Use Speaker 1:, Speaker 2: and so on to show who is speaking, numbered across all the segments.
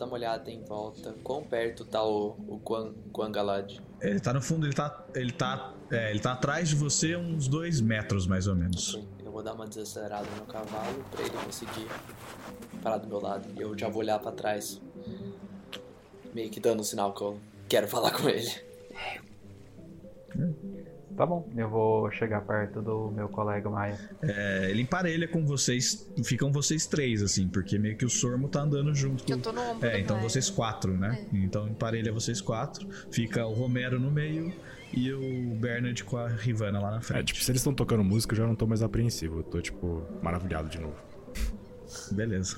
Speaker 1: dar uma olhada em volta. Quão perto tá o, o Quan, Quangalad?
Speaker 2: Ele tá no fundo, ele tá. Ele tá. É, ele tá atrás de você uns dois metros, mais ou menos.
Speaker 1: Ok, Eu vou dar uma desacelerada no cavalo pra ele conseguir parar do meu lado. E eu já vou olhar pra trás. Meio que dando um sinal que eu quero falar com ele.
Speaker 3: Tá bom, eu vou chegar perto do meu colega Maia.
Speaker 2: É, ele emparelha com vocês. Ficam vocês três, assim, porque meio que o Sormo tá andando junto.
Speaker 4: Que eu tô no ombro
Speaker 2: É, então
Speaker 4: Maia.
Speaker 2: vocês quatro, né? Então emparelha vocês quatro. Fica o Romero no meio e o Bernard com a Rivana lá na
Speaker 5: É,
Speaker 2: frente.
Speaker 5: tipo, se eles estão tocando música, eu já não tô mais apreensivo. Eu tô, tipo, maravilhado de novo.
Speaker 2: Beleza.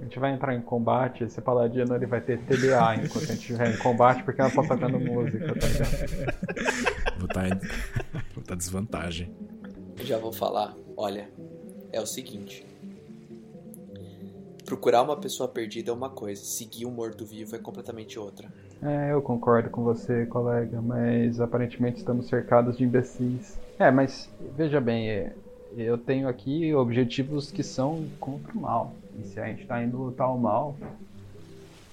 Speaker 3: A gente vai entrar em combate, esse paladino ele vai ter TDA enquanto a gente estiver em combate, porque ela tá tocando música, tá ligado?
Speaker 5: Vou tá em... Vou tá desvantagem.
Speaker 1: Eu já vou falar. Olha, é o seguinte. Procurar uma pessoa perdida é uma coisa, seguir um morto-vivo é completamente outra.
Speaker 3: É, eu concordo com você, colega, mas aparentemente estamos cercados de imbecis. É, mas veja bem, é, eu tenho aqui objetivos que são contra o mal. E se a gente tá indo lutar o mal,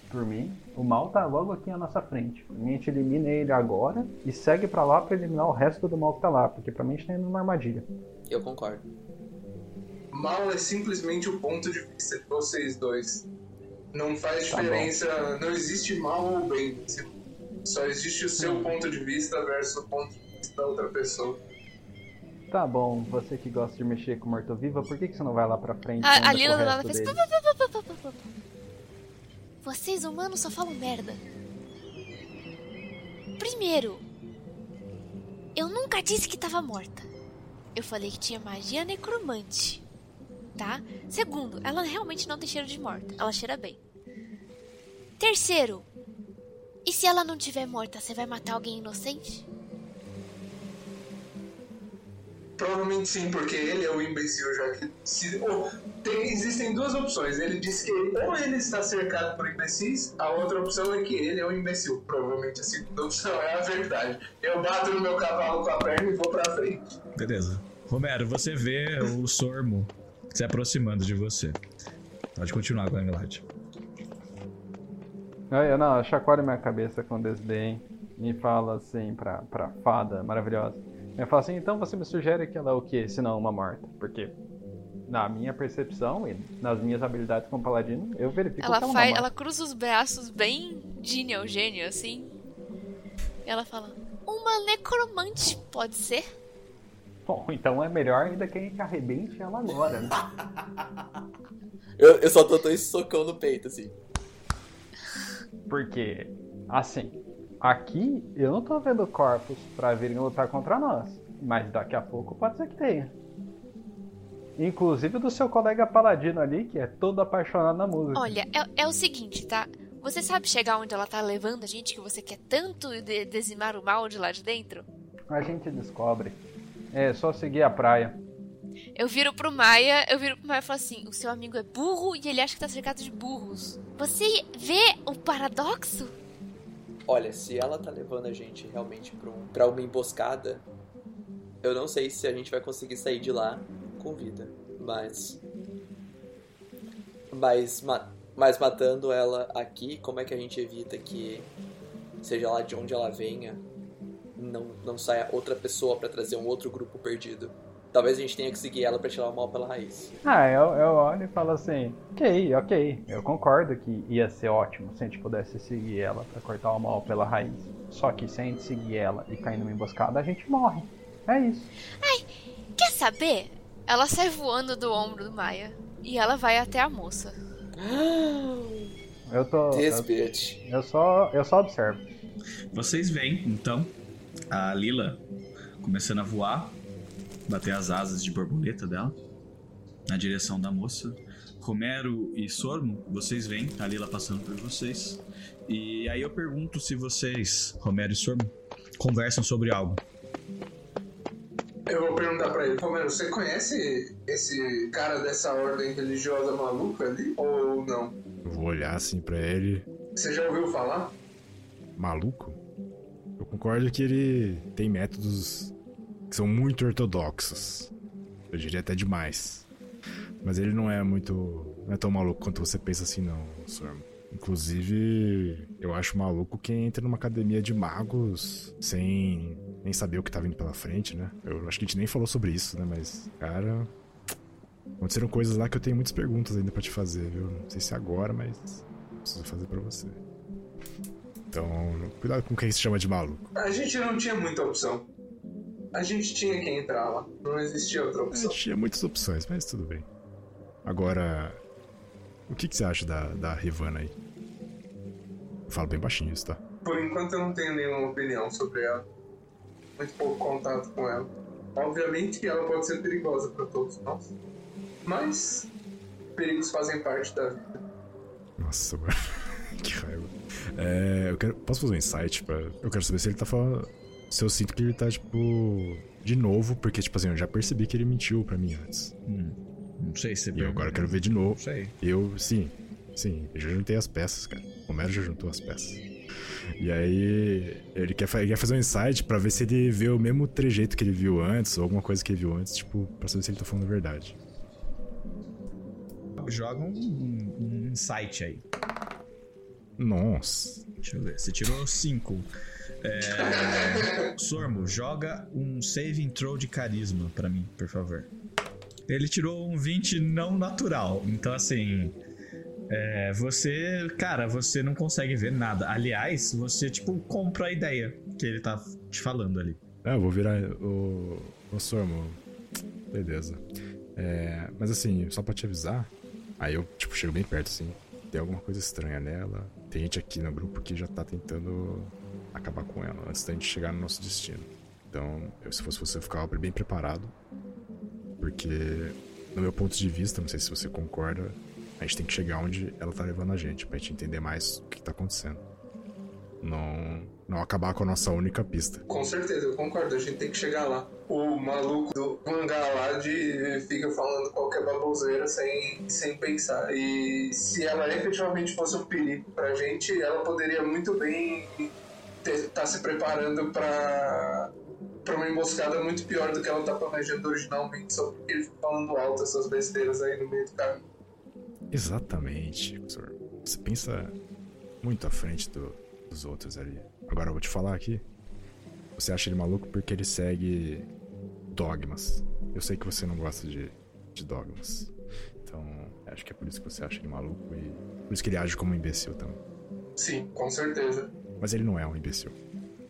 Speaker 3: por mim, o mal tá logo aqui à nossa frente. A gente elimina ele agora e segue pra lá pra eliminar o resto do mal que tá lá, porque pra mim a gente tá indo numa armadilha.
Speaker 1: Eu concordo.
Speaker 6: Mal é simplesmente o ponto de vista de vocês dois. Não faz
Speaker 3: Tá bom.
Speaker 6: diferença, não existe mal ou bem. Só existe o seu ponto de vista versus o ponto de vista da outra pessoa.
Speaker 3: Tá bom, você que gosta de mexer com morto-viva, por que, que você não vai lá pra frente? e
Speaker 4: A, a Lila
Speaker 3: o
Speaker 4: Vocês humanos só falam merda. Primeiro, eu nunca disse que tava morta. Eu falei que tinha magia necromante. Tá? Segundo, ela realmente não tem cheiro de morta. Ela cheira bem. Terceiro, e se ela não tiver morta, você vai matar alguém inocente?
Speaker 6: Provavelmente sim, porque ele é o imbecil, já que se, ou, tem- existem duas opções. Ele diz que ou ele está cercado por imbecis, a outra opção é que ele é o imbecil. Provavelmente a segunda opção é a verdade. Eu bato no meu cavalo com a perna e vou pra frente.
Speaker 2: Beleza. Romero, você vê o Sormo se aproximando de você. Pode continuar, Guanglad.
Speaker 3: Aí, eu não, chacoalha minha cabeça com desdém e fala assim pra, pra fada maravilhosa. Eu falo assim, então você me sugere que ela é o quê, se não uma morta? Porque na minha percepção e nas minhas habilidades como paladino, eu verifico
Speaker 4: Ela
Speaker 3: que ela é uma
Speaker 4: faz,
Speaker 3: morta.
Speaker 4: ela cruza os braços bem de neogênio, assim. E ela fala: Uma necromante, pode ser?
Speaker 3: Bom, então é melhor ainda que a gente arrebente ela agora, né?
Speaker 1: Eu, eu só tô dando esse socão no peito, assim.
Speaker 3: Porque, assim, aqui eu não tô vendo corpos pra virem lutar contra nós. Mas daqui a pouco pode ser que tenha. Inclusive do seu colega paladino ali, que é todo apaixonado na música.
Speaker 4: Olha, é, é o seguinte, tá? Você sabe chegar onde ela tá levando a gente que você quer tanto de- dizimar o mal de lá de dentro?
Speaker 3: A gente descobre. É só seguir a praia.
Speaker 4: Eu viro pro Maia, eu viro pro Maia e falo assim: o seu amigo é burro e ele acha que tá cercado de burros. Você vê o paradoxo?
Speaker 1: Olha, se ela tá levando a gente realmente pra, um, pra uma emboscada, eu não sei se a gente vai conseguir sair de lá com vida. Mas. Mas, ma- mas matando ela aqui, como é que a gente evita que, seja lá de onde ela venha, não, não saia outra pessoa pra trazer um outro grupo perdido? Talvez a gente tenha que seguir ela pra tirar o mal pela raiz.
Speaker 3: Ah, eu, eu olho e falo assim: ok, ok. Eu concordo que ia ser ótimo se a gente pudesse seguir ela pra cortar o mal pela raiz. Só que se a gente seguir ela e cair numa emboscada, a gente morre. É isso.
Speaker 4: Quer saber? Ela sai voando do ombro do Maia e ela vai até a moça.
Speaker 3: Eu tô.
Speaker 1: This
Speaker 3: Eu, eu só, eu só observo.
Speaker 2: Vocês veem, então, a Lila começando a voar, bater as asas de borboleta dela na direção da moça. Romero e Sormo, vocês veem a Lila passando por vocês. E aí eu pergunto se vocês, Romero e Sormo, conversam sobre algo.
Speaker 6: Eu vou perguntar pra ele, Romero, você conhece esse cara dessa ordem religiosa maluca ali? Ou não?
Speaker 5: Eu vou olhar assim pra ele.
Speaker 6: Você já ouviu falar?
Speaker 5: Maluco? Eu concordo que ele tem métodos que são muito ortodoxos. Eu diria até demais. Mas ele não é muito. Não é tão maluco quanto você pensa assim, não, Sormo. Inclusive, eu acho maluco quem entra numa academia de magos sem nem saber o que tá vindo pela frente, né? Eu acho que a gente nem falou sobre isso, né? Mas, cara. Aconteceram coisas lá que eu tenho muitas perguntas ainda pra te fazer, viu? Não sei se agora, mas preciso fazer pra você. Então, cuidado com quem se chama de maluco.
Speaker 6: A gente não tinha muita opção. A gente tinha que entrar lá. Não existia outra opção.
Speaker 5: tinha muitas opções, mas tudo bem. Agora, o que, que você acha da, da Rivana aí? Eu falo bem baixinho isso, tá?
Speaker 6: Por enquanto eu não tenho nenhuma opinião sobre ela. Muito pouco contato com ela. Obviamente que ela pode ser perigosa para todos nós. Mas perigos fazem parte da vida.
Speaker 5: Nossa, mano. que raiva. É, eu quero, posso fazer um insight? Pra, eu quero saber se ele tá falando. Se eu sinto que ele tá, tipo. De novo, porque, tipo assim, eu já percebi que ele mentiu pra mim antes.
Speaker 2: Hum, não sei se você
Speaker 5: E eu agora quero ver de novo.
Speaker 2: Não sei.
Speaker 5: Eu, sim, sim, eu já juntei as peças, cara. O Homero já juntou as peças. E aí, ele quer, ele quer fazer um insight pra ver se ele vê o mesmo trejeito que ele viu antes, ou alguma coisa que ele viu antes, tipo, pra saber se ele tá falando a verdade.
Speaker 2: Joga um, um, um insight aí.
Speaker 5: Nossa.
Speaker 2: Deixa eu ver. Você tirou 5. É... Sormo, joga um saving throw de carisma pra mim, por favor. Ele tirou um 20 não natural. Então, assim. é, você. Cara, você não consegue ver nada. Aliás, você, tipo, compra a ideia que ele tá te falando ali.
Speaker 5: Ah, eu vou virar o. O Sormo. Beleza. É, mas assim, só pra te avisar, aí eu, tipo, chego bem perto, assim. Tem alguma coisa estranha nela. Tem gente aqui no grupo que já tá tentando acabar com ela antes da gente chegar no nosso destino. Então, eu, se fosse você, eu ficava bem preparado. Porque, no meu ponto de vista, não sei se você concorda, a gente tem que chegar onde ela tá levando a gente, pra gente entender mais o que tá acontecendo. Não, não acabar com a nossa única pista.
Speaker 6: Com certeza, eu concordo. A gente tem que chegar lá. O maluco do mangá lá de fica falando qualquer baboseira sem, sem pensar. E se ela efetivamente fosse um perigo pra gente, ela poderia muito bem estar se preparando pra, pra uma emboscada muito pior do que ela tá planejando originalmente, só porque ele fica falando alto essas besteiras aí no meio do caminho.
Speaker 5: Exatamente, professor. Você pensa muito à frente do- dos outros ali. Agora eu vou te falar aqui. Você acha ele maluco porque ele segue dogmas. Eu sei que você não gosta de, de dogmas. Então, acho que é por isso que você acha ele maluco e por isso que ele age como um imbecil também.
Speaker 6: Sim, com certeza.
Speaker 5: Mas ele não é um imbecil.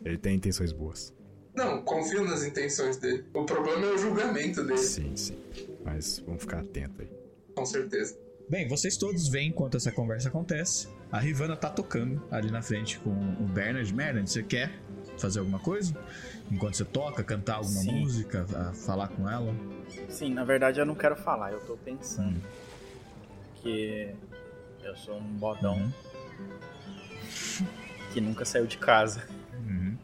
Speaker 5: Ele tem intenções boas.
Speaker 6: Não, confio nas intenções dele. O problema é o julgamento dele,
Speaker 5: Sim, sim. Mas vamos ficar atento aí.
Speaker 6: com certeza.
Speaker 2: Bem, vocês todos veem enquanto essa conversa acontece. A Rivana tá tocando ali na frente com o Bernard. Bernard, você quer fazer alguma coisa? Enquanto você toca, cantar alguma
Speaker 7: Sim.
Speaker 2: música, falar com ela?
Speaker 7: Sim, na verdade eu não quero falar, eu tô pensando.
Speaker 2: Hum.
Speaker 7: Que eu sou um bodão
Speaker 2: Uhum.
Speaker 7: que nunca saiu de casa.
Speaker 2: Uhum.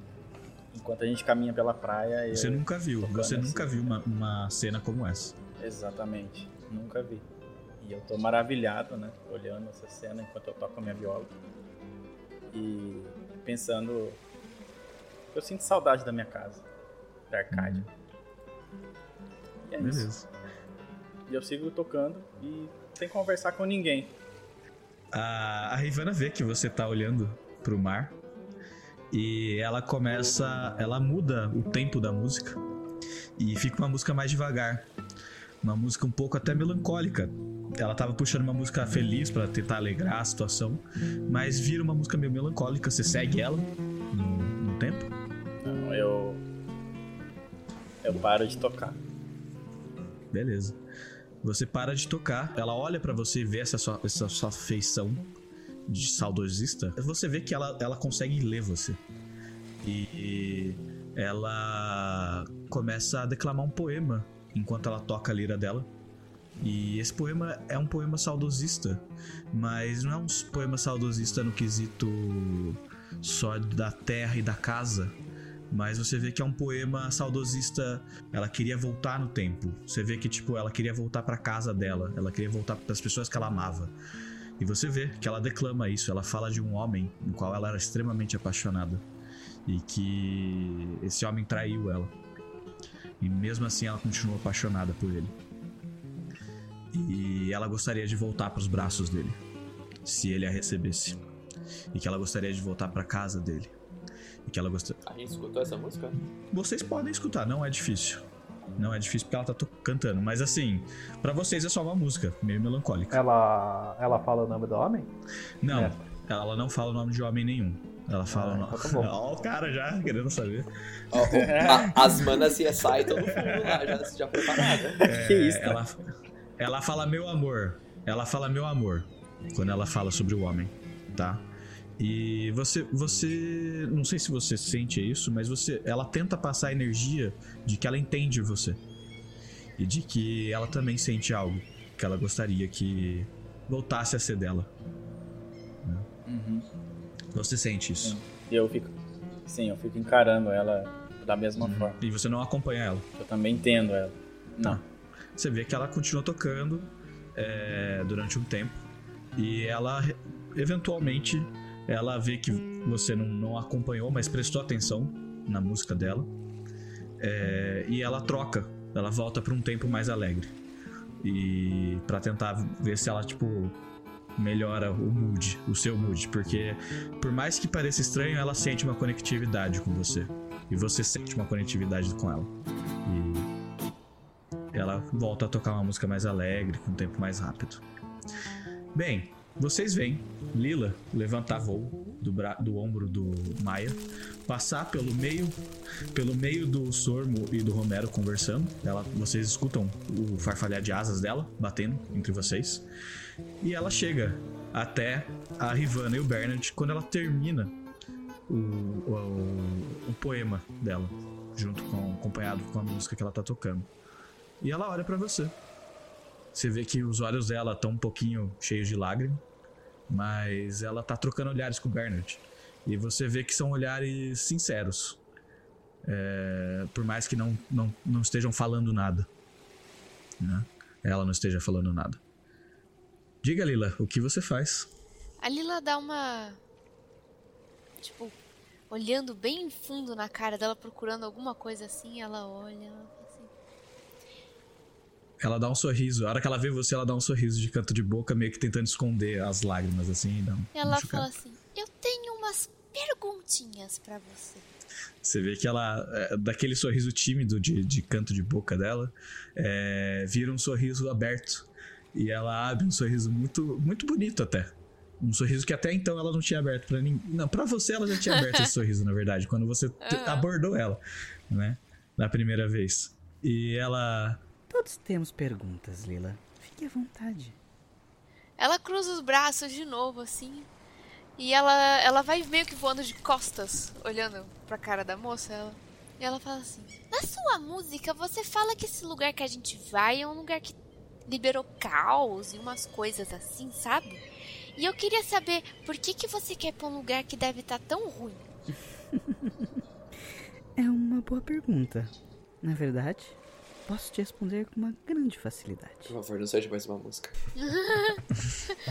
Speaker 7: Enquanto a gente caminha pela praia.
Speaker 2: Você nunca viu, você
Speaker 7: assim.
Speaker 2: nunca viu uma, uma cena como essa.
Speaker 7: Exatamente, nunca vi. E eu tô maravilhado, né? Olhando essa cena enquanto eu toco a minha viola. E pensando. Eu sinto saudade da minha casa, da Arcádia. E é isso.
Speaker 2: Beleza.
Speaker 7: E eu sigo tocando e sem conversar com ninguém.
Speaker 2: A, a Rivana vê que você tá olhando pro mar e ela começa. Ela muda o tempo da música e fica uma música mais devagar. Uma música um pouco até melancólica. Ela tava puxando uma música feliz pra tentar alegrar a situação, mas vira uma música meio melancólica. Você segue ela no, no tempo?
Speaker 7: Então eu. Eu paro de tocar.
Speaker 2: Beleza. Você para de tocar, ela olha pra você e vê essa sua, essa sua feição de saudosista. Você vê que ela, ela consegue ler você. E ela começa a declamar um poema enquanto ela toca a lira dela. E esse poema é um poema saudosista, mas não é um poema saudosista no quesito só da terra e da casa, mas você vê que é um poema saudosista. Ela queria voltar no tempo. Você vê que tipo ela queria voltar pra casa dela, ela queria voltar para as pessoas que ela amava. E você vê que ela declama isso, ela fala de um homem no qual ela era extremamente apaixonada e que esse homem traiu ela. E mesmo assim ela continua apaixonada por ele. E ela gostaria de voltar para os braços dele. se ele a recebesse. E que ela gostaria de voltar pra casa dele. E que ela gostaria.
Speaker 1: A gente escutou essa música?
Speaker 2: Vocês podem escutar, não é difícil. Não é difícil porque ela tá cantando. Mas assim, pra vocês é só uma música, meio melancólica.
Speaker 3: Ela, ela fala o nome do homem?
Speaker 2: Não,
Speaker 3: Mestre.
Speaker 2: ela não fala o nome de homem nenhum. Ela fala
Speaker 3: Ah,
Speaker 2: o nome.
Speaker 3: então tá.
Speaker 2: Ó, o cara já querendo saber.
Speaker 1: Ó, ó, a- as manas CSI estão no fundo lá, já, já preparada.
Speaker 7: que isso, cara?
Speaker 2: Ela, ela fala meu amor. Ela fala meu amor quando ela fala sobre o homem, tá? E você, você, não sei se você sente isso, mas você, ela tenta passar a energia de que ela entende você e de que ela também sente algo que ela gostaria que voltasse a ser dela.
Speaker 7: Uhum.
Speaker 2: Você sente isso?
Speaker 7: E eu fico. Sim, eu fico encarando ela da mesma forma.
Speaker 2: E você não acompanha ela.
Speaker 7: Eu também entendo ela. Não.
Speaker 2: Tá. Você vê que ela continua tocando é, durante um tempo. E ela eventualmente ela vê que você não, não acompanhou, mas prestou atenção na música dela. É, e ela troca, ela volta para um tempo mais alegre. E para tentar ver se ela tipo melhora o mood, o seu mood, porque por mais que pareça estranho, ela sente uma conectividade com você. E você sente uma conectividade com ela. E ela volta a tocar uma música mais alegre, com um tempo mais rápido. Bem, vocês veem Lila levantar voo do, do ombro do Maia, passar pelo meio, pelo meio do Sormo e do Romero conversando. Ela, vocês escutam o farfalhar de asas dela batendo entre vocês. E ela chega até a Rivana e o Bernard quando ela termina o, o, o poema dela, junto com acompanhado com a música que ela tá tocando. E ela olha pra você. Você vê que os olhos dela estão um pouquinho cheios de lágrimas, mas ela tá trocando olhares com o Bernard. E você vê que são olhares sinceros. É, por mais que não, não, não estejam falando nada. né? Ela não esteja falando nada. Diga, Lila, o que você faz?
Speaker 4: A Lila dá uma. Tipo, olhando bem fundo na cara dela, procurando alguma coisa assim, ela olha. Ela
Speaker 2: dá um sorriso. A hora que ela vê você, ela dá um sorriso de canto de boca, meio que tentando esconder as lágrimas, assim. e Dá um,
Speaker 4: ela
Speaker 2: um
Speaker 4: fala assim: Eu tenho umas perguntinhas pra você.
Speaker 2: Você vê que ela, é, daquele sorriso tímido de, de canto de boca dela, é, vira um sorriso aberto. E ela abre um sorriso muito, muito bonito até. Um sorriso que até então ela não tinha aberto pra ninguém. Não, pra você ela já tinha aberto esse sorriso, na verdade, quando você
Speaker 4: Aham.
Speaker 2: abordou ela, né? Na primeira vez. E ela.
Speaker 8: Todos temos perguntas, Lila. Fique à vontade.
Speaker 4: Ela cruza os braços de novo, assim. E ela, ela vai meio que voando de costas, olhando pra cara da moça. Ela, e ela fala assim: Na sua música, você fala que esse lugar que a gente vai é um lugar que liberou caos e umas coisas assim, sabe? E eu queria saber por que, que você quer pra um lugar que deve estar tão ruim.
Speaker 8: É uma boa pergunta. Na verdade, posso te responder com uma grande facilidade.
Speaker 1: Por favor, não seja mais uma música.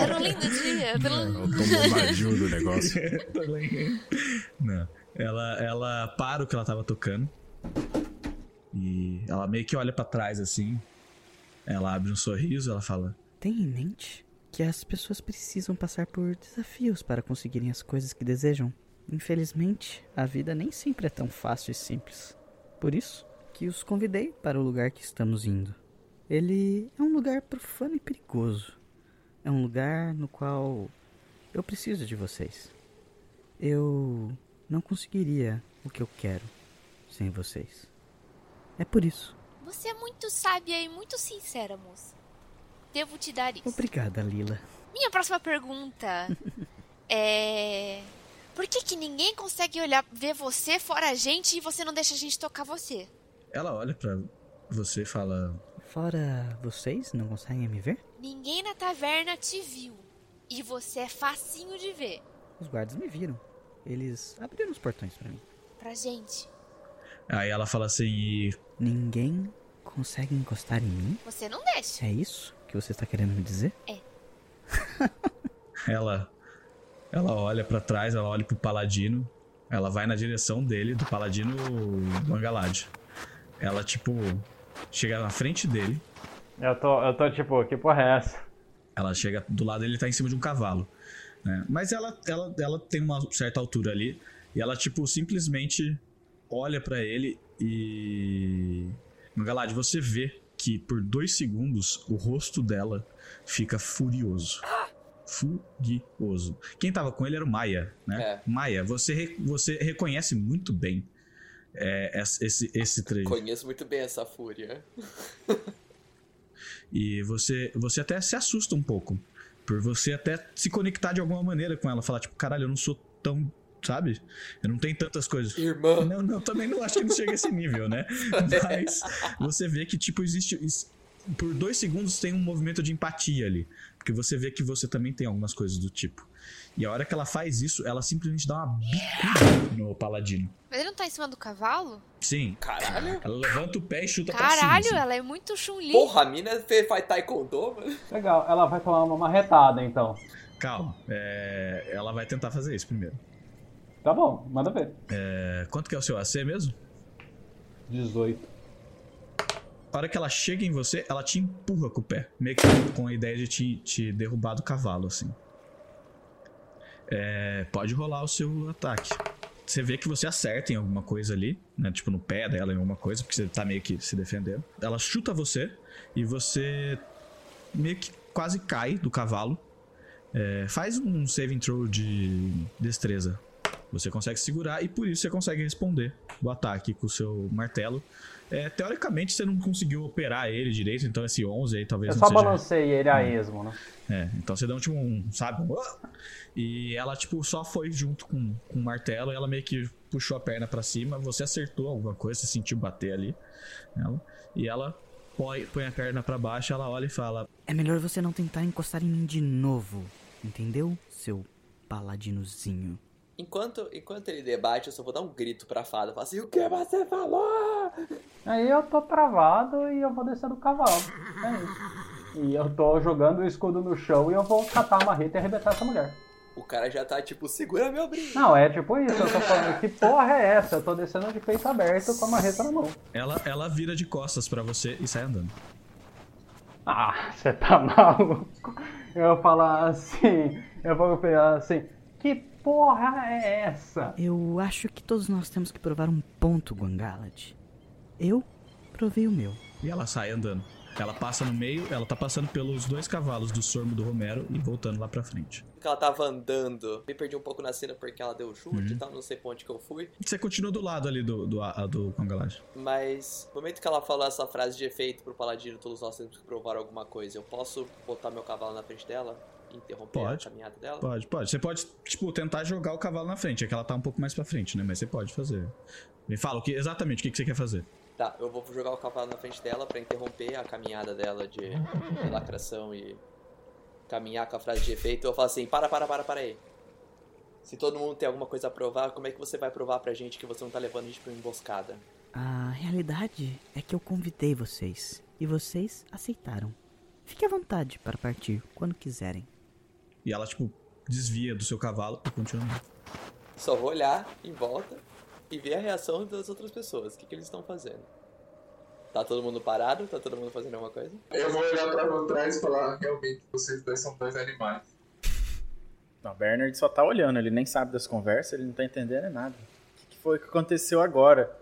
Speaker 4: Era um lindo dia.
Speaker 5: É
Speaker 4: Pelo...
Speaker 5: o tom do negócio.
Speaker 2: Não. Ela, ela para o que ela tava tocando. E ela meio que olha pra trás assim. Ela abre um sorriso, ela fala:
Speaker 8: Tenha em mente que as pessoas precisam passar por desafios para conseguirem as coisas que desejam. Infelizmente, a vida nem sempre é tão fácil e simples. Por isso que os convidei para o lugar que estamos indo. Ele é um lugar profano e perigoso. É um lugar no qual eu preciso de vocês. Eu não conseguiria o que eu quero sem vocês. É por isso.
Speaker 4: Você é muito sábia e muito sincera, moça. Devo te dar isso.
Speaker 8: Obrigada, Lila.
Speaker 4: Minha próxima pergunta é. Por que, que ninguém consegue olhar, ver você fora a gente e você não deixa a gente tocar você?
Speaker 2: Ela olha pra você e fala:
Speaker 8: Fora vocês, não conseguem me ver?
Speaker 4: Ninguém na taverna te viu. E você é facinho de ver.
Speaker 8: Os guardas me viram. Eles abriram os portões pra mim.
Speaker 4: Pra gente.
Speaker 2: Aí ela fala assim: e
Speaker 8: Ninguém consegue encostar em mim?
Speaker 4: Você não deixa.
Speaker 8: É isso que você está querendo me dizer?
Speaker 2: ela ela olha pra trás, ela olha pro paladino, ela vai na direção dele, do paladino Mangalad. Ela tipo chega na frente dele,
Speaker 3: Eu tô, eu tô tipo, que porra é essa?
Speaker 2: Ela chega do lado dele, ele tá em cima de um cavalo. Né? Mas ela, ela, ela tem uma certa altura ali. E ela, tipo, simplesmente olha pra ele e. Galad, você vê que por dois segundos o rosto dela fica furioso. Furioso. Quem tava com ele era o Maia, né?
Speaker 1: É.
Speaker 2: Maia, você, re- você reconhece muito bem é, esse, esse, trecho.
Speaker 1: Conheço muito bem essa fúria.
Speaker 2: E você, você até se assusta um pouco. Por você até se conectar de alguma maneira com ela. Falar, tipo, caralho, eu não sou tão. Sabe? Eu não tenho tantas coisas.
Speaker 1: Irmã.
Speaker 2: Não, não, também não acho que não chega a esse nível, né? Mas você vê que, tipo, existe. is- Por dois segundos tem um movimento de empatia ali. Porque você vê que você também tem algumas coisas do tipo. E a hora que ela faz isso, ela simplesmente dá uma bicuda no paladino.
Speaker 4: Mas ele não tá em cima do cavalo?
Speaker 2: Sim.
Speaker 1: Caralho.
Speaker 2: Ela levanta o pé e chuta pra
Speaker 4: Caralho,
Speaker 2: cima. assim.
Speaker 4: ela é muito Chun-Li.
Speaker 1: Porra, a mina faz taekwondo, mano.
Speaker 3: Legal, ela vai tomar uma marretada então.
Speaker 2: Calma. é, Ela vai tentar fazer isso primeiro.
Speaker 3: Tá bom, manda ver.
Speaker 2: É, Quanto que é o seu AC mesmo?
Speaker 3: 18.
Speaker 2: A hora que ela chega em você, ela te empurra com o pé. Meio que com a ideia de te, te derrubar do cavalo, assim. É, pode rolar o seu ataque. Você vê que você acerta em alguma coisa ali, né? Tipo no pé dela, em alguma coisa, porque você tá meio que se defendendo. Ela chuta você e você meio que quase cai do cavalo. É, faz um saving throw de destreza. Você consegue segurar e por isso você consegue responder o ataque com o seu martelo. É, teoricamente você não conseguiu operar ele direito, então esse 11 aí talvez
Speaker 3: Eu
Speaker 2: não
Speaker 3: só
Speaker 2: seja...
Speaker 3: balancei ele a esmo, né?
Speaker 2: É, então você dá um tipo um, sabe? um! E ela, tipo, só foi junto com, com o martelo e ela meio que puxou a perna pra cima. Você acertou alguma coisa, você sentiu bater ali nela. E ela põe, põe a perna pra baixo, ela olha e fala:
Speaker 8: É melhor você não tentar encostar em mim de novo. Entendeu, seu paladinozinho?
Speaker 1: Enquanto, enquanto ele debate, eu só vou dar um grito pra fada. Falar assim, o que você falou?
Speaker 3: Aí eu tô travado e eu vou descer do cavalo. É isso. E eu tô jogando o escudo no chão e eu vou catar a marreta e arrebentar essa mulher.
Speaker 1: O cara já tá tipo, segura meu brinco.
Speaker 3: Não, é tipo isso, eu tô falando, que porra é essa? Eu tô descendo de peito aberto com a marreta na mão.
Speaker 2: Ela, ela vira de costas pra você e sai andando.
Speaker 3: Ah, você tá maluco? Eu vou falar assim, eu vou falar assim, que porra é essa?
Speaker 8: Eu acho que todos nós temos que provar um ponto, Guangalad. Eu provei o meu.
Speaker 2: E ela sai andando. Ela passa no meio, ela tá passando pelos dois cavalos do Sormo do Romero e voltando lá pra frente.
Speaker 1: Que ela tava andando. Me perdi um pouco na cena porque ela deu chute
Speaker 2: Uhum.
Speaker 1: e tal, não sei pra onde que eu fui.
Speaker 2: Você continua do lado ali do, do, a- do Congalage.
Speaker 1: Mas no momento que ela falou essa frase de efeito pro paladino, todos nós temos que provar alguma coisa. Eu posso botar meu cavalo na frente dela? Interromper
Speaker 2: Pode.
Speaker 1: a caminhada dela?
Speaker 2: Pode, pode. Você pode, tipo, tentar jogar o cavalo na frente. É que ela tá um pouco mais pra frente, né? Mas você pode fazer. Me fala o que, exatamente o que, que você quer fazer.
Speaker 1: Tá, eu vou jogar o cavalo na frente dela pra interromper a caminhada dela de, de lacração e caminhar com a frase de efeito. Eu falo assim: para, para, para, para aí. Se todo mundo tem alguma coisa a provar, como é que você vai provar pra gente que você não tá levando a gente pra uma emboscada?
Speaker 8: A realidade é que eu convidei vocês e vocês aceitaram. Fique à vontade para partir quando quiserem.
Speaker 2: E ela, tipo, desvia do seu cavalo e continua.
Speaker 1: Só vou olhar em volta e ver a reação das outras pessoas. O que, que eles estão fazendo? Tá todo mundo parado? Tá todo mundo fazendo alguma coisa?
Speaker 6: Eu vou olhar pra trás e falar, realmente, vocês dois são dois animais.
Speaker 7: Não, o Bernard só tá olhando, ele nem sabe das conversas, ele não tá entendendo é nada. O que, que foi que aconteceu agora?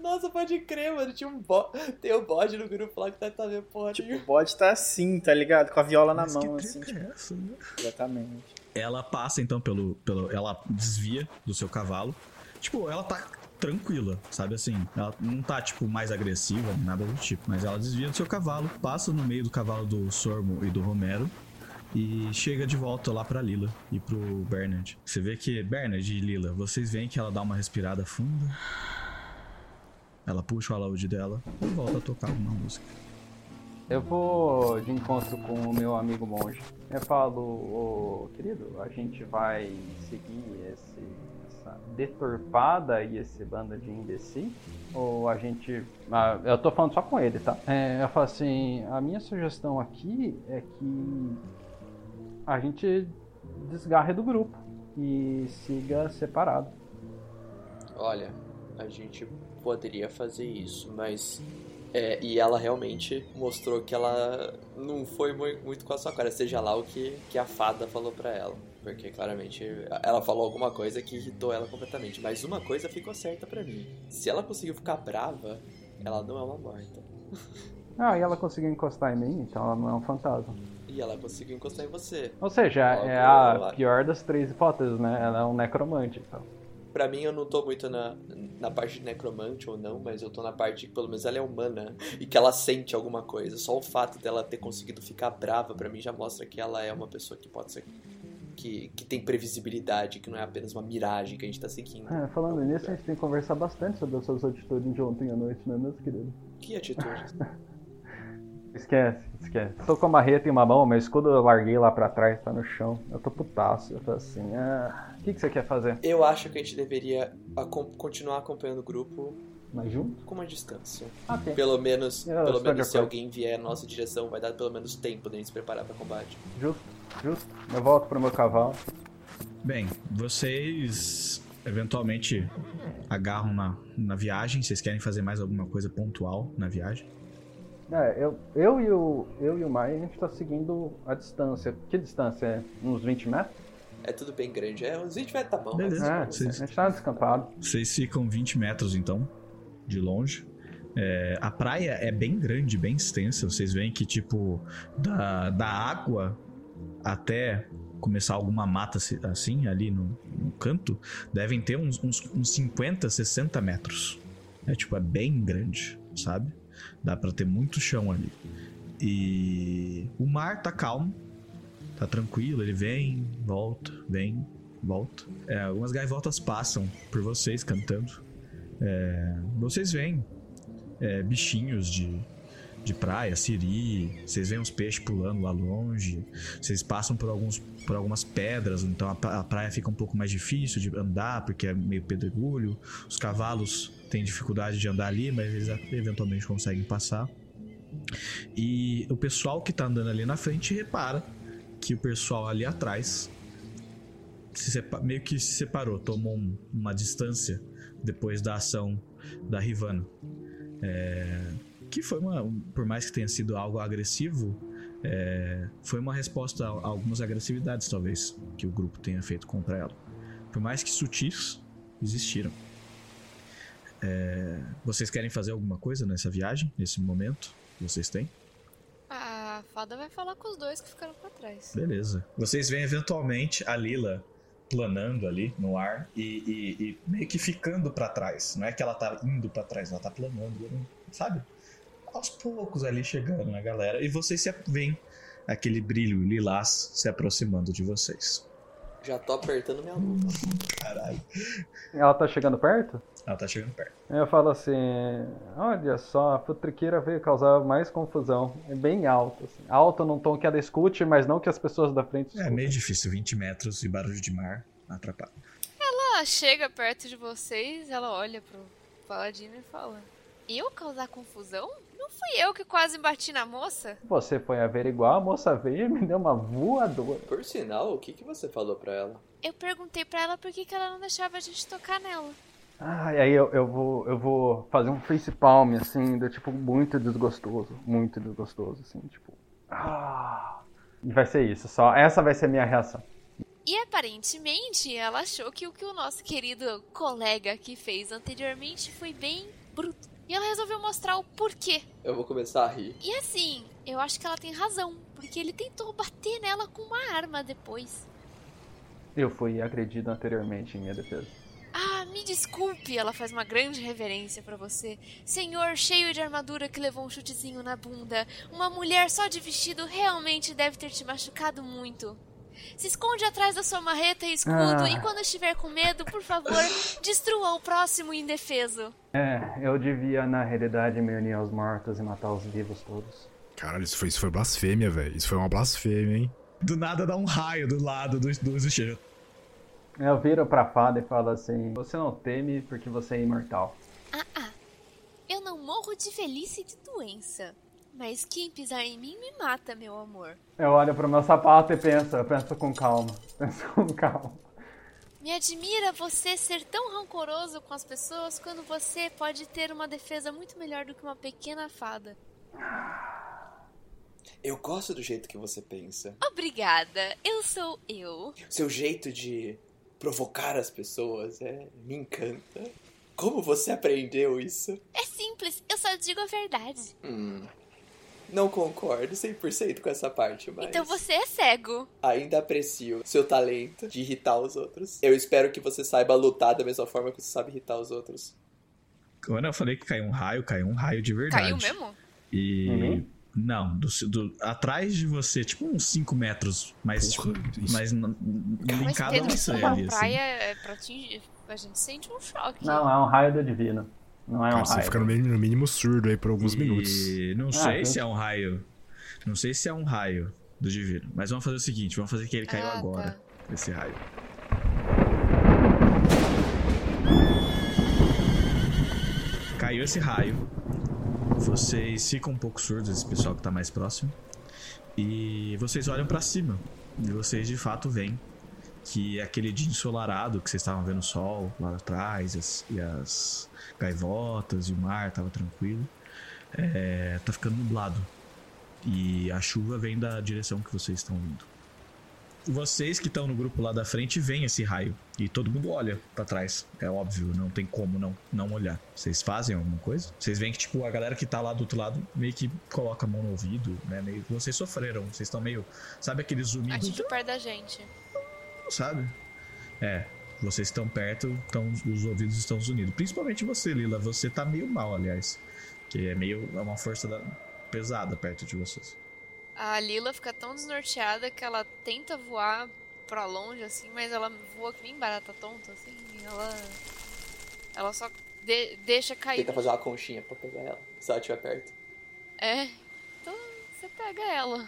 Speaker 1: Nossa, pode crer, mano. Tinha um bo... Tem um bode no grupo lá que tá, tá vendo porra
Speaker 7: Tipo, o bode tá assim, tá ligado? Com a viola na
Speaker 2: Mas que
Speaker 7: mão, assim,
Speaker 2: é
Speaker 7: tipo,
Speaker 2: essa, né?
Speaker 7: exatamente.
Speaker 2: Ela passa então pelo, pelo. Ela desvia do seu cavalo. Tipo, ela tá tranquila, sabe assim? Ela não tá, tipo, mais agressiva nada do tipo. Mas ela desvia do seu cavalo, passa no meio do cavalo do Sormo e do Romero. E chega de volta lá pra Lila e pro Bernard. Você vê que, Bernard e Lila, vocês veem que ela dá uma respirada funda. Ela puxa o alaúde dela e volta a tocar uma música.
Speaker 3: Eu vou de encontro com o meu amigo monge. Eu falo, ô querido, a gente vai seguir esse, deturpada e esse bando de imbecil? Ou a gente. Ah, eu tô falando só com ele, tá? É, eu falo assim, a minha sugestão aqui é que a gente desgarre do grupo e siga separado.
Speaker 1: Olha, a gente poderia fazer isso, mas É, e ela realmente mostrou que ela não foi mu- muito com a sua cara, seja lá o que, que a fada falou pra ela. Porque claramente ela falou alguma coisa que irritou ela completamente. Mas uma coisa ficou certa pra mim: se ela conseguiu ficar brava, ela não é uma morta.
Speaker 3: Ah, e ela conseguiu encostar em mim, então ela não é um fantasma.
Speaker 1: E ela conseguiu encostar em você.
Speaker 3: Ou seja, é a pior das três hipóteses, né? Ela é um necromante, então.
Speaker 1: Pra mim, eu não tô muito na, na parte de necromante ou não, mas eu tô na parte que pelo menos ela é humana e que ela sente alguma coisa. Só o fato dela ter conseguido ficar brava, pra mim, já mostra que ela é uma pessoa que pode ser. Que, que tem previsibilidade, que não é apenas uma miragem que a gente tá seguindo.
Speaker 3: É, falando nisso, a gente tem que conversar bastante sobre as suas atitudes de ontem à noite, não é mesmo, querido?
Speaker 1: Que atitude?
Speaker 3: Esquece, esquece. Tô com a marreta em uma mão, meu escudo eu larguei lá pra trás, tá no chão. Eu tô putaço, eu tô assim, ah... O que, que você quer fazer?
Speaker 1: Eu acho que a gente deveria continuar acompanhando o grupo
Speaker 3: Mais junto?
Speaker 1: com uma distância. Pelo menos,
Speaker 3: Eu
Speaker 1: pelo
Speaker 3: estou de
Speaker 1: menos se alguém vier na nossa direção, vai dar pelo menos tempo de a gente se preparar pra combate.
Speaker 3: Justo, justo. Eu volto pro meu cavalo.
Speaker 2: Bem, vocês eventualmente agarram na, na viagem. Vocês querem fazer mais alguma coisa pontual na viagem?
Speaker 3: É, eu, eu, e o, eu e o Mai, a gente tá seguindo a distância. Que distância é? Uns 20 metros?
Speaker 1: É tudo bem grande. É, uns 20 metros tá bom.
Speaker 2: Beleza.
Speaker 3: É,
Speaker 1: mas-
Speaker 2: vocês-
Speaker 3: a gente tá descampado.
Speaker 2: Vocês ficam 20 metros então, de longe. É, a praia é bem grande, bem extensa. Vocês veem que, tipo, da, da água até começar alguma mata assim- ali no, no canto, devem ter uns, uns, uns 50, 60 metros. É tipo, é bem grande, sabe? Dá pra ter muito chão ali. E o mar tá calmo, tá tranquilo, ele vem, volta, vem, volta. É, algumas gaivotas passam por vocês cantando. É, vocês veem é, bichinhos de, de praia, siri, vocês veem uns peixes pulando lá longe, vocês passam por, alguns, por algumas pedras, então a, pra- a praia fica um pouco mais difícil de andar, porque é meio pedregulho, os cavalos têm dificuldade de andar ali, mas eles eventualmente conseguem passar. E o pessoal que tá andando ali na frente repara que o pessoal ali atrás se sepa- meio que se separou, tomou um- uma distância depois da ação da Rivana. É, que foi uma, por mais que tenha sido algo agressivo, é, foi uma resposta a algumas agressividades talvez que o grupo tenha feito contra ela. Por mais que sutis, existiram. É, vocês querem fazer alguma coisa nessa viagem, nesse momento? que Vocês têm?
Speaker 4: A fada vai falar com os dois que ficaram pra trás.
Speaker 2: Beleza. Vocês veem eventualmente a Lila planando ali no ar e, e- e meio que ficando pra trás. Não é que ela tá indo pra trás, ela tá planando, sabe? Aos poucos ali chegando na galera. E vocês se veem aquele brilho lilás se aproximando de vocês.
Speaker 1: Já tô apertando minha luva.
Speaker 2: Caralho.
Speaker 3: Ela tá chegando perto?
Speaker 2: Ela tá chegando perto.
Speaker 3: Eu falo assim, olha só, a futriqueira veio causar mais confusão. É bem alto, assim. Alto num tom que ela escute, mas não que as pessoas da frente
Speaker 2: É
Speaker 3: escutem.
Speaker 2: meio difícil, 20 metros e barulho de mar atrapalha.
Speaker 4: Ela chega perto de vocês, ela olha pro paladino e fala: Eu causar confusão? Não fui eu que quase bati na moça?
Speaker 3: Você foi averiguar, a moça veio e me deu uma voadora.
Speaker 1: Por sinal, o que, que você falou pra ela?
Speaker 4: Eu perguntei pra ela por que, que ela não deixava a gente tocar nela.
Speaker 3: Ah, e aí eu, eu, vou, eu vou fazer um face palm, assim, do tipo, muito desgostoso. Muito desgostoso, assim, tipo. Ah. E vai ser isso, só. Essa vai ser a minha reação.
Speaker 4: E aparentemente ela achou que o que o nosso querido colega aqui fez anteriormente foi bem bruto. E ela resolveu mostrar o porquê.
Speaker 1: Eu vou começar a rir.
Speaker 4: E assim, eu acho que ela tem razão, porque ele tentou bater nela com uma arma depois.
Speaker 3: Eu fui agredido anteriormente em minha defesa.
Speaker 4: Ah, me desculpe, ela faz uma grande reverência pra você. Senhor cheio de armadura que levou um chutezinho na bunda. Uma mulher só de vestido realmente deve ter te machucado muito. Se esconde atrás da sua marreta e escudo,
Speaker 3: Ah.
Speaker 4: e quando estiver com medo, por favor, destrua o próximo indefeso.
Speaker 3: É, eu devia, na realidade, me unir aos mortos e matar os vivos todos.
Speaker 5: Caralho, isso foi, isso foi blasfêmia, velho. Isso foi uma blasfêmia, hein?
Speaker 2: Do nada dá um raio do lado do, do Zucheiro.
Speaker 3: Eu viro pra fada e falo assim: Você não teme porque você é imortal.
Speaker 4: Ah, ah. Eu não morro de velhice e de doença. Mas quem pisar em mim me mata, meu amor.
Speaker 3: Eu olho pro meu sapato e penso, eu penso com calma. Penso com calma.
Speaker 4: Me admira você ser tão rancoroso com as pessoas quando você pode ter uma defesa muito melhor do que uma pequena fada.
Speaker 1: Eu gosto do jeito que você pensa.
Speaker 4: Obrigada, eu sou eu.
Speaker 1: Seu jeito de provocar as pessoas é, me encanta. Como você aprendeu isso?
Speaker 4: É simples, eu só digo a verdade.
Speaker 1: Hum, não concordo 100% com essa parte, mas.
Speaker 4: Então você é cego.
Speaker 1: Ainda aprecio seu talento de irritar os outros. Eu espero que você saiba lutar da mesma forma que você sabe irritar os outros.
Speaker 2: Quando eu falei que caiu um raio, caiu um raio de verdade.
Speaker 4: Caiu mesmo?
Speaker 2: E.
Speaker 3: Uhum.
Speaker 2: Não, do, do- atrás de você, tipo uns 5 metros, mas,
Speaker 5: Porra,
Speaker 2: tipo, mas linkado
Speaker 4: Pedro,
Speaker 2: a
Speaker 4: isso
Speaker 2: você ali, assim.
Speaker 4: praia é pra atingir. A gente sente um choque.
Speaker 3: Não, é um raio do divino. Não é um
Speaker 5: Cara, você
Speaker 3: raio.
Speaker 5: fica no mínimo, no mínimo surdo aí por alguns
Speaker 2: e
Speaker 5: minutos.
Speaker 2: não sei
Speaker 3: Ah,
Speaker 2: se é um raio. Não sei se é um raio do divino. Mas vamos fazer o seguinte: vamos fazer que ele caiu
Speaker 4: Ah,
Speaker 2: agora.
Speaker 4: tá.
Speaker 2: Esse raio. Caiu esse raio. Vocês ficam um pouco surdos, esse pessoal que tá mais próximo. E vocês olham pra cima. E vocês de fato veem que é aquele dia ensolarado que vocês estavam vendo o sol lá atrás, e as, e as gaivotas e o mar tava tranquilo. É, tá ficando nublado. E a chuva vem da direção que vocês estão indo. Vocês que estão no grupo lá da frente veem esse raio. E todo mundo olha pra trás. É óbvio, não tem como não, não olhar. Vocês fazem alguma coisa? Vocês veem que, tipo, a galera que tá lá do outro lado meio que coloca a mão no ouvido, né? Meio, vocês sofreram. Vocês estão meio. Sabe aquele zumbido?
Speaker 4: A gente perto da gente.
Speaker 2: sabe? É, vocês estão perto, então os ouvidos estão unidos. Principalmente você, Lila. Você tá meio mal, aliás. Que é meio. É uma força da- pesada perto de vocês.
Speaker 4: A Lila fica tão desnorteada que ela tenta voar pra longe, assim, mas ela voa que nem barata tonta, assim. e Ela. Ela só de- deixa cair.
Speaker 1: Tenta fazer uma conchinha pra pegar ela, se ela estiver perto.
Speaker 4: É. Então você pega ela.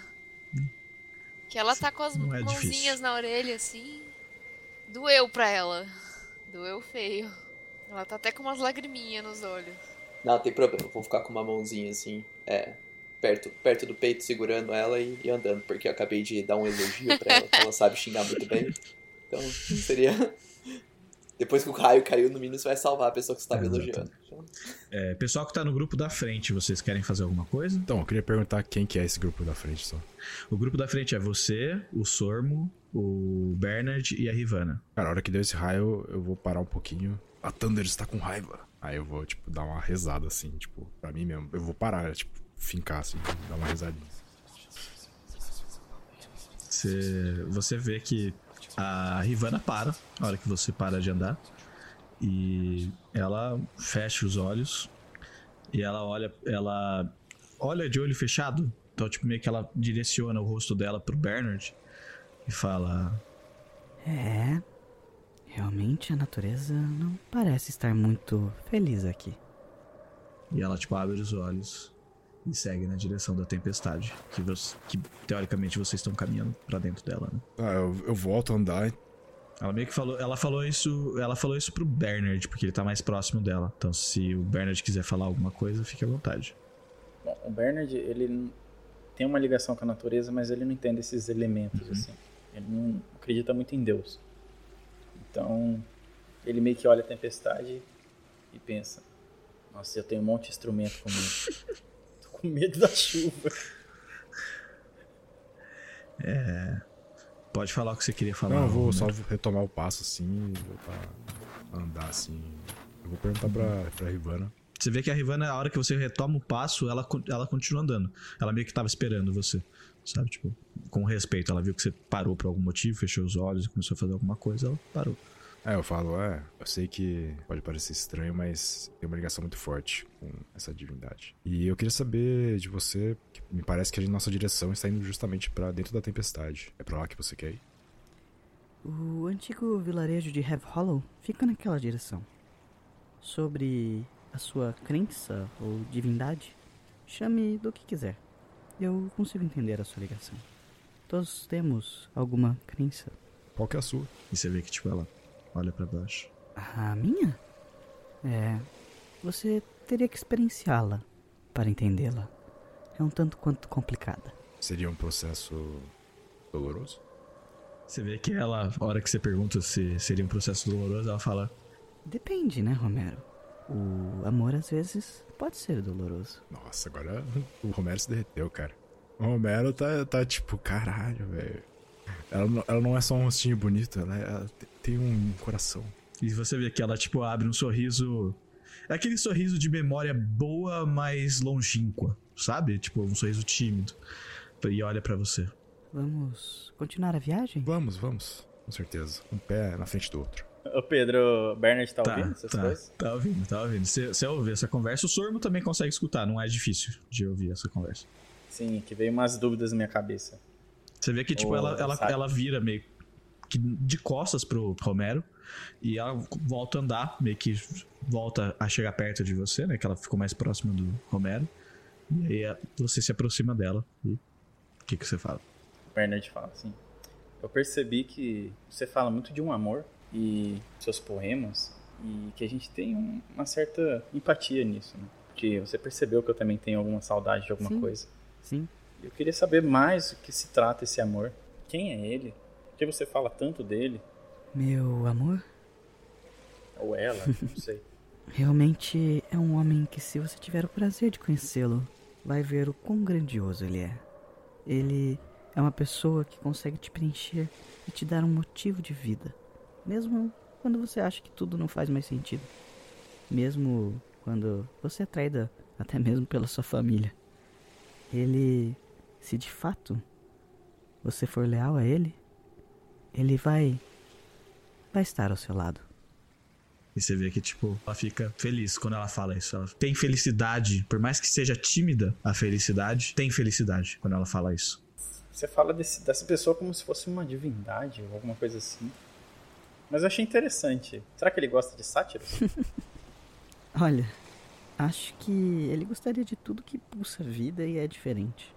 Speaker 4: Que ela tá com as
Speaker 2: Não é
Speaker 4: mãozinhas
Speaker 2: difícil.
Speaker 4: na orelha, assim. Doeu pra ela. Doeu feio. Ela tá até com umas lagriminhas nos olhos.
Speaker 1: Não, tem problema. Vou ficar com uma mãozinha assim, é, perto, perto do peito, segurando ela e, e andando, porque eu acabei de dar um elogio pra ela, que ela sabe xingar muito bem. Então, seria. Depois que o raio caiu, no mínimo você vai salvar a pessoa que você tá me
Speaker 2: Exato.
Speaker 1: elogiando.
Speaker 2: É, pessoal que tá no grupo da frente, vocês querem fazer alguma coisa?
Speaker 5: Então, eu queria perguntar quem que é esse grupo da frente só.
Speaker 2: O grupo da frente é você, o Sormo, o Bernard e a Rivana.
Speaker 5: Cara, a hora que deu esse raio, eu vou parar um pouquinho. A Thunder está com raiva. Aí eu vou, tipo, dar uma rezada, assim, tipo, pra mim mesmo. Eu vou parar, tipo, fincar, assim, dar uma rezadinha.
Speaker 2: Você, você vê que a Rivana para na hora que você para de andar. E ela fecha os olhos. E ela olha. Ela olha de olho fechado. Então, tipo, meio que ela direciona o rosto dela pro Bernard e fala.
Speaker 8: É. Realmente a natureza não parece estar muito feliz aqui.
Speaker 2: E ela, tipo, abre os olhos e segue na direção da tempestade. Que, você, que teoricamente vocês estão caminhando pra dentro dela, né?
Speaker 5: Ah, eu, eu volto a andar.
Speaker 2: Ela meio que falou, ela falou isso, ela falou isso pro Bernard, porque ele tá mais próximo dela. Então, se o Bernard quiser falar alguma coisa, fique à vontade.
Speaker 7: Bom, o Bernard, ele tem uma ligação com a natureza, mas ele não entende esses elementos, assim. Ele não acredita muito em Deus. Então, ele meio que olha a tempestade e pensa: Nossa, eu tenho um monte de instrumento comigo. Com medo da chuva.
Speaker 2: Pode falar o que você queria falar.
Speaker 5: Não, eu vou
Speaker 2: né?
Speaker 5: só retomar o passo, assim, voltar a andar, assim. Eu vou perguntar pra, pra Rivana.
Speaker 2: Você vê que a Rivana, a hora que você retoma o passo, ela, ela continua andando. Ela meio que tava esperando você, sabe? Tipo, com respeito. Ela viu que você parou por algum motivo, fechou os olhos e começou a fazer alguma coisa, ela parou.
Speaker 5: É, eu falo, é, eu sei que pode parecer estranho, mas tem uma ligação muito forte com essa divindade. E eu queria saber de você, que me parece que a nossa direção está indo justamente pra dentro da tempestade. É pra lá que você quer ir?
Speaker 8: O antigo vilarejo de Have Hollow fica naquela direção. Sobre a sua crença ou divindade, chame do que quiser. Eu consigo entender a sua ligação. Todos temos alguma crença.
Speaker 5: Qual que é a sua?
Speaker 2: E você vê que, tipo, ela olha pra baixo.
Speaker 8: A minha? É. Você teria que experienciá-la para entendê-la. É um tanto quanto complicada.
Speaker 5: Seria um processo doloroso?
Speaker 2: Você vê que ela, a hora que você pergunta se seria um processo doloroso, ela fala:
Speaker 8: Depende, né, Romero? O amor às vezes pode ser doloroso.
Speaker 5: Nossa, agora o Romero se derreteu, cara. O Romero tá, tá tipo, caralho, velho. Ela, não- ela não é só um rostinho bonito, ela, é- ela te- tem um coração.
Speaker 2: E você vê que ela, tipo, abre um sorriso. É aquele sorriso de memória boa, mas longínqua, sabe? Tipo, um sorriso tímido. E olha pra você.
Speaker 8: Vamos continuar a viagem?
Speaker 5: Vamos, vamos. Com certeza. Um pé na frente do outro.
Speaker 7: Ô Pedro, o Bernard tá, ouvindo essas
Speaker 2: tá,
Speaker 7: coisas?
Speaker 2: tá ouvindo, tá ouvindo. Você você ouve essa conversa, o Sormo também consegue escutar, não é difícil de ouvir essa conversa.
Speaker 7: Sim, que veio umas dúvidas na minha cabeça.
Speaker 2: Você vê que, tipo,
Speaker 7: Ô,
Speaker 2: ela, ela,
Speaker 7: sabe.
Speaker 2: ela vira meio que de costas pro Romero e ela volta a andar, meio que volta a chegar perto de você, né? Que ela ficou mais próxima do Romero. E aí é, você se aproxima dela e o que, que você fala?
Speaker 7: O Bernard fala assim: Eu percebi que você fala muito de um amor e seus poemas e que a gente tem um- uma certa empatia nisso, né? Porque você percebeu que eu também tenho alguma saudade de alguma
Speaker 8: Sim.
Speaker 7: coisa.
Speaker 8: Sim.
Speaker 7: Eu queria saber mais o que se trata esse amor. Quem é ele? Por que você fala tanto dele?
Speaker 8: Meu amor
Speaker 7: Ou ela? Não sei.
Speaker 8: realmente é um homem que, se você tiver o prazer de conhecê-lo, vai ver o quão grandioso ele é. Ele é uma pessoa que consegue te preencher e te dar um motivo de vida, mesmo quando você acha que tudo não faz mais sentido. Mesmo quando você é traída até mesmo pela sua família. Ele, se de fato você for leal a ele, ele vai vai estar ao seu lado.
Speaker 2: E você vê que, tipo, ela fica feliz quando ela fala isso. Ela tem felicidade, por mais que seja tímida a felicidade, tem felicidade quando ela fala isso.
Speaker 7: Você fala desse- dessa pessoa como se fosse uma divindade ou alguma coisa assim. Mas eu achei interessante. Será que ele gosta de sátiros?
Speaker 8: Olha, acho que ele gostaria de tudo que pulsa vida e é diferente.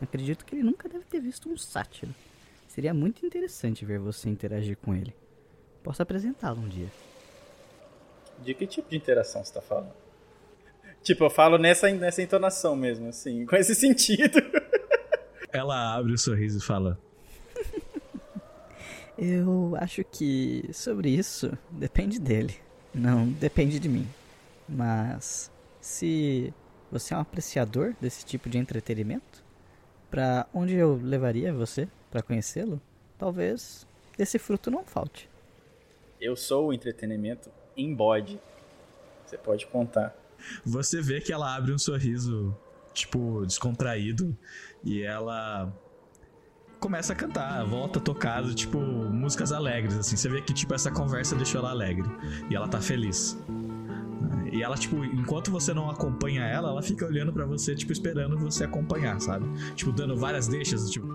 Speaker 8: Acredito que ele nunca deve ter visto um sátiro. Seria muito interessante ver você interagir com ele. Posso apresentá-lo um dia.
Speaker 7: De que tipo de interação você tá falando? Tipo, eu falo nessa, nessa entonação mesmo, assim, com esse sentido.
Speaker 2: Ela abre o sorriso e fala:
Speaker 8: Eu acho que sobre isso depende dele, não depende de mim. Mas se você é um apreciador desse tipo de entretenimento, pra onde eu levaria você pra conhecê-lo, talvez esse fruto não falte.
Speaker 7: Eu sou o entretenimento em bode. Você pode contar.
Speaker 2: Você vê que ela abre um sorriso, tipo, descontraído, e ela começa a cantar, volta a tocar, tipo, músicas alegres, assim. Você vê que, tipo, essa conversa deixou ela alegre, e ela tá feliz. E ela, tipo, enquanto você não acompanha ela, ela fica olhando pra você, tipo, esperando você acompanhar, sabe? Tipo, dando várias deixas, tipo.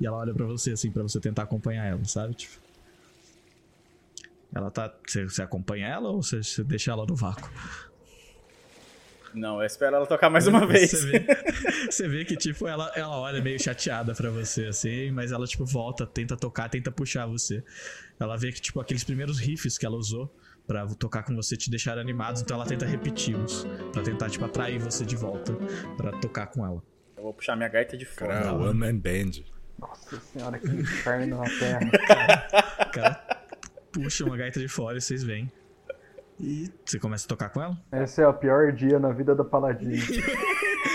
Speaker 2: E ela olha pra você, assim, pra você tentar acompanhar ela, sabe? Tipo. Ela tá. Você, você acompanha ela ou você, você deixa ela no vácuo?
Speaker 7: Não, eu espero ela tocar mais uma vez.
Speaker 2: Você vê, você vê que, tipo, ela, ela olha meio chateada pra você, assim, mas ela, tipo, volta, tenta tocar, tenta puxar você. Ela vê que, tipo, aqueles primeiros riffs que ela usou pra tocar com você te deixaram animados, então ela tenta repeti-los. Pra tentar, tipo, atrair você de volta pra tocar com ela.
Speaker 7: Eu vou puxar minha gaita de fora.
Speaker 5: Cara, One Man Band.
Speaker 3: Nossa senhora, que inferno na terra.
Speaker 2: O cara puxa uma gaita de fora e vocês veem. E você começa a tocar com ela?
Speaker 3: Esse é o pior dia na vida da Paladina.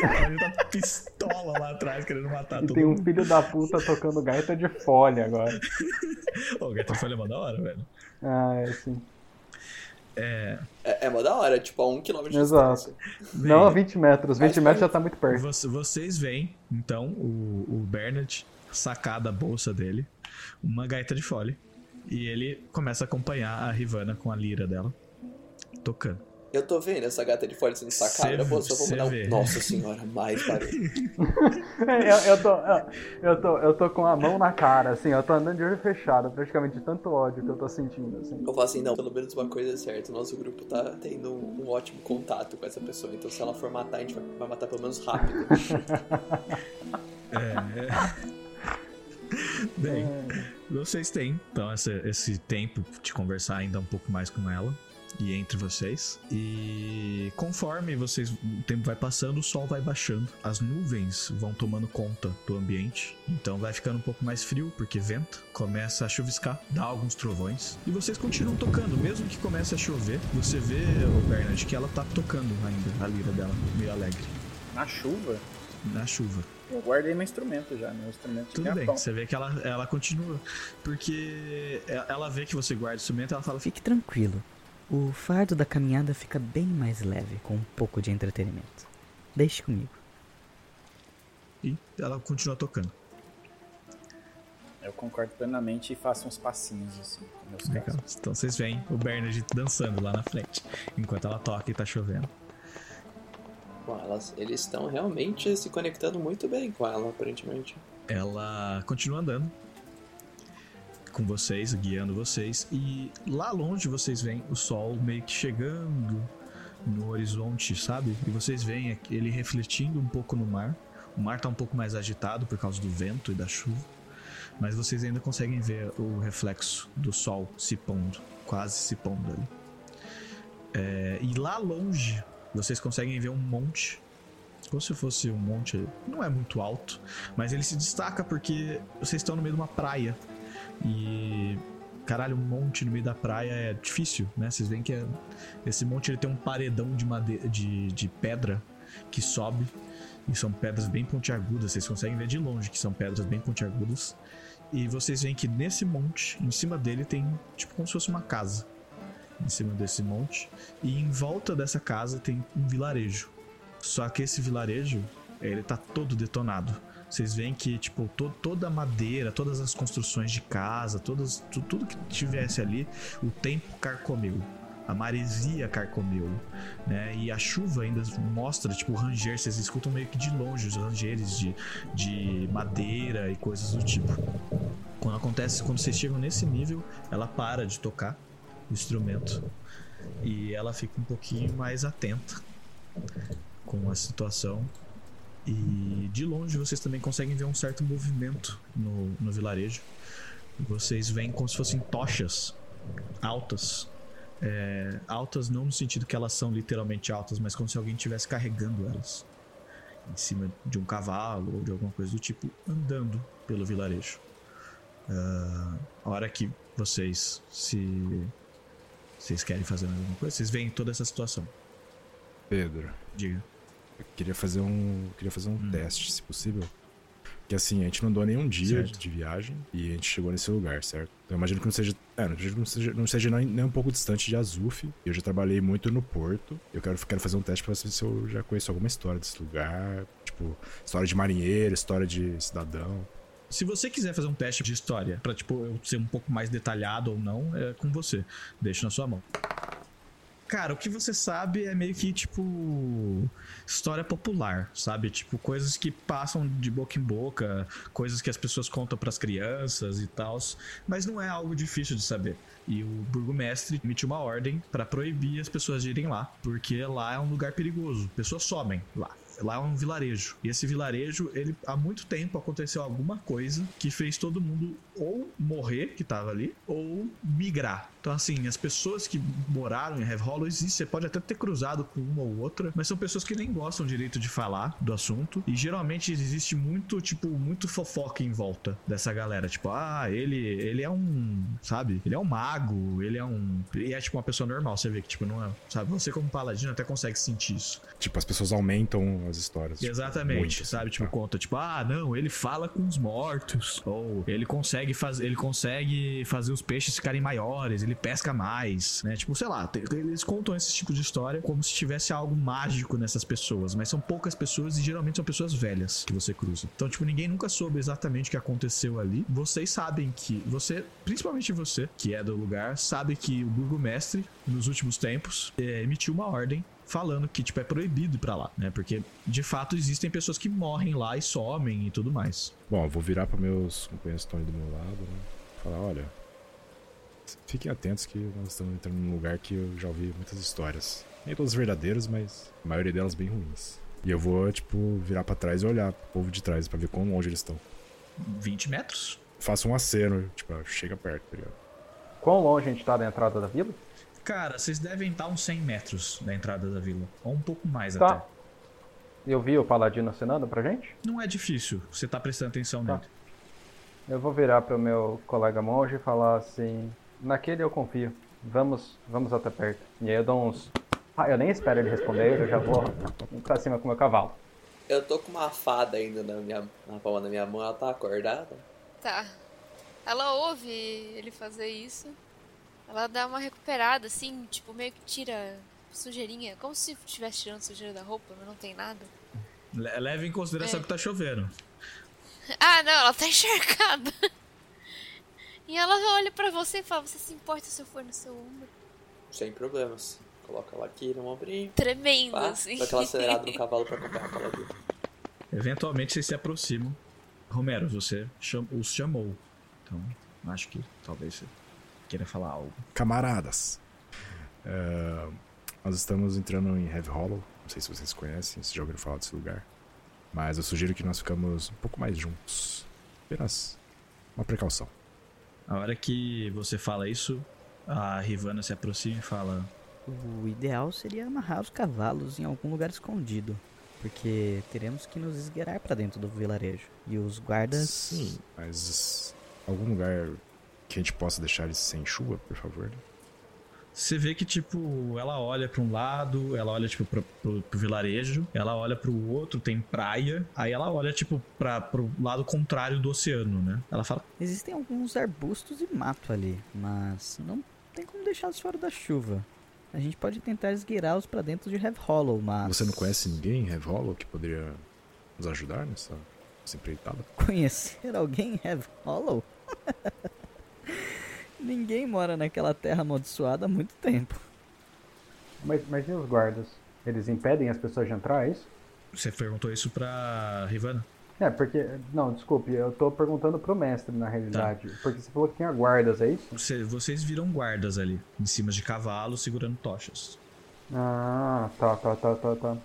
Speaker 2: Ela tá pistola lá atrás querendo matar
Speaker 3: E
Speaker 2: todo
Speaker 3: tem um
Speaker 2: mundo.
Speaker 3: filho da puta tocando gaita de folha agora.
Speaker 2: Ô, gaita de folha é mó da hora, velho.
Speaker 3: Ah, é assim.
Speaker 2: É.
Speaker 1: É, é mó da hora, tipo, a um quilômetro de
Speaker 3: Exato.
Speaker 1: distância.
Speaker 3: Não a 20 metros. 20
Speaker 1: Mas
Speaker 3: metros já tá muito perto.
Speaker 2: Voc- Vocês veem, então, o, o Bernard sacar da bolsa dele uma gaita de fole. E ele começa a acompanhar a Rivana com a lira dela, tocando.
Speaker 1: Eu tô vendo essa gata de fora sendo sacada, pô, só vou
Speaker 2: vê.
Speaker 1: um. Nossa senhora, mais barulho.
Speaker 3: É, eu, eu tô, eu, eu tô, eu tô com a mão na cara, assim, eu tô andando de olho fechado, praticamente de tanto ódio que eu tô sentindo, assim.
Speaker 1: Eu falo assim, não, pelo menos uma coisa é certa. O nosso grupo tá tendo um, um ótimo contato com essa pessoa. Então se ela for matar, a gente vai, vai matar pelo menos rápido.
Speaker 2: Bem, vocês têm, então, esse, esse tempo de conversar ainda um pouco mais com ela. E entre vocês. E conforme vocês o tempo vai passando, o sol vai baixando. As nuvens vão tomando conta do ambiente. Então vai ficando um pouco mais frio, porque venta. Começa a chuviscar, dá alguns trovões. E vocês continuam tocando, mesmo que comece a chover. Você vê, o Bernard, que ela tá tocando ainda a lira dela, meio alegre.
Speaker 7: Na chuva,
Speaker 2: Na chuva.
Speaker 7: eu guardei meu instrumento já. Meu instrumento
Speaker 2: Tudo bem, você vê que ela, ela continua. Porque e- ela vê que você guarda o instrumento ela fala:
Speaker 8: Fique tranquilo. O fardo da caminhada fica bem mais leve com um pouco de entretenimento. Deixe comigo.
Speaker 2: E ela continua tocando.
Speaker 7: Eu concordo plenamente e faço uns passinhos assim meus
Speaker 2: Legal. Então vocês veem o Bernard dançando lá na frente, enquanto ela toca e tá chovendo.
Speaker 1: Bom, elas, eles estão realmente se conectando muito bem com ela, aparentemente.
Speaker 2: Ela continua andando com vocês, guiando vocês, e lá longe vocês veem o sol meio que chegando no horizonte, sabe? E vocês veem ele refletindo um pouco no mar. O mar tá um pouco mais agitado por causa do vento e da chuva, mas vocês ainda conseguem ver o reflexo do sol se pondo, quase se pondo ali. É, e lá longe vocês conseguem ver um monte como se fosse um monte, não é muito alto, mas ele se destaca porque vocês estão no meio de uma praia. E caralho, um monte no meio da praia é difícil, né? Vocês veem que é- esse monte ele tem um paredão de madeira, de, de pedra que sobe e são pedras bem pontiagudas. Vocês conseguem ver de longe que são pedras bem pontiagudas. E vocês veem que nesse monte, em cima dele tem tipo como se fosse uma casa. Em cima desse monte e em volta dessa casa tem um vilarejo. Só que esse vilarejo, ele tá todo detonado. Vocês veem que, tipo, to- toda a madeira, todas as construções de casa, todas, tu- tudo que tivesse ali, o tempo carcomeu. A maresia carcomeu, né? E a chuva ainda mostra, tipo, ranger. Vocês escutam meio que de longe os rangeres de, de madeira e coisas do tipo. Quando acontece, quando vocês chegam nesse nível, ela para de tocar o instrumento e ela fica um pouquinho mais atenta com a situação. E de longe vocês também conseguem ver um certo movimento no, no vilarejo. Vocês veem como se fossem tochas altas. É, altas não no sentido que elas são literalmente altas, mas como se alguém estivesse carregando elas em cima de um cavalo ou de alguma coisa do tipo, andando pelo vilarejo. Ah, a hora que vocês se. Vocês querem fazer mais alguma coisa? Vocês veem toda essa situação.
Speaker 5: Pedro,
Speaker 2: Diga.
Speaker 5: Eu queria fazer um, queria fazer um
Speaker 2: Hum.
Speaker 5: teste, se possível. Porque assim, a gente não andou nenhum dia
Speaker 2: Certo.
Speaker 5: de viagem e a gente chegou nesse lugar, certo? Então, eu imagino que não seja, é, não seja, não seja, não seja nem, nem um pouco distante de Azuf. Eu já trabalhei muito no porto. Eu quero, quero fazer um teste pra ver se eu já conheço alguma história desse lugar. Tipo, história de marinheiro, história de cidadão.
Speaker 2: Se você quiser fazer um teste de história pra, tipo, eu ser um pouco mais detalhado ou não, é com você. Deixa na sua mão. Cara, o que você sabe é meio que, tipo, história popular, sabe? Tipo, coisas que passam de boca em boca, coisas que as pessoas contam pras crianças e tal. Mas não é algo difícil de saber. E o burgomestre emitiu uma ordem pra proibir as pessoas de irem lá, porque lá é um lugar perigoso. Pessoas sobem lá. Lá é um vilarejo. E esse vilarejo, ele há muito tempo aconteceu alguma coisa que fez todo mundo ou morrer, que tava ali, ou migrar. Então, assim, as pessoas que moraram em Have Hollow existem. Você pode até ter cruzado com uma ou outra, mas são pessoas que nem gostam direito de falar do assunto. E geralmente existe muito, tipo, muito fofoca em volta dessa galera. Tipo, ah, ele, ele é um, sabe? Ele é um mago, ele é um. E é tipo uma pessoa normal. Você vê que, tipo, não é. Sabe? Você, como paladino, até consegue sentir isso.
Speaker 5: Tipo, as pessoas aumentam as histórias. tipo,
Speaker 2: Exatamente,
Speaker 5: muito, assim,
Speaker 2: sabe? Tipo,
Speaker 5: tá.
Speaker 2: conta, tipo, ah, não, ele fala com os mortos. Ou ele consegue fazer, ele consegue fazer os peixes ficarem maiores, ele pesca mais, né? Tipo, sei lá, eles contam esse tipo de história como se tivesse algo mágico nessas pessoas, mas são poucas pessoas e geralmente são pessoas velhas que você cruza. Então, tipo, ninguém nunca soube exatamente o que aconteceu ali. Vocês sabem que você, principalmente você, que é do lugar, sabe que o burgomestre, nos últimos tempos, eh, emitiu uma ordem falando que tipo é proibido ir pra lá, né? Porque de fato existem pessoas que morrem lá e somem e tudo mais.
Speaker 5: Bom, eu vou virar para meus companheiros que estão ali do meu lado, né? Falar, olha, fiquem atentos que nós estamos entrando num lugar que eu já ouvi muitas histórias. Nem todas verdadeiras, mas a maioria delas bem ruins. E eu vou, tipo, virar para trás e olhar pro povo de trás para ver quão longe eles estão.
Speaker 2: 20 metros?
Speaker 5: Faço um aceno, tipo, chega perto, tá ligado?
Speaker 3: Quão longe a gente tá da entrada da vila?
Speaker 2: Cara, vocês devem estar uns 100 metros da entrada da vila. Ou um pouco mais
Speaker 3: Tá.
Speaker 2: até.
Speaker 3: Eu vi o Paladino acenando pra gente?
Speaker 2: Não é difícil, você tá prestando atenção
Speaker 3: Tá.
Speaker 2: nele.
Speaker 3: Eu vou virar pro meu colega monge e falar assim: naquele eu confio. Vamos, vamos até perto. E aí eu dou uns. Ah, eu nem espero ele responder, eu já vou pra cima com o meu cavalo.
Speaker 1: Eu tô com uma fada ainda na, minha, na palma da minha mão, ela tá acordada.
Speaker 4: Tá. Ela ouve ele fazer isso. Ela dá uma recuperada, assim, tipo, meio que tira sujeirinha. Como se estivesse tirando sujeira da roupa, mas não tem nada.
Speaker 2: Le- Leve em consideração
Speaker 4: É.
Speaker 2: que tá chovendo.
Speaker 4: Ah, não, ela tá encharcada. E ela olha pra você e fala: Você se importa se eu for no seu ombro?
Speaker 1: Sem problemas. Coloca ela aqui no ombrinho.
Speaker 4: Tremendo,
Speaker 1: Pá,
Speaker 4: assim.
Speaker 1: dá aquela acelerada no cavalo pra acompanhar a paladina.
Speaker 2: Eventualmente vocês se aproximam. Romero, você cham- os chamou. Então, acho que talvez você queira falar algo.
Speaker 5: Camaradas, é, nós estamos entrando em Heavy Hollow. Não sei se vocês conhecem, se já ouviram falar desse lugar. Mas eu sugiro que nós ficamos um pouco mais juntos. Apenas uma precaução.
Speaker 2: A hora que você fala isso, a Rivana se aproxima e fala:
Speaker 8: O ideal seria amarrar os cavalos em algum lugar escondido. Porque teremos que nos esgueirar pra dentro do vilarejo. E os guardas.
Speaker 5: Sim, mas algum lugar que a gente possa deixar eles sem chuva, por favor.
Speaker 2: Você vê que, tipo, ela olha pra um lado, ela olha, tipo, pro, pro- pro vilarejo, ela olha pro outro, tem praia, aí ela olha, tipo, pra, pro lado contrário do oceano, né? Ela fala,
Speaker 8: Existem alguns arbustos e mato ali, mas não tem como deixá-los fora da chuva. A gente pode tentar esgueirá-los pra dentro de Heavy Hollow, mas.
Speaker 5: Você não conhece ninguém em Heavy Hollow que poderia nos ajudar nessa, nessa empreitada?
Speaker 8: Conhecer alguém em Heavy Hollow? Ninguém mora naquela terra amaldiçoada há muito tempo.
Speaker 3: Mas, mas e os guardas? Eles impedem as pessoas de entrar, é isso?
Speaker 2: você perguntou isso pra Rivana?
Speaker 3: É, porque. Não, desculpe, eu tô perguntando pro mestre na realidade. Porque você falou que tinha guardas, é isso?
Speaker 2: Você- vocês viram guardas ali, em cima de cavalos, segurando tochas.
Speaker 3: Ah, tá, tá, tá, tá, tá.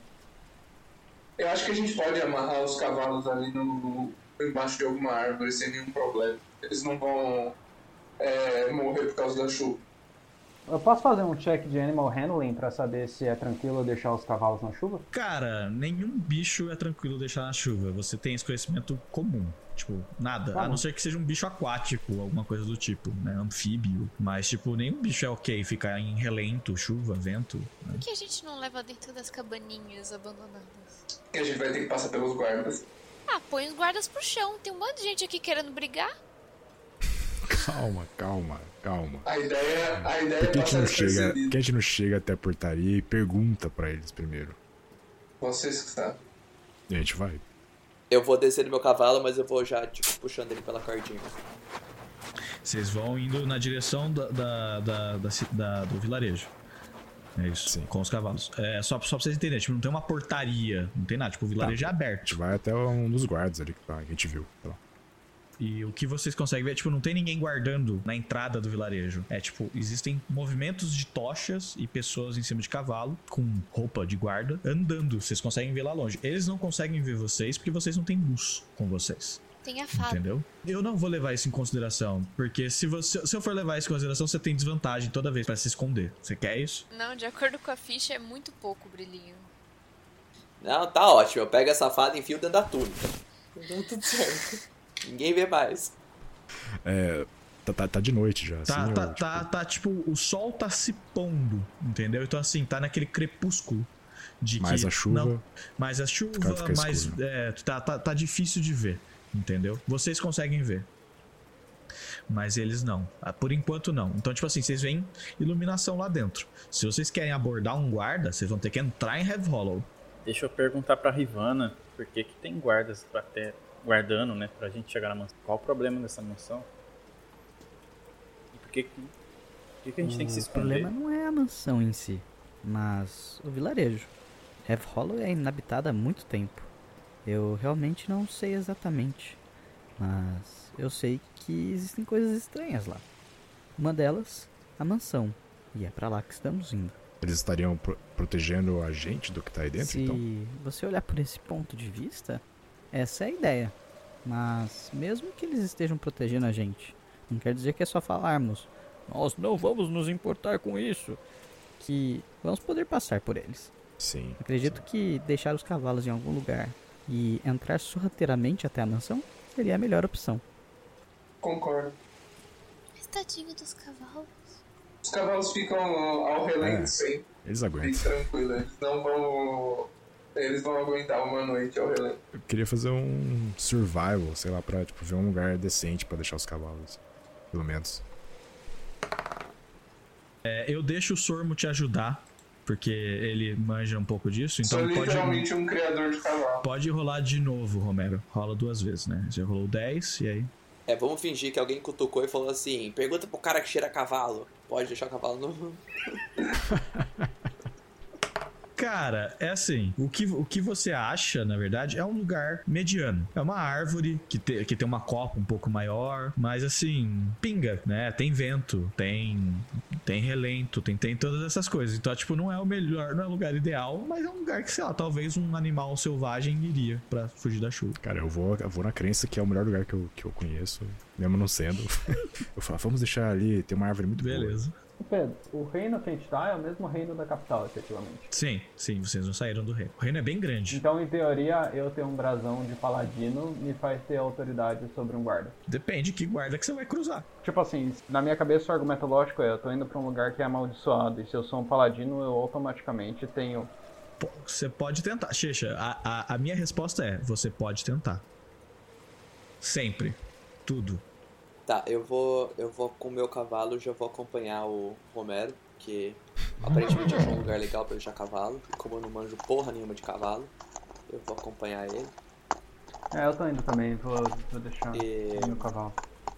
Speaker 6: Eu acho que a gente pode amarrar os cavalos ali no, embaixo de alguma árvore sem nenhum problema. Eles não vão é, morrer por causa da chuva.
Speaker 3: Eu posso fazer um check de animal handling pra saber se é tranquilo deixar os cavalos na chuva?
Speaker 2: Cara, nenhum bicho é tranquilo deixar na chuva. Você tem esse conhecimento comum. Tipo, nada.
Speaker 3: Tá
Speaker 2: a não ser que seja um bicho aquático, alguma coisa do tipo, né? Anfíbio. Mas, tipo, nenhum bicho é ok ficar em relento, chuva, vento. né?
Speaker 4: Por que a gente não leva dentro das cabaninhas abandonadas?
Speaker 6: E a gente vai ter que passar pelos guardas.
Speaker 4: Ah, põe os guardas pro chão. Tem um monte de gente aqui querendo brigar.
Speaker 5: Calma, calma, calma.
Speaker 6: A ideia, a ideia
Speaker 5: Por
Speaker 6: é
Speaker 5: que a gente
Speaker 6: passar
Speaker 5: não chega, que a gente não chega até a portaria e pergunta pra eles primeiro?
Speaker 6: Vocês que sabem.
Speaker 5: E a gente vai.
Speaker 1: Eu vou descer do meu cavalo, mas eu vou já, tipo, puxando ele pela cordinha.
Speaker 2: Vocês vão indo na direção da, da- da- da da- do vilarejo. É isso,
Speaker 5: Sim.
Speaker 2: com os cavalos. É só, só pra vocês entenderem, tipo, não tem uma portaria, não tem nada. Tipo, o vilarejo é
Speaker 5: A
Speaker 2: aberto.
Speaker 5: gente vai até um dos guardas ali que, tá, que a gente viu. Tá.
Speaker 2: E o que vocês conseguem ver é, tipo, não tem ninguém guardando na entrada do vilarejo. É, tipo, existem movimentos de tochas e pessoas em cima de cavalo, com roupa de guarda, andando. Vocês conseguem ver lá longe. Eles não conseguem ver vocês porque vocês não têm luz com vocês.
Speaker 4: Tem a fada.
Speaker 2: Entendeu? Eu não vou levar isso em consideração. Porque se, você, se eu for levar isso em consideração, você tem desvantagem toda vez pra se esconder. Você quer isso?
Speaker 4: Não, de acordo com a ficha, é muito pouco brilhinho.
Speaker 1: Não, tá ótimo. Eu pego essa fada e enfio dentro da túnica. Então tudo certo. Ninguém vê mais.
Speaker 5: É, tá, tá, tá de noite já.
Speaker 2: Tá,
Speaker 5: assim,
Speaker 2: tá,
Speaker 5: ou, tipo,
Speaker 2: tá, tá, tipo, o sol tá se pondo, entendeu? Então, assim, tá naquele crepúsculo. De
Speaker 5: Mais
Speaker 2: que,
Speaker 5: a chuva.
Speaker 2: Não, mais a chuva,
Speaker 5: Fica- fica
Speaker 2: mais. É, tá, tá, tá difícil de ver, entendeu? Vocês conseguem ver. Mas eles não. Ah, Por enquanto, não. Então, tipo assim, vocês veem iluminação lá dentro. Se vocês querem abordar um guarda, vocês vão ter que entrar em Heavy Hollow.
Speaker 7: Deixa eu perguntar pra Rivana por que, que tem guardas até guardando, né? Pra gente chegar na mansão. Qual o problema dessa mansão? E por que, que, por que, que a gente tem que se
Speaker 8: O
Speaker 7: esconder?
Speaker 8: problema não é a mansão em si, mas o vilarejo. Heavy Hollow é inabitada há muito tempo. Eu realmente não sei exatamente, mas eu sei que existem coisas estranhas lá. Uma delas, a mansão, e é pra lá que estamos indo.
Speaker 5: Eles estariam pro- protegendo a gente do que tá aí dentro,
Speaker 8: Se
Speaker 5: então?
Speaker 8: você olhar por esse ponto de vista, essa é a ideia. Mas mesmo que eles estejam protegendo a gente, não quer dizer que é só falarmos. nós não vamos nos importar com isso, que vamos poder passar por eles.
Speaker 5: Sim.
Speaker 8: Acredito que deixar os cavalos em algum lugar e entrar sorrateiramente até a mansão seria a melhor opção.
Speaker 6: Concordo.
Speaker 4: Mas tadinho dos cavalos.
Speaker 6: Os cavalos ficam ao relento
Speaker 5: É.
Speaker 6: sempre,
Speaker 5: Eles
Speaker 6: bem
Speaker 5: aguentam.
Speaker 6: tranquilo. Eles não vão. Eles vão aguentar uma noite ao relento.
Speaker 5: Eu queria fazer um survival, sei lá, pra tipo, ver um lugar decente pra deixar os cavalos. Pelo menos.
Speaker 2: É, eu deixo o Sormo te ajudar, porque ele manja um pouco disso, então
Speaker 6: Sou
Speaker 2: pode,
Speaker 6: literalmente um criador de cavalo.
Speaker 2: pode rolar de novo, Romero. Rola duas vezes, né? Já rolou 10 e aí.
Speaker 1: É, vamos fingir que alguém cutucou e falou assim: pergunta pro cara que cheira cavalo. Pode deixar o cavalo no.
Speaker 2: Cara, é assim, o que, o que você acha, na verdade, é um lugar mediano. É uma árvore que, te, que tem uma copa um pouco maior, mas assim, pinga, né? Tem vento, tem tem relento, tem, tem todas essas coisas. Então, tipo, não é o melhor, não é o lugar ideal, mas é um lugar que, sei lá, talvez um animal selvagem iria pra fugir da chuva.
Speaker 5: Cara, eu vou, eu vou na crença que é o melhor lugar que eu, que eu conheço, mesmo não sendo. eu falo, vamos deixar ali, tem uma árvore muito boa.
Speaker 2: Beleza.
Speaker 3: Pedro, o reino Fentitá é o mesmo reino da capital, efetivamente.
Speaker 2: Sim, sim, vocês não saíram do reino. O reino é bem grande.
Speaker 3: Então, em teoria, eu ter um brasão de paladino me faz ter autoridade sobre um guarda.
Speaker 2: Depende que guarda que você vai cruzar.
Speaker 3: Tipo assim, na minha cabeça o argumento lógico é, eu tô indo pra um lugar que é amaldiçoado, e se eu sou um paladino, eu automaticamente tenho...
Speaker 2: Você pode tentar. Checha, a, a, a minha resposta é: você pode tentar. Sempre. Tudo.
Speaker 1: Tá, eu vou. Eu vou com o meu cavalo, já vou acompanhar o Romero, que aparentemente achou um lugar legal pra deixar cavalo. E Como eu não manjo porra nenhuma de cavalo, eu vou acompanhar ele.
Speaker 3: É, eu tô indo também, vou, vou deixar
Speaker 1: E-
Speaker 3: o meu cavalo.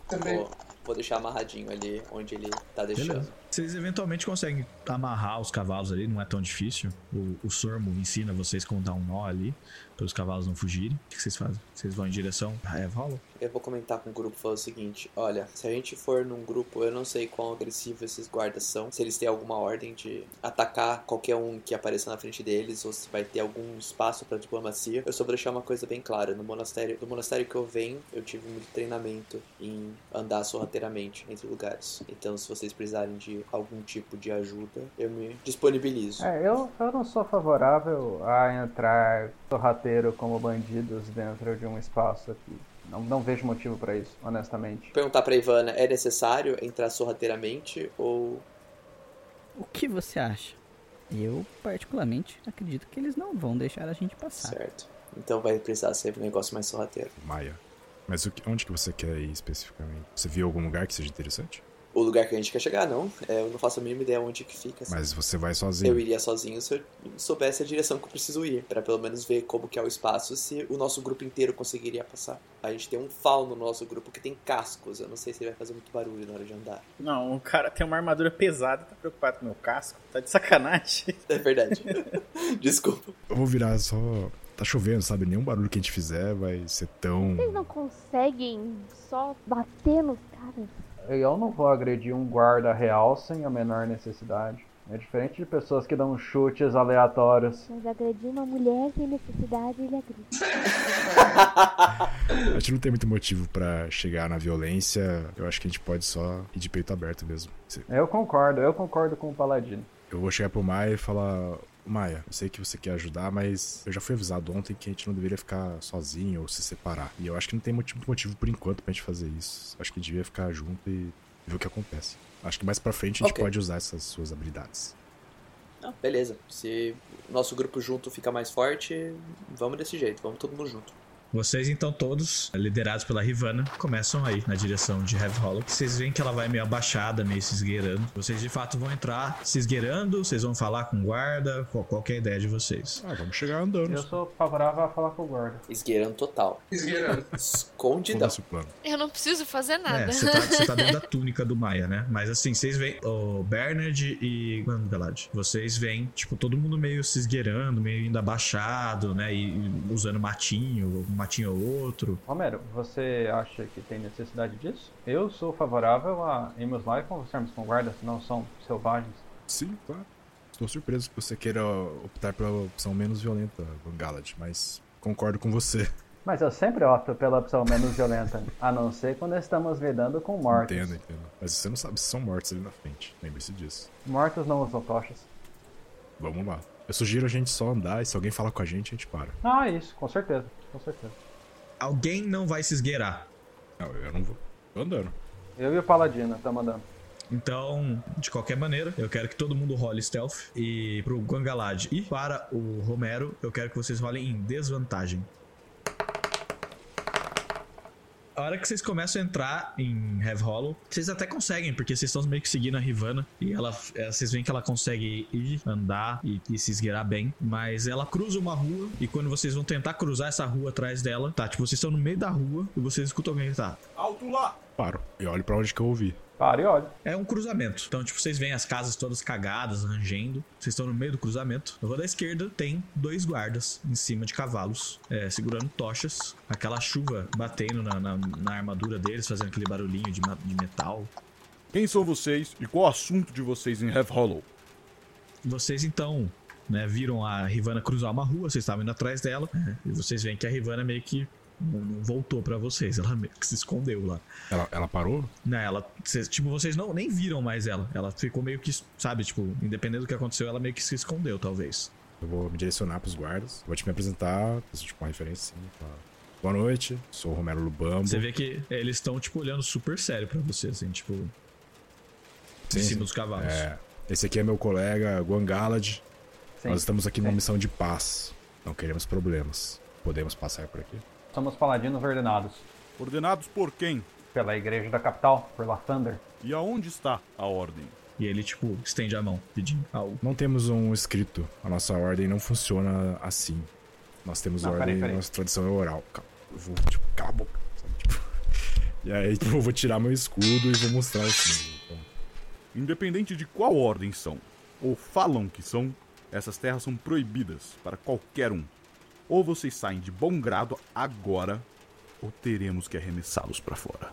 Speaker 6: Também.
Speaker 1: Vou, vou deixar amarradinho ali onde ele tá deixando.
Speaker 2: Beleza. Vocês eventualmente conseguem amarrar os cavalos ali, não é tão difícil. O, o Sormo ensina vocês como dar um nó ali, para os cavalos não fugirem. O que vocês fazem? Vocês vão em direção a Evolo?
Speaker 1: Eu vou comentar com o grupo falando o seguinte: olha, se a gente for num grupo, eu não sei quão agressivo esses guardas são, se eles têm alguma ordem de atacar qualquer um que apareça na frente deles, ou se vai ter algum espaço pra diplomacia. Eu só vou deixar uma coisa bem clara: no monastério, no monastério que eu venho, eu tive muito treinamento em andar sorrateiramente entre lugares. Então, se vocês precisarem de algum tipo de ajuda, eu me disponibilizo.
Speaker 3: É, eu, eu não sou favorável a entrar sorrateiro como bandidos dentro de um espaço aqui. Não, não vejo motivo pra isso, honestamente.
Speaker 1: Perguntar pra Ivana: é necessário entrar sorrateiramente ou
Speaker 8: O que você acha? Eu, particularmente, acredito que eles não vão deixar a gente passar.
Speaker 1: certo? Então vai precisar ser um negócio mais sorrateiro.
Speaker 5: Maia. Mas o que- onde que você quer ir especificamente? Você viu algum lugar que seja interessante?
Speaker 1: O lugar que a gente quer chegar, não. É, eu não faço a mínima ideia onde que fica. assim.
Speaker 5: Mas você vai
Speaker 1: Eu
Speaker 5: sozinho.
Speaker 1: iria sozinho se eu soubesse a direção que eu preciso ir, Pra pelo menos ver como que é o espaço, se o nosso grupo inteiro conseguiria passar. A gente tem um fauno no nosso grupo que tem cascos, eu não sei se ele vai fazer muito barulho na hora de andar.
Speaker 7: Não, o cara tem uma armadura pesada, tá preocupado com o meu casco. Tá de sacanagem.
Speaker 1: É verdade. Desculpa.
Speaker 5: Eu vou virar só. Tá chovendo, sabe? Nenhum barulho que a gente fizer vai ser tão.
Speaker 9: Vocês não conseguem só bater nos caras?
Speaker 3: Eu não vou agredir um guarda real sem a menor necessidade. É diferente de pessoas que dão chutes aleatórios.
Speaker 9: Mas agredir uma mulher sem necessidade, ele agride.
Speaker 5: A gente não tem muito motivo pra chegar na violência. Eu acho que a gente pode só ir de peito aberto mesmo.
Speaker 3: Eu concordo, eu concordo com o Paladino.
Speaker 5: Eu vou chegar pro Maia e falar: Maia, eu sei que você quer ajudar, mas eu já fui avisado ontem que a gente não deveria ficar sozinho ou se separar. E eu acho que não tem motivo, motivo por enquanto pra gente fazer isso. Acho que devia ficar junto e ver o que acontece. Acho que mais pra frente a gente
Speaker 1: Ok.
Speaker 5: pode usar essas suas habilidades.
Speaker 1: Não, beleza. Se nosso grupo junto fica mais forte, vamos desse jeito, vamos todo mundo junto.
Speaker 2: Vocês então todos, liderados pela Rivana, começam aí na direção de Heavy Hollow. Vocês veem que ela vai meio abaixada, meio se esgueirando. Vocês de fato vão entrar se esgueirando, vocês vão falar com o guarda, qual, qual que é a ideia de vocês?
Speaker 5: Ah, vamos chegar andando.
Speaker 3: Eu sou favorável a falar com o guarda.
Speaker 1: Esgueirando total.
Speaker 6: Esgueirando.
Speaker 1: Escondidão.
Speaker 5: Foda-se o plano.
Speaker 4: Eu não preciso fazer nada.
Speaker 2: É, você tá, você tá dentro da túnica do Maia, né? Mas assim, vocês veem o Bernard e Mano Galad. Vocês veem, tipo, todo mundo meio se esgueirando, meio indo abaixado, né? E, usando matinho, matinho ou outro.
Speaker 3: Romero, você acha que tem necessidade disso? Eu sou favorável a irmos lá e conversarmos com o guarda, se não são selvagens.
Speaker 5: Sim, claro. Estou surpreso que você queira optar pela opção menos violenta, Van Galad, mas concordo com você.
Speaker 3: Mas eu sempre opto pela opção menos violenta, a não ser quando estamos lidando com mortos.
Speaker 5: Entendo, entendo. Mas você não sabe se são mortos ali na frente. Lembre-se disso.
Speaker 3: Mortos não usam tochas.
Speaker 5: Vamos lá. Eu sugiro a gente só andar e se alguém falar com a gente, a gente para.
Speaker 3: Ah, isso, com certeza, com certeza.
Speaker 2: Alguém não vai se esgueirar.
Speaker 5: Não, eu não vou. Tô andando.
Speaker 3: Eu e o Paladino estamos andando.
Speaker 2: Então, de qualquer maneira, eu quero que todo mundo role stealth. E pro Gangalad e para o Romero, eu quero que vocês rolem em desvantagem. A hora que vocês começam a entrar em Have Hollow, vocês até conseguem, porque vocês estão meio que seguindo a Rivana. E ela, é, vocês veem que ela consegue ir, andar e, e se esgueirar bem. Mas ela cruza uma rua, e quando vocês vão tentar cruzar essa rua atrás dela, tá? Tipo, vocês estão no meio da rua e vocês escutam alguém gritar.
Speaker 7: Alto lá!
Speaker 5: Paro. E olho pra onde que eu ouvi.
Speaker 3: Para e olha.
Speaker 2: É um cruzamento. Então, tipo, vocês veem as casas todas cagadas, rangendo. Vocês estão no meio do cruzamento. Na rua da esquerda tem dois guardas em cima de cavalos, é, segurando tochas. Aquela chuva batendo na, na- na armadura deles, fazendo aquele barulhinho de, de metal.
Speaker 10: Quem são vocês e qual o assunto de vocês em Have Hollow?
Speaker 2: Vocês então, né, viram a Rivana cruzar uma rua, vocês estavam indo atrás dela. E vocês veem que a Rivana meio que não, não voltou pra vocês. Ela meio que se escondeu lá.
Speaker 5: Ela, ela parou?
Speaker 2: Não, ela. cês- tipo, vocês não nem viram mais ela. Ela ficou meio que, sabe, tipo, independente do que aconteceu, ela meio que se escondeu, talvez.
Speaker 5: Eu vou me direcionar pros guardas. Vou te me apresentar, fazer tipo uma referência assim. falar, Boa noite, sou o Romero Lubambo.
Speaker 2: Você vê que eles estão, tipo, olhando super sério pra você, assim, tipo.
Speaker 5: Sim,
Speaker 2: em cima
Speaker 5: sim.
Speaker 2: dos cavalos.
Speaker 5: É, esse aqui é meu colega Guangalad.
Speaker 3: Sim,
Speaker 5: Nós estamos aqui numa
Speaker 3: sim.
Speaker 5: missão de paz. Não queremos problemas. Podemos passar por aqui?
Speaker 3: Somos paladinos ordenados
Speaker 10: Ordenados por quem?
Speaker 3: pela igreja da capital, por Lathander.
Speaker 10: E aonde está a ordem?
Speaker 2: E ele, tipo, estende a mão, pedindo algo.
Speaker 5: Não temos um escrito. A nossa ordem não funciona assim. Nós temos
Speaker 3: Não,
Speaker 5: ordem,
Speaker 3: peraí, peraí.
Speaker 5: nossa tradição é oral. Calma, Eu vou, tipo, cala a boca. sabe? Tipo, e aí, tipo, eu vou tirar meu escudo e vou mostrar assim. Então,
Speaker 10: Independente de qual ordem são, ou falam que são, essas terras são proibidas para qualquer um. Ou vocês saem de bom grado agora, ou teremos que arremessá-los para fora.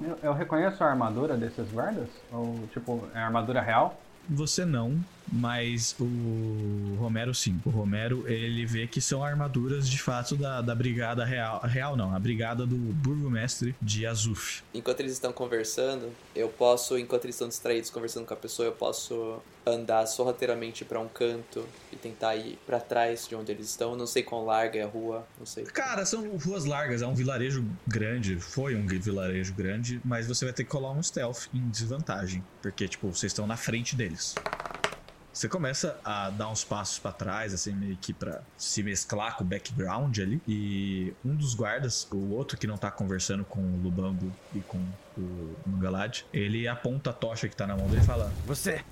Speaker 3: Eu, eu reconheço a armadura desses guardas? Ou, tipo, é armadura real?
Speaker 2: Você não, mas o Romero sim. O Romero, ele vê que são armaduras de fato da, da brigada real. Real não, a brigada do burgomestre de Azuf.
Speaker 1: Enquanto eles estão conversando, eu posso, enquanto eles estão distraídos conversando com a pessoa, eu posso andar sorrateiramente pra um canto e tentar ir pra trás de onde eles estão. Não sei quão larga é a rua, não sei.
Speaker 2: Cara, são ruas largas, é um vilarejo grande. Foi um vilarejo grande, mas você vai ter que colar um stealth em desvantagem. Porque, tipo, vocês estão na frente deles. Você começa a dar uns passos pra trás, assim, meio que pra se mesclar com o background ali. E um dos guardas, o outro que não tá conversando com o Lubango e com o Mungalad, ele aponta a tocha que tá na mão dele e fala:
Speaker 11: Você,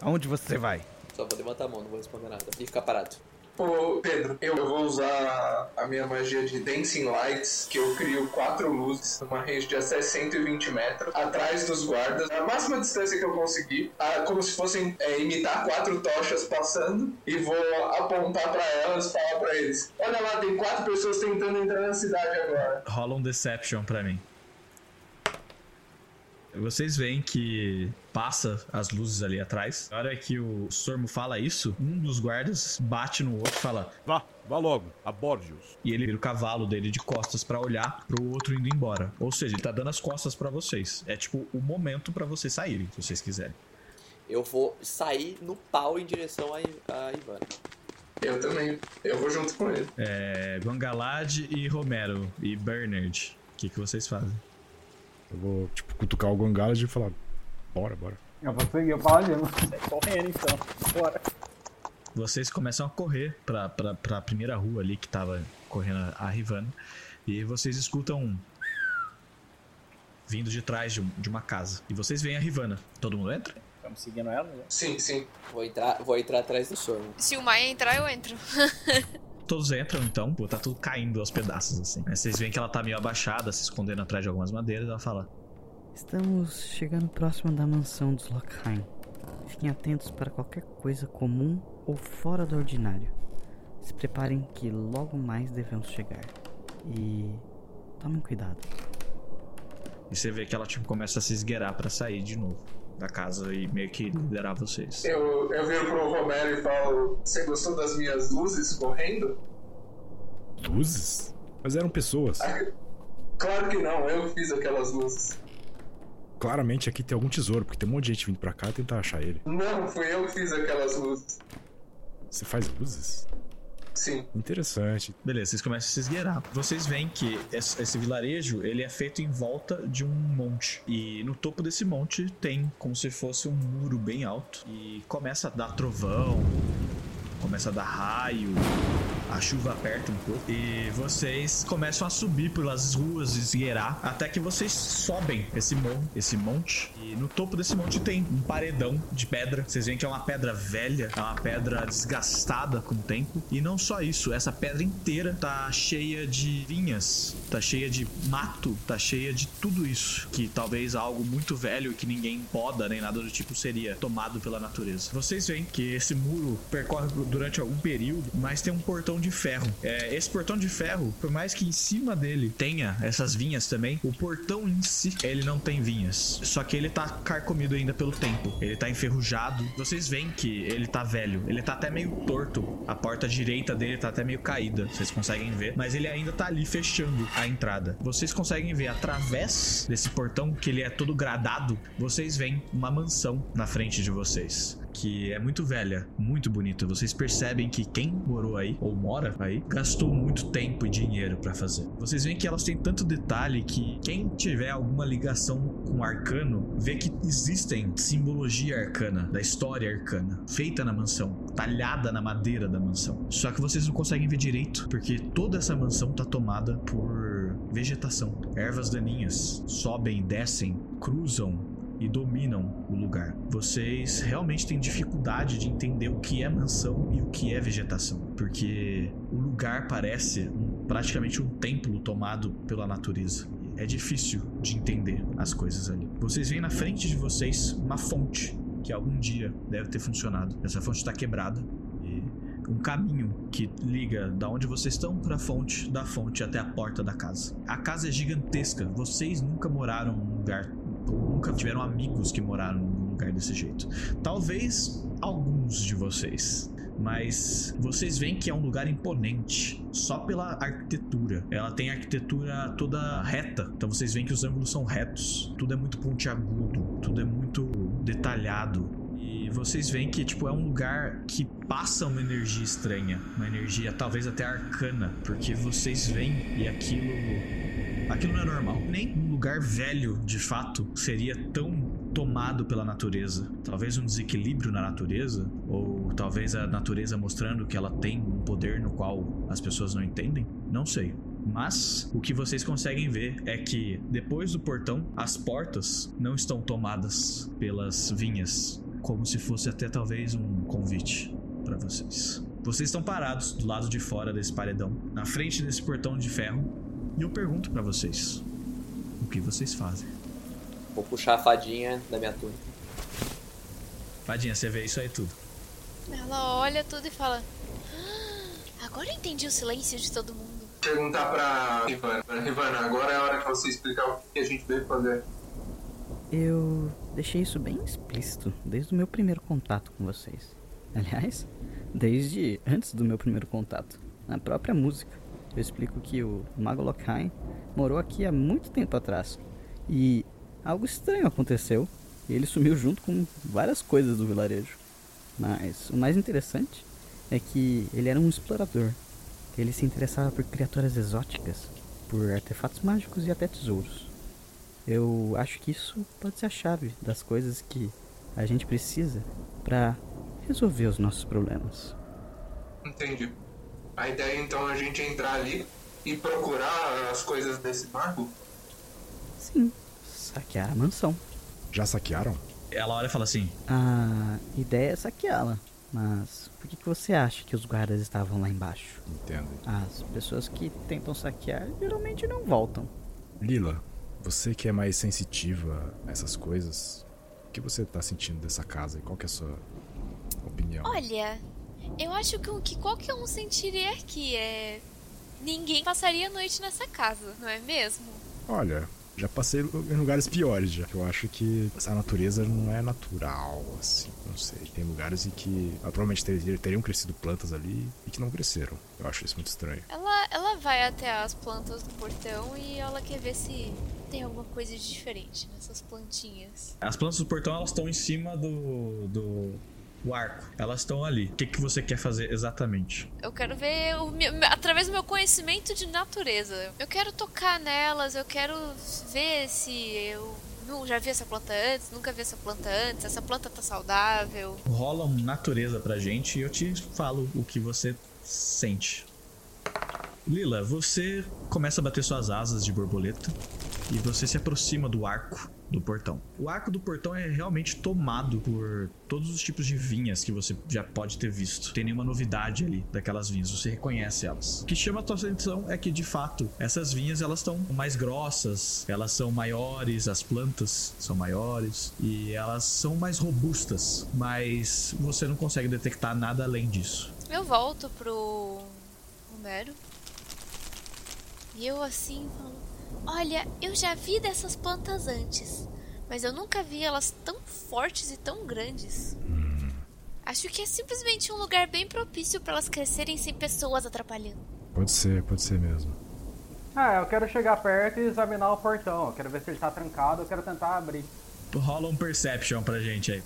Speaker 11: aonde você vai?
Speaker 1: Só vou levantar a mão, não vou responder nada. E ficar parado.
Speaker 6: Ô, Pedro, eu vou usar a minha magia de Dancing Lights, que eu crio quatro luzes numa range de até 120 metros, atrás dos guardas, a máxima distância que eu conseguir, ah, como se fossem é, imitar quatro tochas passando, e vou apontar pra elas e falar pra eles: Olha lá, tem quatro pessoas tentando entrar na cidade agora.
Speaker 2: rola um Deception pra mim. Vocês veem que passa as luzes ali atrás. Na hora que o Sormo fala isso, um dos guardas bate no outro e fala.
Speaker 10: Vá, vá logo, aborde-os.
Speaker 2: E ele vira o cavalo dele de costas pra olhar pro outro indo embora. Ou seja, ele tá dando as costas pra vocês. É tipo o momento pra vocês saírem, se vocês quiserem.
Speaker 1: Eu vou sair no pau em direção a, a Ivana.
Speaker 6: Eu também, eu vou junto com ele.
Speaker 2: É. Gangalad e Romero e Bernard. O que, que vocês fazem?
Speaker 5: Eu vou, tipo, cutucar o Guangalad e falar: Bora, bora.
Speaker 3: Eu vou seguir o paladino.
Speaker 7: Sai correndo então. Bora.
Speaker 2: Vocês começam a correr pra, pra, pra primeira rua ali que tava correndo a Rivana. E vocês escutam um. Vindo de trás de, um- de uma casa. E vocês veem a Rivana. Todo mundo entra?
Speaker 7: Estamos seguindo ela, né?
Speaker 6: Sim, sim.
Speaker 1: Vou entrar, vou entrar atrás do Sormo.
Speaker 4: Se o Maia entrar, eu entro.
Speaker 2: Todos entram então. Pô, tá tudo caindo aos pedaços assim. Aí vocês veem que ela tá meio abaixada, se escondendo atrás de algumas madeiras. Ela fala:
Speaker 8: Estamos chegando próximo da mansão dos Lockheim. Fiquem atentos para qualquer coisa comum ou fora do ordinário. Se preparem que logo mais devemos chegar. E tomem cuidado.
Speaker 2: E você vê que ela tipo começa a se esgueirar pra sair de novo da casa e meio que liderar vocês.
Speaker 6: Eu, eu viro pro Romero e falo: Você gostou das minhas luzes correndo?
Speaker 5: Luzes? Mas eram pessoas.
Speaker 6: Claro que não, eu fiz aquelas luzes.
Speaker 5: Claramente aqui tem algum tesouro, porque tem um monte de gente vindo pra cá tentar achar ele.
Speaker 6: Não, fui eu que fiz aquelas luzes.
Speaker 5: Você faz luzes?
Speaker 6: Sim.
Speaker 5: Interessante.
Speaker 2: Beleza, vocês começam a se esgueirar. Vocês veem que esse, esse vilarejo, ele é feito em volta de um monte. E no topo desse monte tem como se fosse um muro bem alto. E começa a dar trovão, começa a dar raio, a chuva aperta um pouco e vocês começam a subir pelas ruas, esgueirar, até que vocês sobem esse monte, esse monte. E no topo desse monte tem um paredão de pedra. Vocês veem que é uma pedra velha, é uma pedra desgastada com o tempo. E não só isso, essa pedra inteira tá cheia de vinhas, tá cheia de mato, tá cheia de tudo isso. Que talvez algo muito velho que ninguém poda nem nada do tipo seria tomado pela natureza. Vocês veem que esse muro percorre durante algum período, mas tem um portão de ferro. É, esse portão de ferro, por mais que em cima dele tenha essas vinhas também, o portão em si, ele não tem vinhas. Só que ele tá carcomido ainda pelo tempo. Ele tá enferrujado. Vocês veem que ele tá velho. Ele tá até meio torto. A porta direita dele tá até meio caída. Vocês conseguem ver. Mas ele ainda tá ali fechando a entrada. Vocês conseguem ver através desse portão, que ele é todo gradado, vocês veem uma mansão na frente de vocês que é muito velha, muito bonita. Vocês percebem que quem morou aí ou mora aí gastou muito tempo e dinheiro para fazer. Vocês veem que elas têm tanto detalhe que quem tiver alguma ligação com arcano vê que existem simbologia arcana da história arcana feita na mansão, talhada na madeira da mansão. Só que vocês não conseguem ver direito porque toda essa mansão tá tomada por vegetação. Ervas daninhas sobem descem, cruzam e dominam o lugar. Vocês realmente têm dificuldade de entender o que é mansão e o que é vegetação, porque o lugar parece um, praticamente um templo tomado pela natureza. É difícil de entender as coisas ali. Vocês veem na frente de vocês uma fonte que algum dia deve ter funcionado. Essa fonte está quebrada e um caminho que liga da onde vocês estão para a fonte, da fonte até a porta da casa. A casa é gigantesca. Vocês nunca moraram num lugar nunca tiveram amigos que moraram num lugar desse jeito. Talvez alguns de vocês. Mas vocês veem que é um lugar imponente só pela arquitetura. Ela tem arquitetura toda reta. Então vocês veem que os ângulos são retos. Tudo é muito pontiagudo, tudo é muito detalhado. E vocês veem que tipo é um lugar que passa uma energia estranha, uma energia talvez até arcana, porque vocês veem e aquilo aquilo não é normal. Nem lugar velho, de fato, seria tão tomado pela natureza. Talvez um desequilíbrio na natureza, ou talvez a natureza mostrando que ela tem um poder no qual as pessoas não entendem. Não sei. Mas o que vocês conseguem ver é que depois do portão, as portas não estão tomadas pelas vinhas, como se fosse até talvez um convite para vocês. Vocês estão parados do lado de fora desse paredão, na frente desse portão de ferro, e eu pergunto para vocês: que vocês fazem?
Speaker 1: Vou puxar a fadinha da minha túnica.
Speaker 2: Fadinha, você vê isso aí tudo.
Speaker 4: Ela olha tudo e fala: "Ah, Agora eu entendi o silêncio de todo mundo.
Speaker 6: Perguntar pra Rivana. Rivana, agora é a hora que você explicar o que a gente veio fazer.
Speaker 8: Eu deixei isso bem explícito desde o meu primeiro contato com vocês. Aliás, desde antes do meu primeiro contato, na própria música. Eu explico que o Mago Lockheim morou aqui há muito tempo atrás. E algo estranho aconteceu. E ele sumiu junto com várias coisas do vilarejo. Mas o mais interessante é que ele era um explorador. Ele se interessava por criaturas exóticas, por artefatos mágicos e até tesouros. Eu acho que isso pode ser a chave das coisas que a gente precisa para resolver os nossos problemas.
Speaker 6: Entendi. A ideia então é a gente entrar ali e procurar as coisas desse mago?
Speaker 8: Sim, saquear a mansão.
Speaker 5: Já saquearam?
Speaker 2: Ela olha e fala assim:
Speaker 8: A ideia é saqueá-la. Mas por que, que você acha que os guardas estavam lá embaixo?
Speaker 5: Entendo.
Speaker 8: As pessoas que tentam saquear geralmente não voltam.
Speaker 5: Lila, você que é mais sensitiva a essas coisas, o que você tá sentindo dessa casa e qual que é a sua opinião?
Speaker 4: Olha, eu acho que o que qualquer um sentiria aqui é. Ninguém passaria a noite nessa casa, não é mesmo?
Speaker 5: Olha, Já passei em lugares piores já. Eu acho que a natureza não é natural, assim. Não sei. Tem lugares em que ah, provavelmente ter- teriam crescido plantas ali e que não cresceram. Eu acho isso muito estranho.
Speaker 4: Ela, ela vai até as plantas do portão e ela quer ver se tem alguma coisa de diferente nessas plantinhas.
Speaker 2: As plantas do portão elas estão em cima do, do o arco. Elas estão ali. O que, que você quer fazer exatamente?
Speaker 4: Eu quero ver o meu- através do meu conhecimento de natureza. Eu quero tocar nelas, eu quero ver se eu não já vi essa planta antes, nunca vi essa planta antes, essa planta tá saudável.
Speaker 2: Rola um natureza pra gente e eu te falo o que você sente. Lila, você começa a bater suas asas de borboleta e você se aproxima do arco do portão. O arco do portão é realmente tomado por todos os tipos de vinhas que você já pode ter visto. Tem nenhuma novidade ali daquelas vinhas, você reconhece elas. O que chama a tua atenção é que de fato essas vinhas elas estão mais grossas, elas são maiores, as plantas são maiores e elas são mais robustas, mas você não consegue detectar nada além disso.
Speaker 4: Eu volto pro Homero. E eu assim falo: Olha, eu já vi dessas plantas antes, mas eu nunca vi elas tão fortes e tão grandes. Acho que é simplesmente um lugar bem propício para elas crescerem sem pessoas atrapalhando.
Speaker 5: Pode ser, pode ser mesmo.
Speaker 3: Ah, eu quero chegar perto e examinar o portão. Eu quero ver se ele tá trancado, eu quero tentar abrir.
Speaker 2: Rola um perception pra gente aí.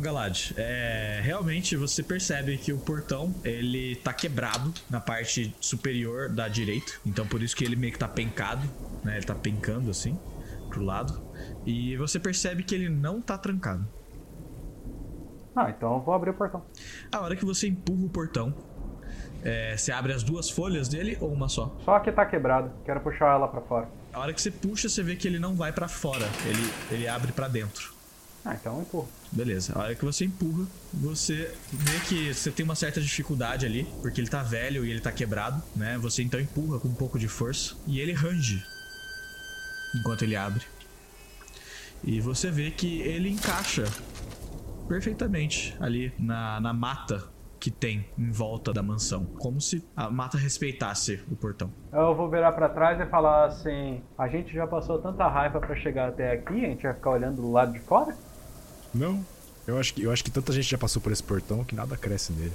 Speaker 2: Galad, é, realmente você percebe que o portão ele tá quebrado na parte superior da direita. Então por isso que ele meio que tá pencado, né? Ele tá pencando assim pro lado. E você percebe que ele não tá trancado.
Speaker 3: Ah, então eu vou abrir o portão.
Speaker 2: A hora que você empurra o portão, é, você abre as duas folhas dele ou uma só?
Speaker 3: Só que tá quebrado. Quero puxar ela pra fora.
Speaker 2: A hora que você puxa, você vê que ele não vai pra fora, ele, ele abre pra dentro.
Speaker 3: Ah, então eu empurro.
Speaker 2: Beleza, a hora que você empurra, você vê que você tem uma certa dificuldade ali, porque ele tá velho e ele tá quebrado, né? Você então empurra com um pouco de força e ele range enquanto ele abre. E você vê que ele encaixa perfeitamente ali na, na mata que tem em volta da mansão, como se a mata respeitasse o portão.
Speaker 3: Eu vou virar pra trás e falar assim: a gente já passou tanta raiva pra chegar até aqui, a gente vai ficar olhando do lado de fora?
Speaker 5: Não. Eu acho que, eu acho que tanta gente já passou por esse portão que nada cresce nele.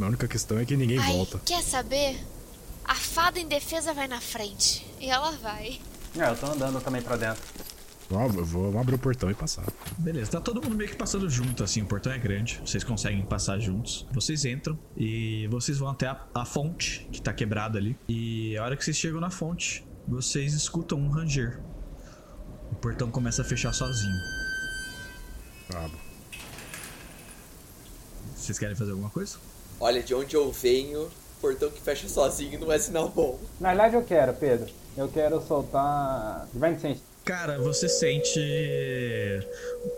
Speaker 5: A única questão é que ninguém
Speaker 4: Ai,
Speaker 5: volta.
Speaker 4: quer saber? A fada em defesa vai na frente. E ela vai.
Speaker 3: É, eu tô andando também pra dentro.
Speaker 5: Vamos, eu vou vamos abrir o portão e passar.
Speaker 2: Beleza, tá todo mundo meio que passando junto, assim, o portão é grande, vocês conseguem passar juntos. Vocês entram e vocês vão até a, a fonte, que tá quebrada ali. E a hora que vocês chegam na fonte, vocês escutam um ranger. O portão começa a fechar sozinho.
Speaker 5: Brabo.
Speaker 2: Vocês querem fazer alguma coisa?
Speaker 1: Olha, de onde eu venho, portão que fecha sozinho não é sinal bom.
Speaker 3: Na verdade eu quero, Pedro. Eu quero soltar. Divine Sense.
Speaker 2: Cara, você sente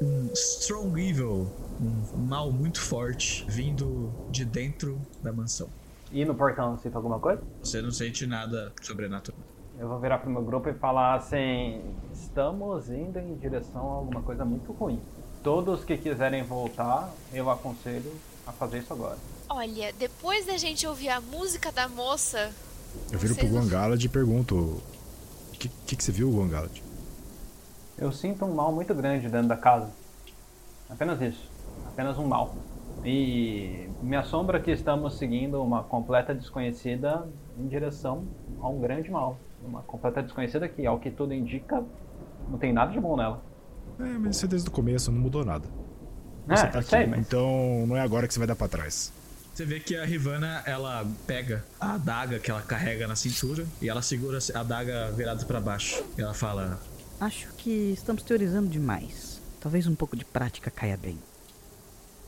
Speaker 2: um strong evil, um mal muito forte, vindo de dentro da mansão.
Speaker 3: E no portão, sinto alguma coisa?
Speaker 2: Você não sente nada sobrenatural.
Speaker 3: Eu vou virar pro meu grupo e falar assim: estamos indo em direção a alguma coisa muito ruim. Todos que quiserem voltar, eu aconselho a fazer isso agora.
Speaker 4: Olha, depois da gente ouvir a música da moça,
Speaker 5: Eu viro pro Guangalad e pergunto: O que, que, que você viu, Guangalad?
Speaker 3: Eu sinto um mal muito grande dentro da casa. Apenas isso. Apenas um mal. E me assombra que estamos seguindo uma completa desconhecida em direção a um grande mal. Uma completa desconhecida que, ao que tudo indica, não tem nada de bom nela.
Speaker 5: É, mas isso é desde o começo, não mudou nada. Você tá
Speaker 3: eu sei,
Speaker 5: aqui,
Speaker 3: mas-
Speaker 5: Então não é agora que você vai dar pra trás.
Speaker 2: Você vê que a Rivana, ela pega a adaga que ela carrega na cintura e ela segura a adaga virada pra baixo. E ela fala:
Speaker 8: Acho que estamos teorizando demais. Talvez um pouco de prática caia bem.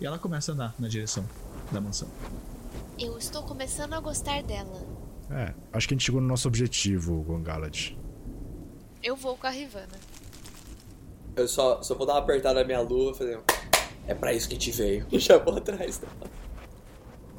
Speaker 2: E ela começa a andar na direção da mansão.
Speaker 4: eu estou começando a gostar dela.
Speaker 5: É, acho que a gente chegou no nosso objetivo, Guangalad.
Speaker 4: Eu vou com a Rivana.
Speaker 1: Eu só, só vou dar uma apertada na minha luva e fazer. É pra isso que gente veio. Já vou atrás dela.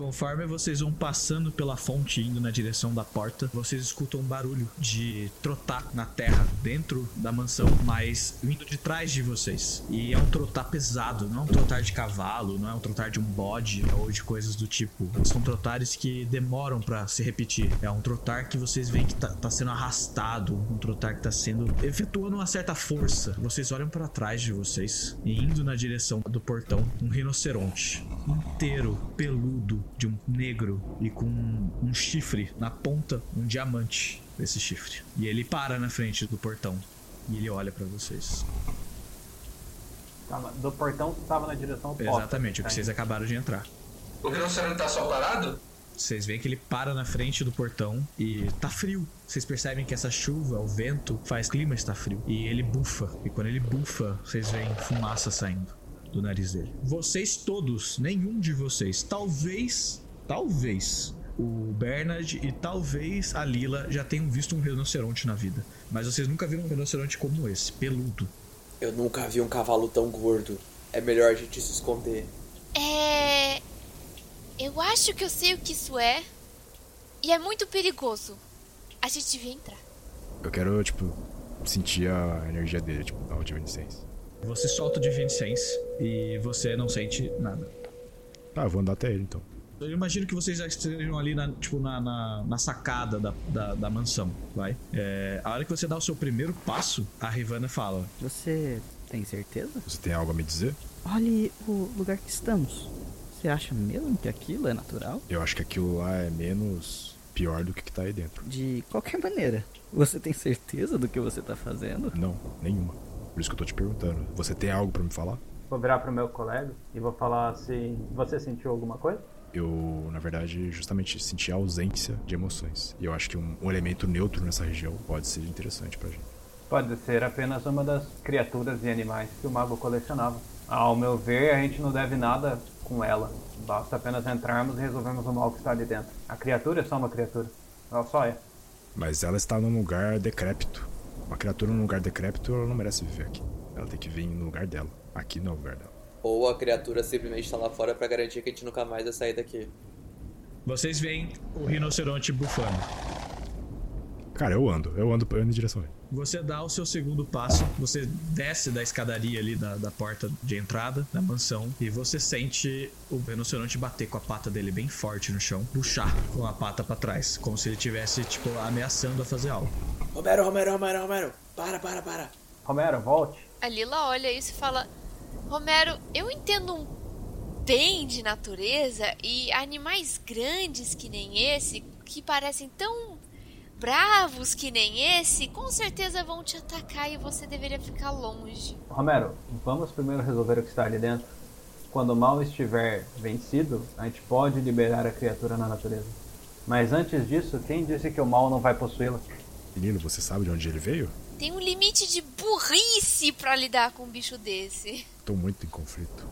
Speaker 2: Conforme vocês vão passando pela fonte indo na direção da porta, vocês escutam um barulho de trotar na terra dentro da mansão, mas vindo de trás de vocês. E é um trotar pesado, não é um trotar de cavalo, não é um trotar de um bode ou de coisas do tipo. São trotares que demoram pra se repetir. É um trotar que vocês veem que tá, tá sendo arrastado, um trotar que tá sendo efetuando uma certa força. Vocês olham pra trás de vocês e indo na direção do portão, um rinoceronte inteiro, peludo, de um negro e com um chifre na ponta, um diamante desse chifre. E ele para na frente do portão e ele olha pra vocês.
Speaker 3: Tava- do portão que tava na direção oposta.
Speaker 2: Exatamente, o que vocês acabaram de entrar.
Speaker 6: O rinoceronte tá só parado?
Speaker 2: Vocês veem que ele para na frente do portão e tá frio. Vocês percebem que essa chuva, o vento, faz o clima estar frio. E ele bufa. E quando ele bufa, vocês veem fumaça saindo do nariz dele. Vocês todos, nenhum de vocês, talvez, talvez, o Bernard e talvez a Lila já tenham visto um rinoceronte na vida. Mas vocês nunca viram um rinoceronte como esse, peludo.
Speaker 1: Eu nunca vi um cavalo tão gordo. É melhor a gente se esconder.
Speaker 4: É. Eu acho que eu sei o que isso é. E é muito perigoso. A gente devia entrar.
Speaker 5: Eu quero, tipo, sentir a energia dele, tipo, da última Sense.
Speaker 2: Você solta o Divine Sense e você não sente nada.
Speaker 5: Tá, eu vou andar até ele então.
Speaker 2: Eu imagino que vocês já estejam ali na, tipo, na, na, na sacada da, da, da mansão, vai? É, a hora que você dá o seu primeiro passo, a Rivana fala:
Speaker 8: Você tem certeza?
Speaker 5: Você tem algo a me dizer?
Speaker 8: Olhe o lugar que estamos. Você acha mesmo que aquilo é natural?
Speaker 5: Eu acho que aquilo lá é menos pior do que que tá aí dentro.
Speaker 8: De qualquer maneira, você tem certeza do que você tá fazendo?
Speaker 5: Não, nenhuma. Por isso que eu tô te perguntando. Você tem algo pra me falar?
Speaker 3: Vou virar pro meu colega e vou falar se você sentiu alguma coisa.
Speaker 5: Eu, na verdade, justamente senti a ausência de emoções. E eu acho que um, um elemento neutro nessa região pode ser interessante pra gente.
Speaker 3: Pode ser apenas uma das criaturas e animais que o mago colecionava. Ao meu ver, a gente não deve nada com ela. Basta apenas entrarmos e resolvermos o mal que está ali dentro. A criatura é só uma criatura. Ela só é.
Speaker 5: Mas ela está num lugar decrépito. Uma criatura num lugar decrépito, ela não merece viver aqui. Ela tem que vir no lugar dela. Aqui não é o lugar dela.
Speaker 1: Ou a criatura simplesmente tá lá fora pra garantir que a gente nunca mais vai sair daqui.
Speaker 2: Vocês veem o rinoceronte bufando.
Speaker 5: Cara, eu ando. Eu ando, eu ando em direção a ele.
Speaker 2: Você dá o seu segundo passo, você desce da escadaria ali da, da porta de entrada da mansão e você sente o rinoceronte bater com a pata dele bem forte no chão, puxar com a pata pra trás, como se ele tivesse tipo ameaçando a fazer algo.
Speaker 1: Romero, Romero, Romero, Romero. Para, para, para.
Speaker 3: Romero, volte.
Speaker 4: A Lila olha isso e fala: Romero, eu entendo um bem de natureza e animais grandes que nem esse, que parecem tão bravos que nem esse, com certeza vão te atacar e você deveria ficar longe.
Speaker 3: Romero, vamos primeiro resolver o que está ali dentro. Quando o mal estiver vencido, a gente pode liberar a criatura na natureza. Mas antes disso, quem disse que o mal não vai possuí-la?
Speaker 5: Menino, você sabe de onde ele veio?
Speaker 4: Tem um limite de burrice pra lidar com um bicho desse.
Speaker 5: Tô muito em conflito.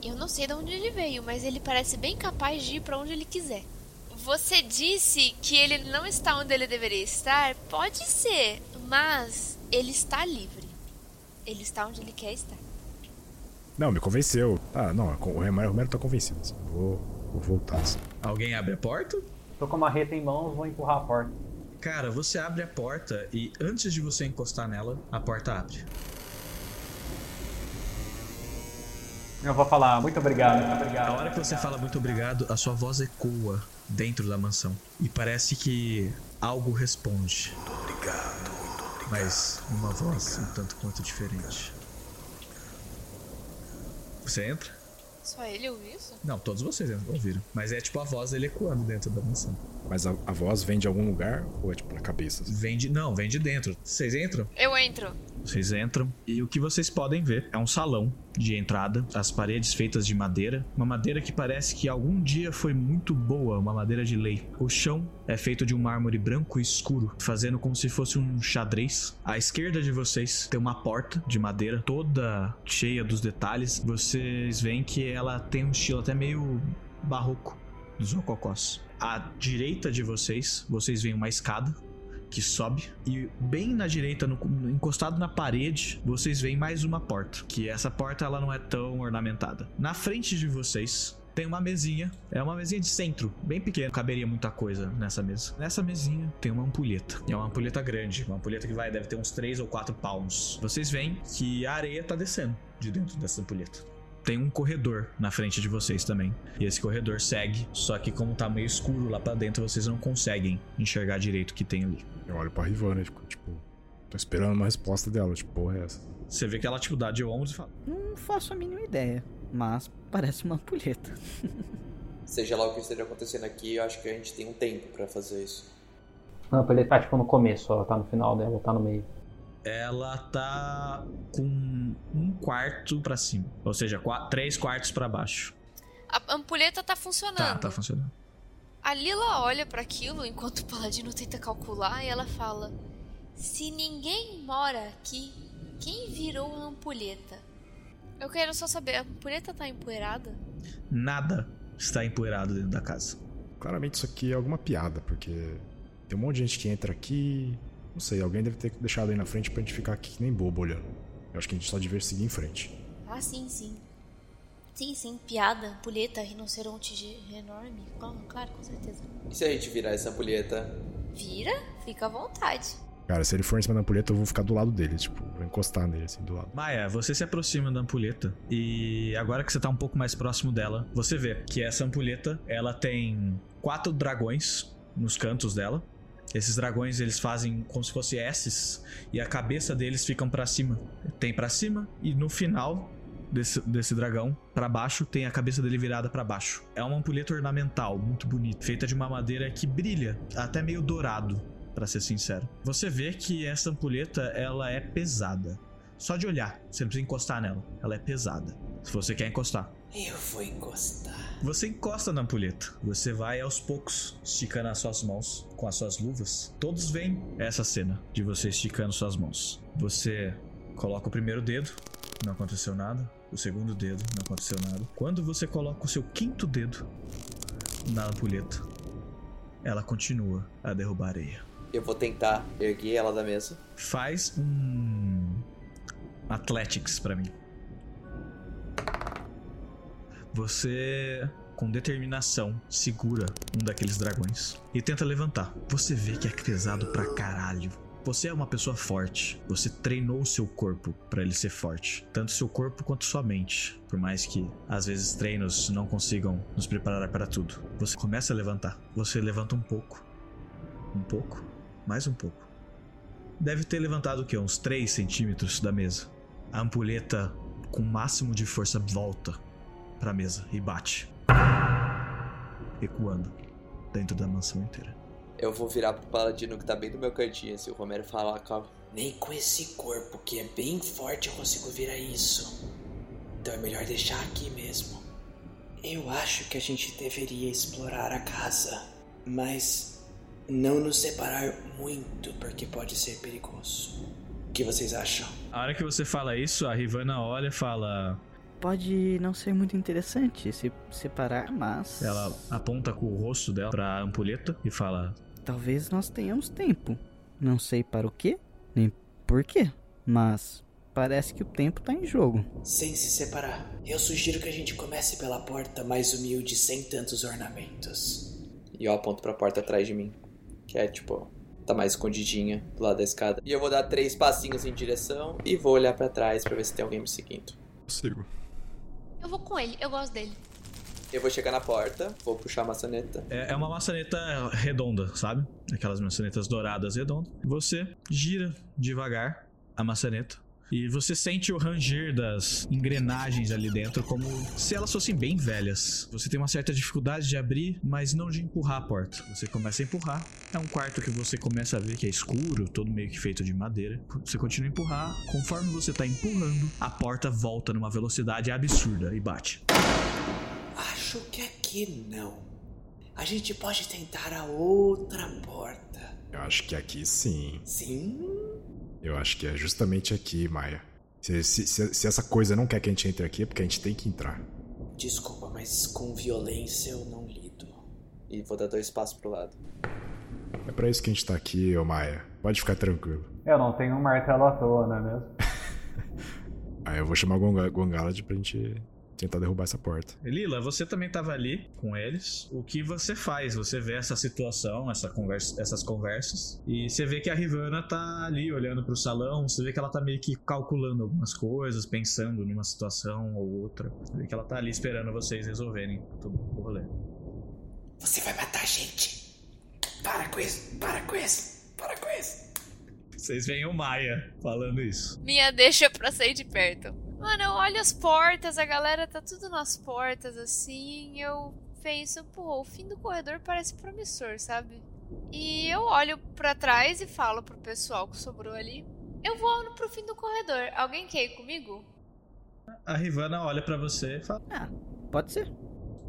Speaker 4: Eu não sei de onde ele veio, mas ele parece bem capaz de ir pra onde ele quiser. Você disse que ele não está onde ele deveria estar? Pode ser, mas ele está livre. Ele está onde ele quer estar.
Speaker 5: Não, me convenceu. Ah, não, o Romero, o Romero tá convencido. Vou, vou voltar. assim.
Speaker 2: Alguém abre a porta?
Speaker 3: Tô com a marreta em mãos, vou empurrar a porta.
Speaker 2: Cara, você abre a porta e antes de você encostar nela, a porta abre.
Speaker 3: Eu vou falar, muito obrigado, muito obrigado.
Speaker 2: A hora que você fala muito obrigado, a sua voz ecoa dentro da mansão. E parece que algo responde. Muito obrigado, muito obrigado. Mas uma voz um tanto quanto diferente. Você entra?
Speaker 4: Só ele ouviu isso?
Speaker 2: Não, todos vocês ouviram. Mas é tipo a voz dele ecoando dentro da mansão.
Speaker 5: Mas a, a voz vem de algum lugar ou é tipo na cabeça? assim?
Speaker 2: Vem de. Não, vem de dentro. Vocês entram?
Speaker 4: Eu entro.
Speaker 2: Vocês entram e o que vocês podem ver é um salão de entrada, as paredes feitas de madeira, uma madeira que parece que algum dia foi muito boa, uma madeira de lei. O chão é feito de um mármore branco escuro, fazendo como se fosse um xadrez. À esquerda de vocês tem uma porta de madeira toda cheia dos detalhes. Vocês veem que ela tem um estilo até meio barroco dos rococós. À direita de vocês, vocês veem uma escada que sobe e bem na direita, no- encostado na parede, vocês veem mais uma porta. Que essa porta ela não é tão ornamentada. Na frente de vocês Tem uma mesinha, é uma mesinha de centro, bem pequena, caberia muita coisa nessa mesa. Nessa mesinha tem uma ampulheta. É uma ampulheta grande, uma ampulheta que vai, deve ter uns 3 ou 4 pounds. Vocês veem que a areia tá descendo de dentro dessa ampulheta. Tem um corredor na frente de vocês também. E esse corredor segue, só que como tá meio escuro lá pra dentro, vocês não conseguem enxergar direito o que tem ali.
Speaker 5: Eu olho pra Rivana e fico, tipo, tô esperando uma resposta dela, tipo, porra é essa?
Speaker 2: Você vê que ela, tipo, dá de ombros e fala:
Speaker 8: Não faço a mínima ideia, mas parece uma ampulheta.
Speaker 1: Seja lá o que esteja acontecendo aqui, eu acho que a gente tem um tempo pra fazer isso.
Speaker 3: Não, ele tá tipo no começo, ela tá no final dela, tá no meio.
Speaker 2: Ela tá com um quarto pra cima. Ou seja, qua- três quartos pra baixo.
Speaker 4: A ampulheta tá funcionando.
Speaker 2: Tá, tá funcionando.
Speaker 4: A Lila olha pra aquilo enquanto o Paladino tenta calcular e ela fala: Se ninguém mora aqui, quem virou a ampulheta? Eu quero só saber, a ampulheta tá empoeirada?
Speaker 2: Nada está empoeirado dentro da casa.
Speaker 5: Claramente isso aqui é alguma piada, porque tem um monte de gente que entra aqui. Não sei, alguém deve ter deixado aí na frente pra gente ficar aqui que nem bobo olhando. Eu acho que a gente só devia seguir em frente.
Speaker 4: Ah, sim, sim. Sim, sim, piada, ampulheta, rinoceronte de- enorme. Claro, claro, com certeza.
Speaker 1: E se a gente virar essa ampulheta?
Speaker 4: Vira, fica à vontade.
Speaker 5: Cara, se ele for em cima da ampulheta, eu vou ficar do lado dele, tipo, vou encostar nele assim do lado.
Speaker 2: Maia, você se aproxima da ampulheta e agora que você tá um pouco mais próximo dela, você vê que essa ampulheta, ela tem quatro dragões nos cantos dela. Esses dragões, eles fazem como se fossem S's e a cabeça deles ficam pra cima. Tem pra cima e no final desse, desse dragão, pra baixo, tem a cabeça dele virada pra baixo. É uma ampulheta ornamental, muito bonita, feita de uma madeira que brilha, até meio dourado, pra ser sincero. Você vê que essa ampulheta, ela é pesada. Só de olhar, você não precisa encostar nela. Ela é pesada. Se você quer encostar.
Speaker 1: Eu vou encostar.
Speaker 2: Você encosta na ampulheta. Você vai aos poucos esticando as suas mãos com as suas luvas. Todos veem essa cena de você esticando suas mãos. Você coloca o primeiro dedo, não aconteceu nada. O segundo dedo, não aconteceu nada. Quando você coloca o seu quinto dedo na ampulheta, ela continua a derrubar areia.
Speaker 1: Eu vou tentar erguer ela da mesa.
Speaker 2: Faz um Athletics pra mim. Você, com determinação, segura um daqueles dragões e tenta levantar. Você vê que é pesado pra caralho. Você é uma pessoa forte. Você treinou o seu corpo pra ele ser forte, tanto seu corpo quanto sua mente. Por mais que às vezes treinos não consigam nos preparar para tudo. Você começa a levantar. Você levanta um pouco, um pouco, mais um pouco. Deve ter levantado o quê? Uns 3 centímetros da mesa. A ampulheta, com o máximo de força, volta pra mesa e bate. Ecoando dentro da mansão inteira.
Speaker 1: Eu vou virar pro paladino que tá bem do meu cantinho, se o Romero falar, calma. Nem com esse corpo que é bem forte eu consigo virar isso. Então é melhor deixar aqui mesmo. Eu acho que a gente deveria explorar a casa, mas não nos separar muito, porque pode ser perigoso. O que vocês acham?
Speaker 2: A hora que você fala isso, a Rivana olha e fala.
Speaker 8: Pode não ser muito interessante se separar, mas.
Speaker 2: Ela aponta com o rosto dela pra ampulheta e fala:
Speaker 8: Talvez nós tenhamos tempo. Não sei para o que, nem por quê, mas parece que o tempo tá em jogo.
Speaker 1: Sem se separar. Eu sugiro que a gente comece pela porta mais humilde, sem tantos ornamentos. E eu aponto pra porta atrás de mim. Que é tipo, tá mais escondidinha do lado da escada. E eu vou dar três passinhos em direção e vou olhar pra trás pra ver se tem alguém me seguindo.
Speaker 5: Sigo.
Speaker 4: Eu vou com ele, eu gosto dele.
Speaker 1: Eu vou chegar na porta, vou puxar a maçaneta.
Speaker 2: É é uma maçaneta redonda, sabe? Aquelas maçanetas douradas redondas. Você gira devagar a maçaneta. E você sente o ranger das engrenagens ali dentro como se elas fossem bem velhas. Você tem uma certa dificuldade de abrir, mas não de empurrar a porta. Você começa a empurrar. É um quarto que você começa a ver que é escuro, todo meio que feito de madeira. Você continua a empurrar. Conforme você tá empurrando, a porta volta numa velocidade absurda e bate.
Speaker 1: Acho que aqui não. A gente pode tentar a outra porta.
Speaker 5: Eu acho que aqui sim.
Speaker 1: Sim?
Speaker 5: Eu acho que é justamente aqui, Maia. Se, se- se- se essa coisa não quer que a gente entre aqui, é porque a gente tem que entrar.
Speaker 1: Desculpa, mas com violência eu não lido. E vou dar dois passos pro lado.
Speaker 5: É pra isso que a gente tá aqui, ô Maia. Pode ficar tranquilo.
Speaker 3: Eu não tenho um martelo à toa, não é mesmo?
Speaker 5: Aí eu vou chamar o Gonga- Gongalad pra gente tentar derrubar essa porta.
Speaker 2: Lila, você também tava ali com eles. O que você faz? Você vê essa situação, essa conversa, essas conversas, e você vê que a Rivana tá ali olhando pro salão. Você vê que ela tá meio que calculando algumas coisas, pensando numa situação ou outra. Você vê que ela tá ali esperando vocês resolverem todo o rolê.
Speaker 1: Você vai matar a gente. Para com isso, para com isso, para com isso.
Speaker 2: Vocês veem o Maia falando isso.
Speaker 4: Minha deixa pra sair de perto. Mano, eu olho as portas, a galera tá tudo nas portas, assim. Eu penso, pô, o fim do corredor parece promissor, sabe? E eu olho pra trás e falo pro pessoal que sobrou ali. Eu vou pro fim do corredor. Alguém quer ir comigo?
Speaker 2: A Rivana olha pra você e fala:
Speaker 8: Ah, pode ser.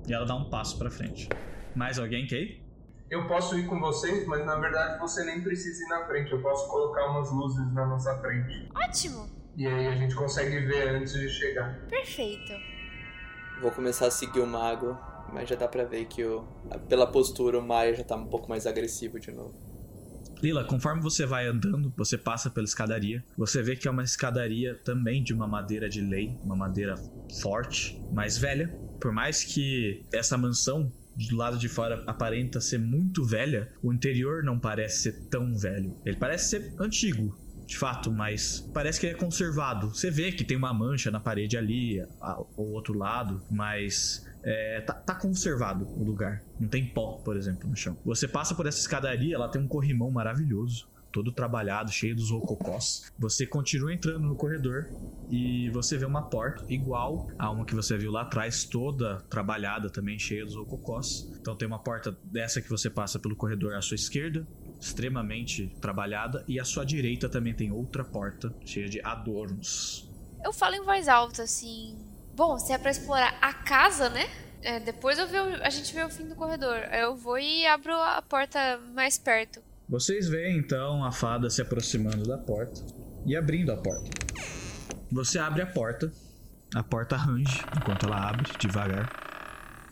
Speaker 2: E ela dá um passo pra frente. Mais alguém quer ir?
Speaker 6: Eu posso ir com vocês, mas na verdade você nem precisa ir na frente. Eu posso colocar umas luzes na nossa frente.
Speaker 4: Ótimo!
Speaker 6: E aí a gente consegue ver antes de chegar.
Speaker 4: Perfeito.
Speaker 1: Vou começar a seguir o mago, mas já dá pra ver que o, pela postura o Maia já tá um pouco mais agressivo de novo.
Speaker 2: Lila, conforme você vai andando, você passa pela escadaria. Você vê que é uma escadaria também de uma madeira de lei, uma madeira forte, mas velha. Por mais que essa mansão do lado de fora aparenta ser muito velha, o interior não parece ser tão velho. Ele parece ser antigo, de fato, mas parece que é conservado. Você vê que tem uma mancha na parede ali, ao outro lado, mas é, tá, tá, conservado o lugar. Não tem pó, por exemplo, no chão. Você passa por essa escadaria, ela tem um corrimão maravilhoso. Todo trabalhado, cheio dos rococós. Você continua entrando no corredor e você vê uma porta igual a uma que você viu lá atrás, toda trabalhada também, cheia dos rococós. Então tem uma porta dessa que você passa pelo corredor à sua esquerda, extremamente trabalhada, e à sua direita também tem outra porta cheia de adornos.
Speaker 4: Eu falo em voz alta assim: Bom, se é pra explorar a casa, né? É, depois eu o, a gente vê o fim do corredor. Eu vou e abro a porta mais perto.
Speaker 2: Vocês veem então a fada se aproximando da porta e abrindo a porta. Você abre a porta, a porta range enquanto ela abre devagar.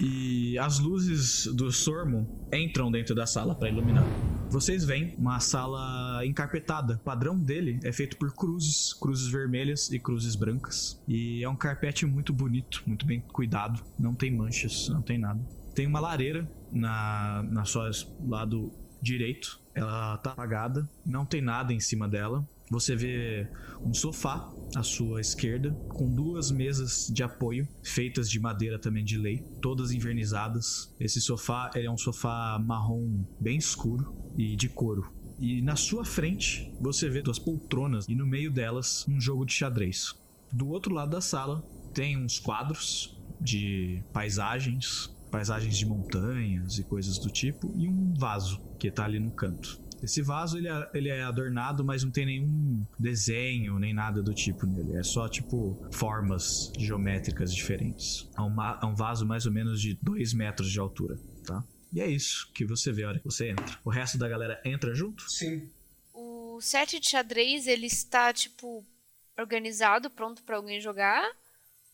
Speaker 2: E as luzes do Sormo entram dentro da sala para iluminar. Vocês veem uma sala encarpetada. O padrão dele é feito por cruzes, cruzes vermelhas e cruzes brancas. E é um carpete muito bonito, muito bem cuidado. Não tem manchas, não tem nada. Tem uma lareira na, na sua lado direito. Ela tá apagada, não tem nada em cima dela. Você vê um sofá à sua esquerda, com duas mesas de apoio, feitas de madeira também de lei, todas invernizadas. Esse sofá é um sofá marrom bem escuro e de couro. E na sua frente você vê duas poltronas e no meio delas um jogo de xadrez. Do outro lado da sala tem uns quadros de paisagens, paisagens de montanhas e coisas do tipo, e um vaso que está ali no canto. Esse vaso ele é, ele é adornado, mas não tem nenhum desenho nem nada do tipo nele. É só tipo formas geométricas diferentes. É um, é um vaso mais ou menos de 2 metros de altura, tá? E é isso que você vê a hora que você entra. O resto da galera entra junto?
Speaker 6: Sim.
Speaker 4: O set de xadrez, ele está, tipo, organizado, pronto para alguém jogar?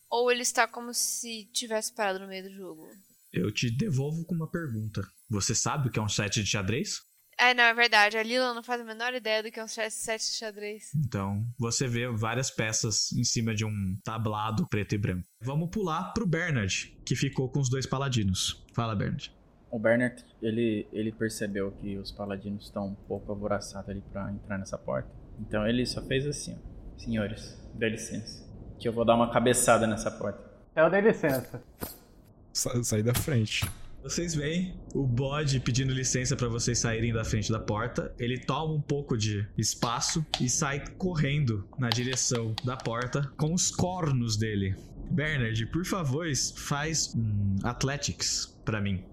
Speaker 4: Ou ele está como se tivesse parado no meio do jogo?
Speaker 2: Eu te devolvo com uma pergunta. Você sabe o que é um set de xadrez?
Speaker 4: É, não, é verdade. A Lila não faz a menor ideia do que é um set de xadrez.
Speaker 2: Então, você vê várias peças em cima de um tablado preto e branco. Vamos pular pro Bernard, que ficou com os dois paladinos. Fala, Bernard.
Speaker 7: O Bernard, ele, ele percebeu que os paladinos estão um pouco alvoraçados ali pra entrar nessa porta. Então ele só fez assim, ó. Senhores, dê licença. Que eu vou dar uma cabeçada nessa porta.
Speaker 3: Eu dei licença.
Speaker 5: Sa sair da frente.
Speaker 2: Vocês veem o bode pedindo licença para vocês saírem da frente da porta. Ele toma um pouco de espaço e sai correndo na direção da porta com os cornos dele. Bernard, por favor, faz um Athletics para mim.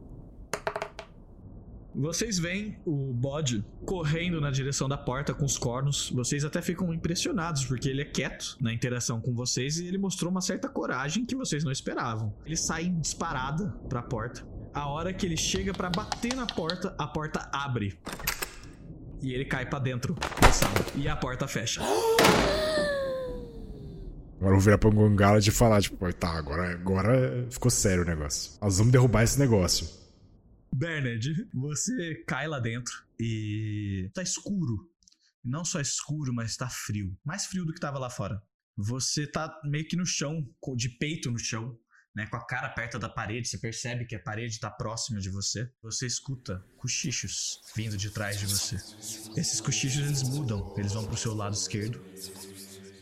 Speaker 2: Vocês veem o bode correndo na direção da porta com os cornos. Vocês até ficam impressionados porque ele é quieto na interação com vocês e ele mostrou uma certa coragem que vocês não esperavam. Ele sai disparada para a porta a hora que ele chega para bater na porta, a porta abre. E ele cai para dentro da sala. E a porta fecha.
Speaker 5: Agora eu vou virar pra Gongala de falar, tipo, tá, agora, agora ficou sério o negócio. Nós vamos derrubar esse negócio.
Speaker 2: Bernard, você cai lá dentro e tá escuro. Não só escuro, mas tá frio. Mais frio do que tava lá fora. Você tá meio que no chão, de peito no chão né, com a cara perto da parede, você percebe que a parede está próxima de você. Você escuta cochichos vindo de trás de você. Esses cochichos eles mudam, eles vão pro seu lado esquerdo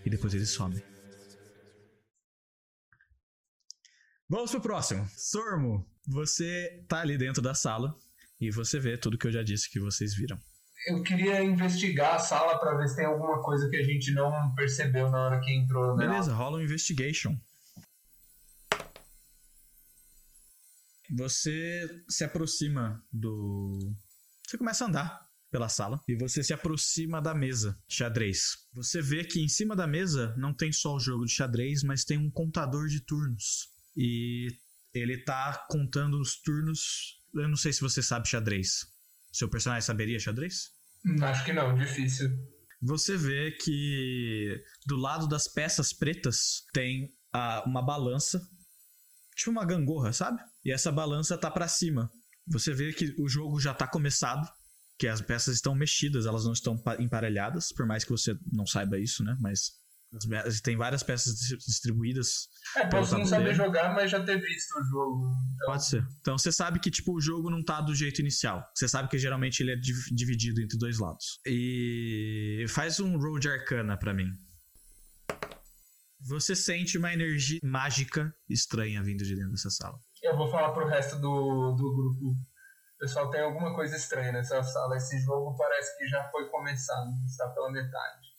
Speaker 2: e depois eles somem. Vamos pro próximo. Sormo, você tá ali dentro da sala e você vê tudo que eu já disse que vocês viram.
Speaker 6: Eu queria investigar a sala pra ver se tem alguma coisa que a gente não percebeu na hora que entrou, né?
Speaker 2: Beleza, rola um investigation. Você se aproxima do. Você começa a andar pela sala e você se aproxima da mesa xadrez. Você vê que em cima da mesa não tem só o jogo de xadrez, mas tem um contador de turnos. E ele tá contando os turnos. Eu não sei se você sabe xadrez. Seu personagem saberia xadrez?
Speaker 6: Acho que não, difícil.
Speaker 2: Você vê que do lado das peças pretas tem ah, uma balança, tipo uma gangorra, sabe? E essa balança tá pra cima. Você vê que o jogo já tá começado, que as peças estão mexidas, elas não estão pa- emparelhadas, por mais que você não saiba isso, né? Mas tem várias peças dis- distribuídas.
Speaker 6: É, posso não saber jogar, mas já ter visto o jogo. Então,
Speaker 2: Pode ser. Então você sabe que tipo o jogo não tá do jeito inicial. Você sabe que geralmente ele é div- dividido entre dois lados. E faz um roll de arcana pra mim. Você sente uma energia mágica estranha vindo de dentro dessa sala.
Speaker 6: Eu vou falar pro resto do, do grupo. Pessoal, tem alguma coisa estranha nessa sala. Esse jogo parece que já foi começado, está pela metade.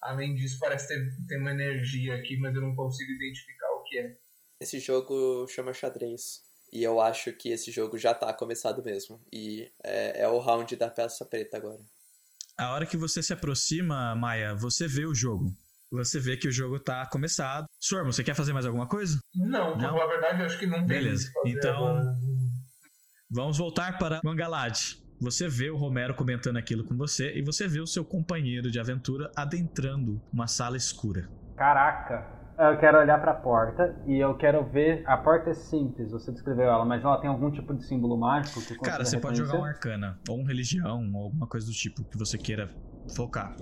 Speaker 6: Além disso, parece ter, ter uma energia aqui, mas eu não consigo identificar o que é.
Speaker 1: Esse jogo chama xadrez. E eu acho que esse jogo já tá começado mesmo. E é, é o round da peça preta agora.
Speaker 2: A hora que você se aproxima, Maia, você vê o jogo. Você vê que o jogo tá começado. Sormo, você quer fazer mais alguma coisa?
Speaker 6: Não,
Speaker 2: Não?
Speaker 6: falar a verdade, eu acho que não tem
Speaker 2: Beleza. Então-
Speaker 6: agora.
Speaker 2: Vamos voltar para Mangalad. Você vê o Romero comentando aquilo com você e você vê o seu companheiro de aventura adentrando uma sala escura.
Speaker 3: Caraca. Eu quero olhar pra porta e eu quero ver. A porta é simples, você descreveu ela, mas ela tem algum tipo de símbolo mágico que
Speaker 2: Cara, você pode jogar um arcana, ou um religião, ou alguma coisa do tipo que você queira focar.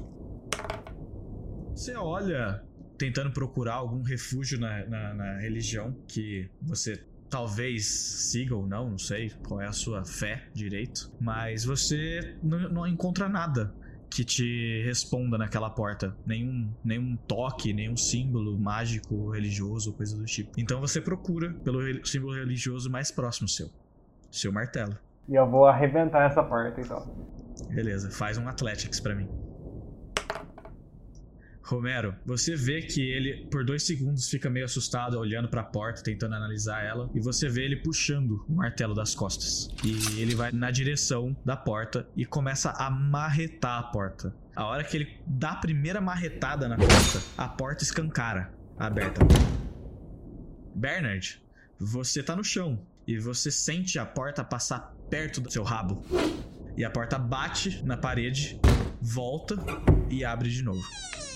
Speaker 2: Você olha tentando procurar algum refúgio na, na, na religião que você talvez siga ou não, não sei qual é a sua fé direito, mas você não, não encontra nada que te responda naquela porta. Nenhum, nenhum toque, nenhum símbolo mágico, religioso, coisa do tipo. Então você procura pelo símbolo religioso mais próximo seu. Seu martelo.
Speaker 3: E eu vou arrebentar essa porta então.
Speaker 2: Beleza, faz um Athletics pra mim. Romero, você vê que ele por dois segundos fica meio assustado olhando pra porta, tentando analisar ela, e você vê ele puxando o martelo das costas. E ele vai na direção da porta e começa a marretar a porta. A hora que ele dá a primeira marretada na porta, a porta escancara, aberta. Bernard, você tá no chão e você sente a porta passar perto do seu rabo. E a porta bate na parede, volta e abre de novo.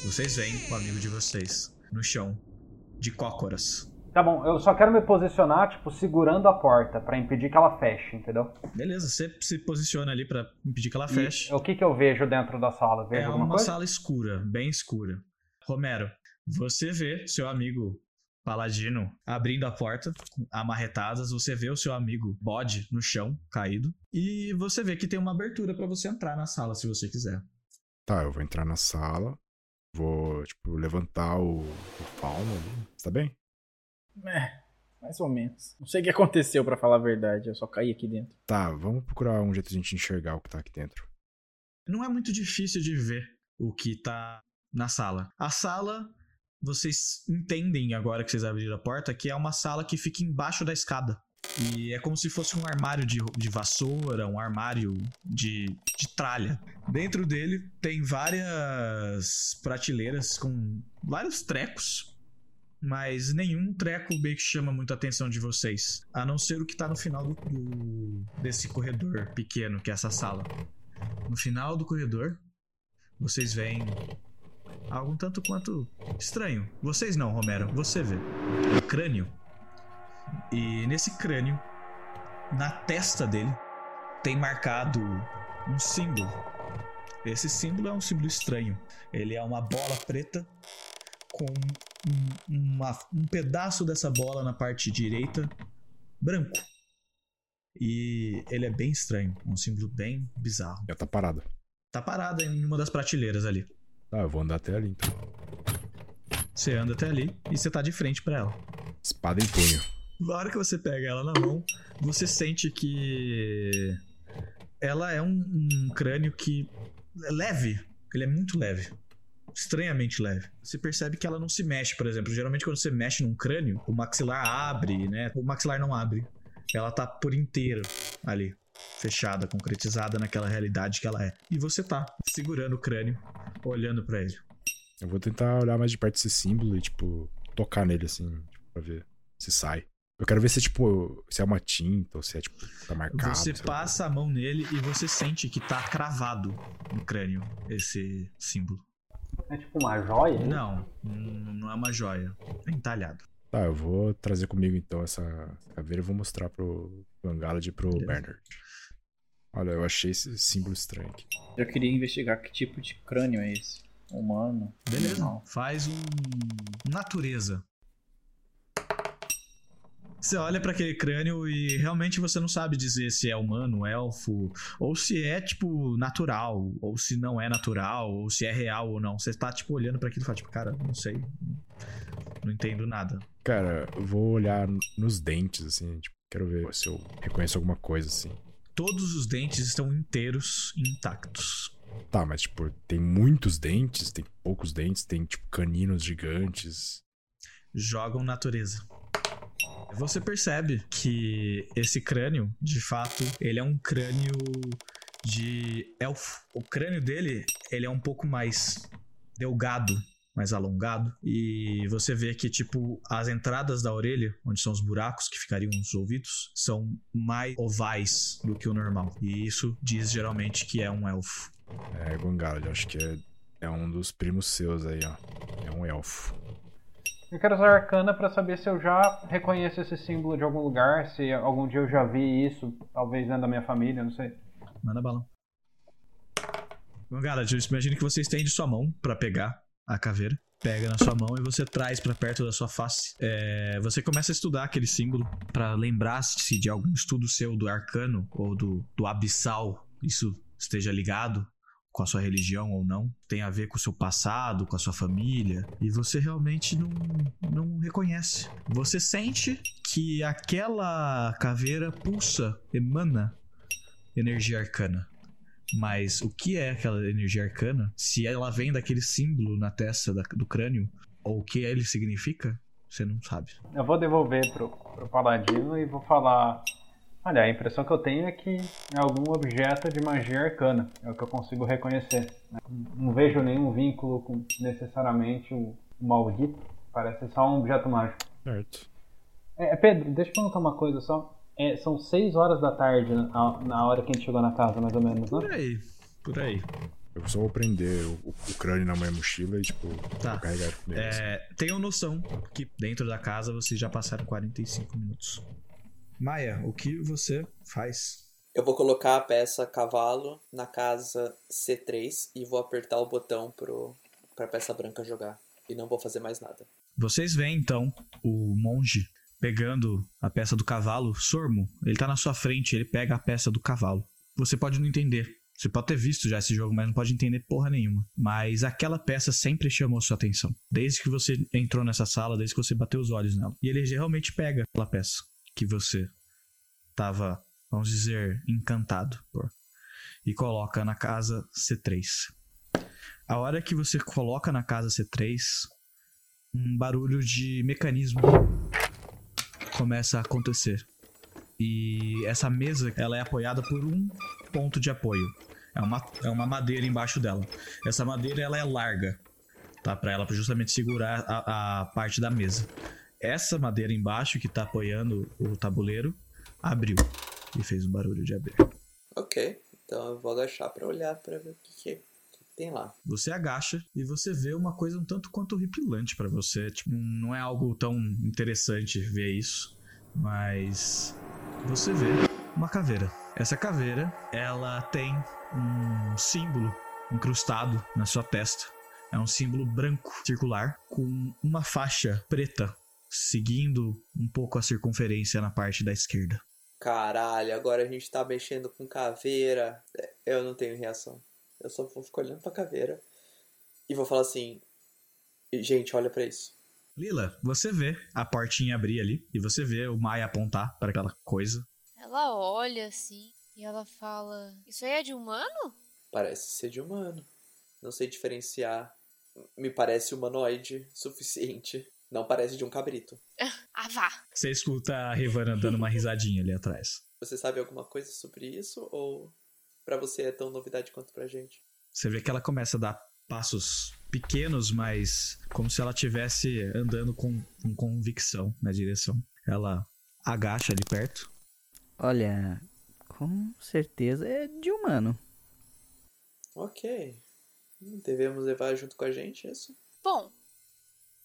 Speaker 2: Vocês veem o amigo de vocês no chão, de cócoras.
Speaker 3: Tá bom, eu só quero me posicionar, tipo, segurando a porta pra impedir que ela feche, entendeu?
Speaker 2: Beleza, você se posiciona ali pra impedir que ela
Speaker 3: E
Speaker 2: feche.
Speaker 3: o que que eu vejo dentro da sala? Vejo
Speaker 2: É
Speaker 3: alguma
Speaker 2: uma
Speaker 3: coisa?
Speaker 2: sala escura, bem escura. Romero, você vê seu amigo Paladino abrindo a porta, amarretadas. Você vê o seu amigo Bode no chão, caído. E você vê que tem uma abertura pra você entrar na sala, se você quiser.
Speaker 5: Tá, eu vou entrar na sala. Vou, tipo, levantar o, o palmo ali. Você tá bem?
Speaker 7: É, mais ou menos. Não sei o que aconteceu, pra falar a verdade. Eu só caí aqui dentro.
Speaker 5: Tá, vamos procurar um jeito de a gente enxergar o que tá aqui dentro.
Speaker 2: Não é muito difícil de ver o que tá na sala. A sala, vocês entendem agora que vocês abriram a porta, que é uma sala que fica embaixo da escada. E é como se fosse um armário de, de vassoura, um armário de, de tralha. Dentro dele tem várias prateleiras com vários trecos, mas nenhum treco meio que chama muito a atenção de vocês. A não ser o que tá no final do- do- desse corredor pequeno, que é essa sala. No final do corredor, vocês veem algo um tanto quanto estranho. Vocês não, Romero, você vê. Um crânio. E nesse crânio, na testa dele, tem marcado um símbolo. Esse símbolo é um símbolo estranho. Ele é uma bola preta com um, uma- um pedaço dessa bola na parte direita, branco. E ele é bem estranho, é um símbolo bem bizarro.
Speaker 5: Já tá parado.
Speaker 2: Tá parado em uma das prateleiras ali.
Speaker 5: Tá, eu vou andar até ali então.
Speaker 2: Você anda até ali e você tá de frente pra ela.
Speaker 5: Espada em punho.
Speaker 2: Na hora que você pega ela na mão, você sente que ela é um, um crânio que é leve. Ele é muito leve. Estranhamente leve. Você percebe que ela não se mexe, por exemplo. Geralmente quando você mexe num crânio, o maxilar abre, né? O maxilar não abre. Ela tá por inteiro ali, fechada, concretizada naquela realidade que ela é. E você tá segurando o crânio, olhando pra ele.
Speaker 5: Eu vou tentar olhar mais de perto esse símbolo e, tipo, tocar nele assim, pra ver se sai. Eu quero ver se, tipo, se é uma tinta ou se é, tipo, tá marcado.
Speaker 2: Você passa a mão nele e você sente que tá cravado no crânio esse símbolo.
Speaker 3: É tipo uma joia? hein?
Speaker 2: Não, n- não é uma joia. É entalhado.
Speaker 5: Tá, eu vou trazer comigo então essa caveira e vou mostrar pro, pro Angalad e pro
Speaker 2: Beleza.
Speaker 5: Bernard. Olha, eu achei esse símbolo estranho aqui.
Speaker 7: Eu queria investigar que tipo de crânio é esse. Humano.
Speaker 2: Beleza.
Speaker 7: Animal.
Speaker 2: Faz um. Natureza. Você olha pra aquele crânio e realmente você não sabe dizer se é humano, elfo, ou se é, tipo, natural, ou se não é natural, ou se é real ou não. Você tá, tipo, olhando pra aquilo e fala, tipo, cara, não sei. Não entendo nada.
Speaker 5: Cara, eu vou olhar nos dentes, assim, tipo, quero ver se eu reconheço alguma coisa, assim.
Speaker 2: Todos os dentes estão inteiros intactos.
Speaker 5: Tá, mas, tipo, tem muitos dentes, tem poucos dentes, tem, tipo, caninos gigantes.
Speaker 2: jogam natureza. Você percebe que esse crânio, de fato, ele é um crânio de elfo. O crânio dele, ele é um pouco mais delgado, mais alongado. E você vê que, tipo, as entradas da orelha, onde são os buracos que ficariam os ouvidos, são mais ovais do que o normal. E isso diz geralmente que é um elfo.
Speaker 5: É, Gongalad, eu acho que é, é um dos primos seus aí, ó. É um elfo.
Speaker 3: Eu quero usar arcana pra saber se eu já reconheço esse símbolo de algum lugar, se algum dia eu já vi isso, talvez dentro da minha família, não sei.
Speaker 2: Manda bala. Eu imagino que você estende sua mão pra pegar a caveira. Pega na sua mão e você traz pra perto da sua face. É, você começa a estudar aquele símbolo pra lembrar-se de algum estudo seu do arcano ou do, do abissal. Isso esteja ligado com a sua religião ou não. Tem a ver com o seu passado, com a sua família. E você realmente não, não reconhece. Você sente que aquela caveira pulsa, emana energia arcana. Mas o que é aquela energia arcana? Se ela vem daquele símbolo na testa da- do crânio, ou o que ele significa, você não sabe.
Speaker 3: Eu vou devolver pro, pro paladino e vou falar. Olha, a impressão que eu tenho é que é algum objeto de magia arcana. É o que eu consigo reconhecer. né? Não vejo nenhum vínculo com necessariamente o, maldito. Parece só um objeto mágico.
Speaker 5: Certo.
Speaker 3: É, Pedro, deixa eu perguntar uma coisa só. É, são 6 horas da tarde na, na hora que a gente chegou na casa, mais ou menos,
Speaker 2: Por
Speaker 3: né?
Speaker 2: aí, por aí.
Speaker 5: Eu só vou prender o, o- crânio na minha mochila e, tipo,
Speaker 2: Tá.
Speaker 5: vou carregar ele comigo.
Speaker 2: É, tenham noção que dentro da casa vocês já passaram 45 minutos. Maia, o que você faz?
Speaker 1: Eu vou colocar a peça cavalo na casa C3 e vou apertar o botão pro, pra peça branca jogar. E não vou fazer mais nada.
Speaker 2: Vocês veem então o monge pegando a peça do cavalo, Sormo. Ele tá na sua frente, ele pega a peça do cavalo. Você pode não entender. Você pode ter visto já esse jogo, mas não pode entender porra nenhuma. Mas aquela peça sempre chamou sua atenção. Desde que você entrou nessa sala, desde que você bateu os olhos nela. E ele realmente pega aquela peça que você tava, vamos dizer, encantado por. E coloca na casa C3. A hora que você coloca na casa C3, um barulho de mecanismo começa a acontecer. E essa mesa, ela é apoiada por um ponto de apoio. É uma, é uma madeira embaixo dela. Essa madeira, ela é larga, tá? Pra ela justamente segurar a, a parte da mesa. Essa madeira embaixo, que tá apoiando o tabuleiro, abriu. E fez um barulho de abrir.
Speaker 1: Ok, então eu vou agachar pra olhar pra ver o que, que, que tem lá.
Speaker 2: Você agacha e você vê uma coisa um tanto quanto horripilante pra você. Tipo, não é algo tão interessante ver isso, mas você vê uma caveira. Essa caveira, ela tem um símbolo incrustado na sua testa. É um símbolo branco, circular, com uma faixa preta seguindo um pouco a circunferência na parte da esquerda.
Speaker 1: Caralho, agora a gente tá mexendo com caveira. É, Eu não tenho reação. Eu só vou ficar olhando pra caveira e vou falar assim: gente, olha pra isso.
Speaker 2: Lila, você vê a portinha abrir ali e você vê o Maia apontar para aquela coisa.
Speaker 4: Ela olha assim e ela fala: Isso aí é de humano?
Speaker 1: Parece ser de humano. Não sei diferenciar. Me parece humanoide suficiente. Não parece de um cabrito.
Speaker 4: Ah, vá.
Speaker 2: Você escuta a Rivana dando uma risadinha ali atrás.
Speaker 1: Você sabe alguma coisa sobre isso? Ou pra você é tão novidade quanto pra gente?
Speaker 2: Você vê que ela começa a dar passos pequenos, mas como se ela estivesse andando com, com convicção na direção. Ela agacha ali perto.
Speaker 8: Olha, com certeza é de humano.
Speaker 1: Ok. Devemos levar junto com a gente isso?
Speaker 4: Bom,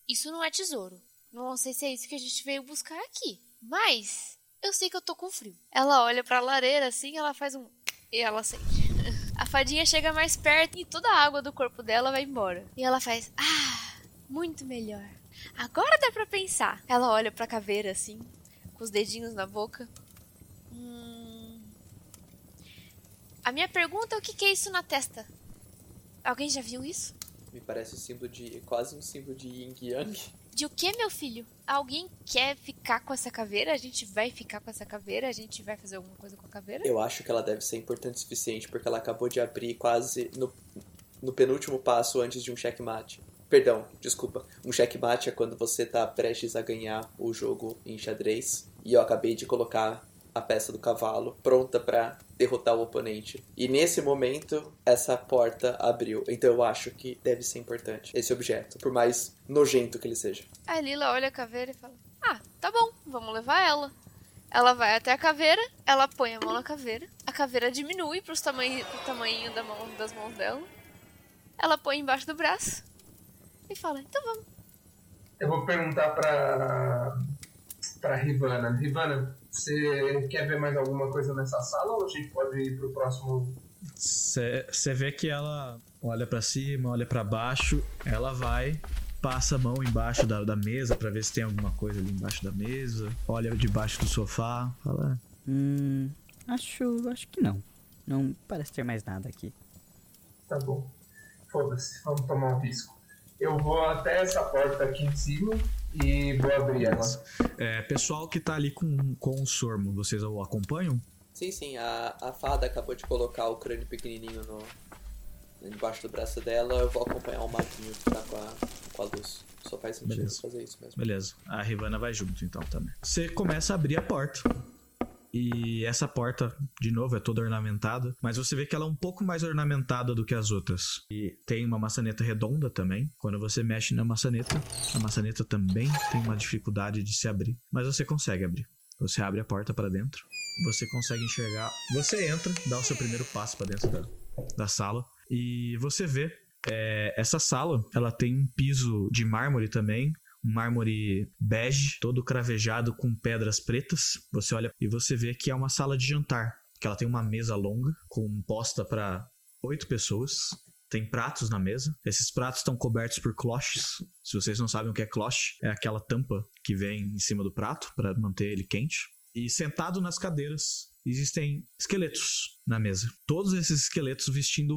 Speaker 4: isso não é tesouro. Não sei se é isso que a gente veio buscar aqui. Mas eu sei que eu tô com frio. Ela olha pra lareira assim, ela faz um. E ela sente. A fadinha chega mais perto e toda a água do corpo dela vai embora. E ela faz. Ah, muito melhor. Agora dá pra pensar. Ela olha pra caveira assim, com os dedinhos na boca. Hum... A minha pergunta é o que que é isso na testa? Alguém já viu isso?
Speaker 1: Me parece um símbolo de. quase um símbolo de Yin Yang.
Speaker 4: De o que, meu filho? Alguém quer ficar com essa caveira? A gente vai ficar com essa caveira? A gente vai fazer alguma coisa com a caveira?
Speaker 1: Eu acho que ela deve ser importante o suficiente porque ela acabou de abrir quase no, no penúltimo passo antes de um checkmate. Perdão, desculpa. Um checkmate é quando você tá prestes a ganhar o jogo em xadrez. E eu acabei de colocar a peça do cavalo pronta pra derrotar o oponente. E nesse momento, essa porta abriu. Então eu acho que deve ser importante esse objeto, por mais nojento que ele seja.
Speaker 4: A Lila olha a caveira e fala: Ah, tá bom, vamos levar ela. Ela vai até a caveira, ela põe a mão na caveira, a caveira diminui pro tamanho, pro tamanho da mão, das mãos dela. Ela põe embaixo do braço e fala: Então vamos.
Speaker 6: Eu vou perguntar pra. pra Rivana. Rivana, você quer ver mais alguma coisa nessa sala ou a gente pode ir pro próximo?
Speaker 2: Você vê que ela olha pra cima, olha pra baixo, ela vai, passa a mão embaixo da, da mesa pra ver se tem alguma coisa ali embaixo da mesa, olha debaixo do sofá, fala.
Speaker 8: Hum. Acho. acho que não. Não parece ter mais nada aqui.
Speaker 6: Tá bom. Foda-se, vamos tomar um risco. Eu vou até essa porta aqui em cima e vou abrir ela.
Speaker 2: É, pessoal que tá ali com, com o sormo, vocês o acompanham?
Speaker 1: Sim, sim, a, a fada acabou de colocar o crânio pequenininho no, debaixo do braço dela. Eu vou acompanhar o maguinho que tá com a, com a luz. Só faz sentido
Speaker 2: Beleza.
Speaker 1: fazer isso mesmo.
Speaker 2: Beleza, a Rivana vai junto então também. Você começa a abrir a porta. E essa porta, de novo, é toda ornamentada, mas você vê que ela é um pouco mais ornamentada do que as outras. E tem uma maçaneta redonda também. Quando você mexe na maçaneta, a maçaneta também tem uma dificuldade de se abrir, mas você consegue abrir. Você abre a porta para dentro, você consegue enxergar. Você entra, dá o seu primeiro passo para dentro da, da sala e você vê é, essa sala. Ela tem um piso de mármore também, mármore bege, todo cravejado com pedras pretas. Você olha e você vê que é uma sala de jantar, que ela tem uma mesa longa, composta para oito pessoas. Tem pratos na mesa. Esses pratos estão cobertos por cloches. Se vocês não sabem o que é cloche, é aquela tampa que vem em cima do prato para manter ele quente. E sentado nas cadeiras existem esqueletos na mesa. Todos esses esqueletos vestindo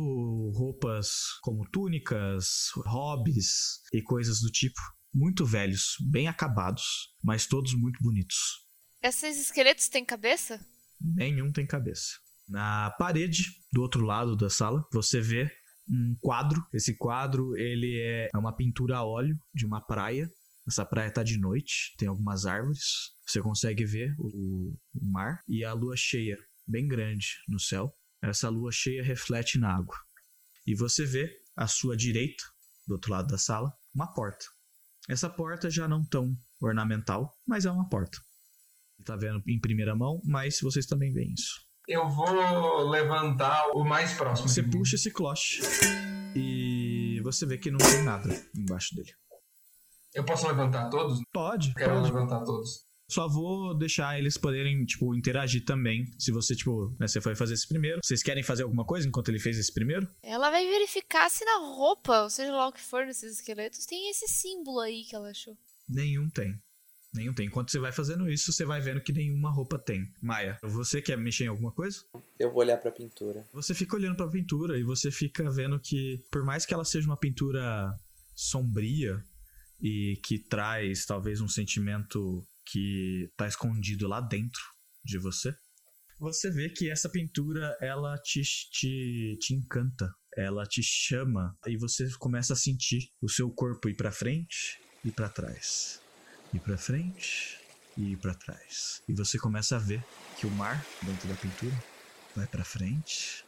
Speaker 2: roupas como túnicas, hobbies e coisas do tipo muito velhos, bem acabados, mas todos muito bonitos.
Speaker 4: Esses esqueletos têm cabeça?
Speaker 2: Nenhum tem cabeça. Na parede do outro lado da sala, você vê um quadro. Esse quadro, ele é uma pintura a óleo de uma praia. Essa praia está de noite, tem algumas árvores. Você consegue ver o, o mar e a lua cheia, bem grande no céu. Essa lua cheia reflete na água. E você vê à sua direita, do outro lado da sala, uma porta. Essa porta já não tão ornamental, mas é uma porta. Tá vendo em primeira mão, mas vocês também veem isso.
Speaker 6: Eu vou levantar o mais próximo.
Speaker 2: Você puxa esse cloche e você vê que não tem nada embaixo dele.
Speaker 6: Eu posso levantar todos?
Speaker 2: Pode,
Speaker 6: Quero
Speaker 2: pode.
Speaker 6: levantar todos.
Speaker 2: Só vou deixar eles poderem, tipo, interagir também. Se você, tipo, né, você foi fazer esse primeiro. Vocês querem fazer alguma coisa enquanto ele fez esse primeiro?
Speaker 4: Ela vai verificar se na roupa, ou seja lá o que for desses esqueletos, tem esse símbolo aí que ela achou.
Speaker 2: Nenhum tem. Nenhum tem. Enquanto você vai fazendo isso, você vai vendo que nenhuma roupa tem. Maia, você quer mexer em alguma coisa?
Speaker 1: Eu vou olhar pra pintura.
Speaker 2: Você fica olhando pra pintura e você fica vendo que, por mais que ela seja uma pintura sombria e que traz talvez um sentimento que tá escondido lá dentro de você, você vê que essa pintura ela te, te, te encanta, ela te chama e você começa a sentir o seu corpo ir pra frente e pra trás, ir pra frente e ir pra trás. E você começa a ver que o mar dentro da pintura vai pra frente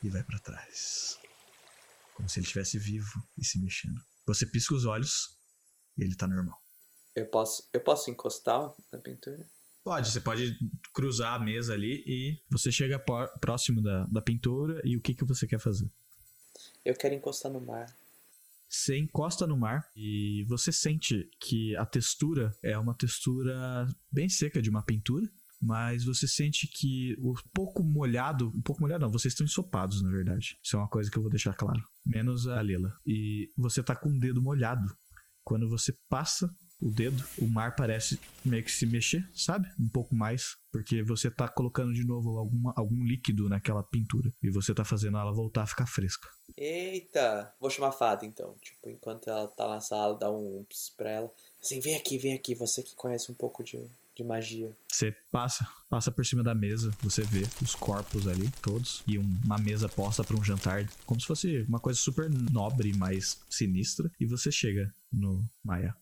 Speaker 2: e vai pra trás, como se ele estivesse vivo e se mexendo. Você pisca os olhos e ele tá normal.
Speaker 1: Eu posso, eu posso encostar na pintura?
Speaker 2: Pode, você pode cruzar a mesa ali e você chega por- próximo da, da pintura e o que, que você quer fazer?
Speaker 1: Eu quero encostar no mar.
Speaker 2: Você encosta no mar e você sente que a textura é uma textura bem seca de uma pintura, mas você sente que o pouco molhado, um pouco molhado não, vocês estão ensopados na verdade. Isso é uma coisa que eu vou deixar claro, menos a Lila. E você tá com o dedo molhado. Quando você passa o dedo, o mar parece meio que se mexer, sabe? Um pouco mais, porque você tá colocando de novo alguma, algum líquido naquela pintura e você tá fazendo ela voltar a ficar fresca.
Speaker 1: Eita! Vou chamar a fada então. Tipo, enquanto ela tá na sala, dá um ps pra ela. Assim, vem aqui, vem aqui, você que conhece um pouco de, de magia.
Speaker 2: Você passa, passa por cima da mesa, você vê os corpos ali, todos, e um- uma mesa posta para um jantar, como se fosse uma coisa super nobre, mas sinistra, e você chega no Maia.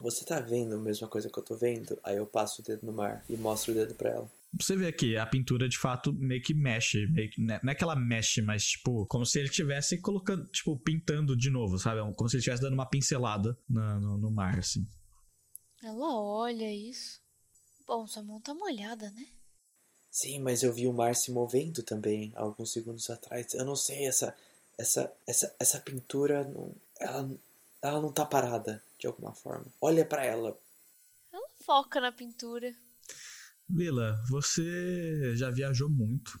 Speaker 1: Você tá vendo a mesma coisa que eu tô vendo? Aí eu passo o dedo no mar e mostro o dedo pra ela.
Speaker 2: Você vê que a pintura de fato meio que mexe, meio que, né, não é que ela mexe, mas tipo, como se ele estivesse colocando, tipo, pintando de novo, sabe? É Como se ele estivesse dando uma pincelada na- no, no mar, assim.
Speaker 4: Ela olha isso. Bom, sua mão tá molhada, né?
Speaker 1: Sim, mas eu vi o mar se movendo também alguns segundos atrás. Eu não sei, essa essa essa essa pintura não, ela ela não tá parada de alguma forma. Olha pra ela.
Speaker 4: Ela foca na pintura.
Speaker 2: Lila, você já viajou muito,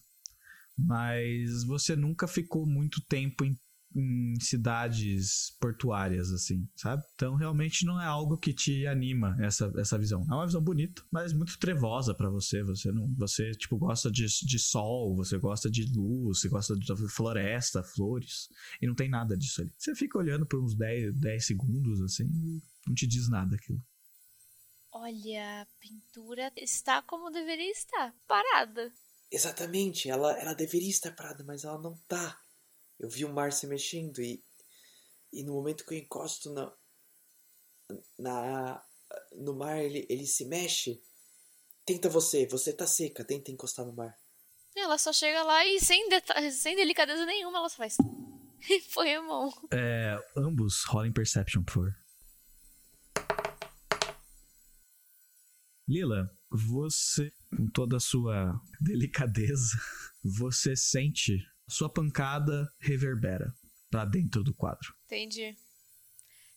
Speaker 2: mas você nunca ficou muito tempo em, em cidades portuárias, assim, sabe? Então realmente não é algo que te anima essa, essa visão. É uma visão bonita, mas muito trevosa pra você. Você não, você tipo gosta de, de sol, você gosta de luz, você gosta de floresta, flores, e não tem nada disso ali. Você fica olhando por uns 10, 10 segundos assim, e não te diz nada aquilo.
Speaker 4: Olha, a pintura está como deveria estar, parada.
Speaker 1: Exatamente, ela ela deveria estar parada, mas ela não tá. Eu vi o mar se mexendo e e no momento que eu encosto na na no mar ele ele se mexe. Tenta você, você tá seca, tenta encostar no mar.
Speaker 4: Ela só chega lá e sem, sem delicadeza nenhuma ela só faz. Mão.
Speaker 2: É, ambos rolem Perception, por favor. Lila, você, com toda a sua delicadeza, você sente sua pancada reverbera pra dentro do quadro.
Speaker 4: Entendi.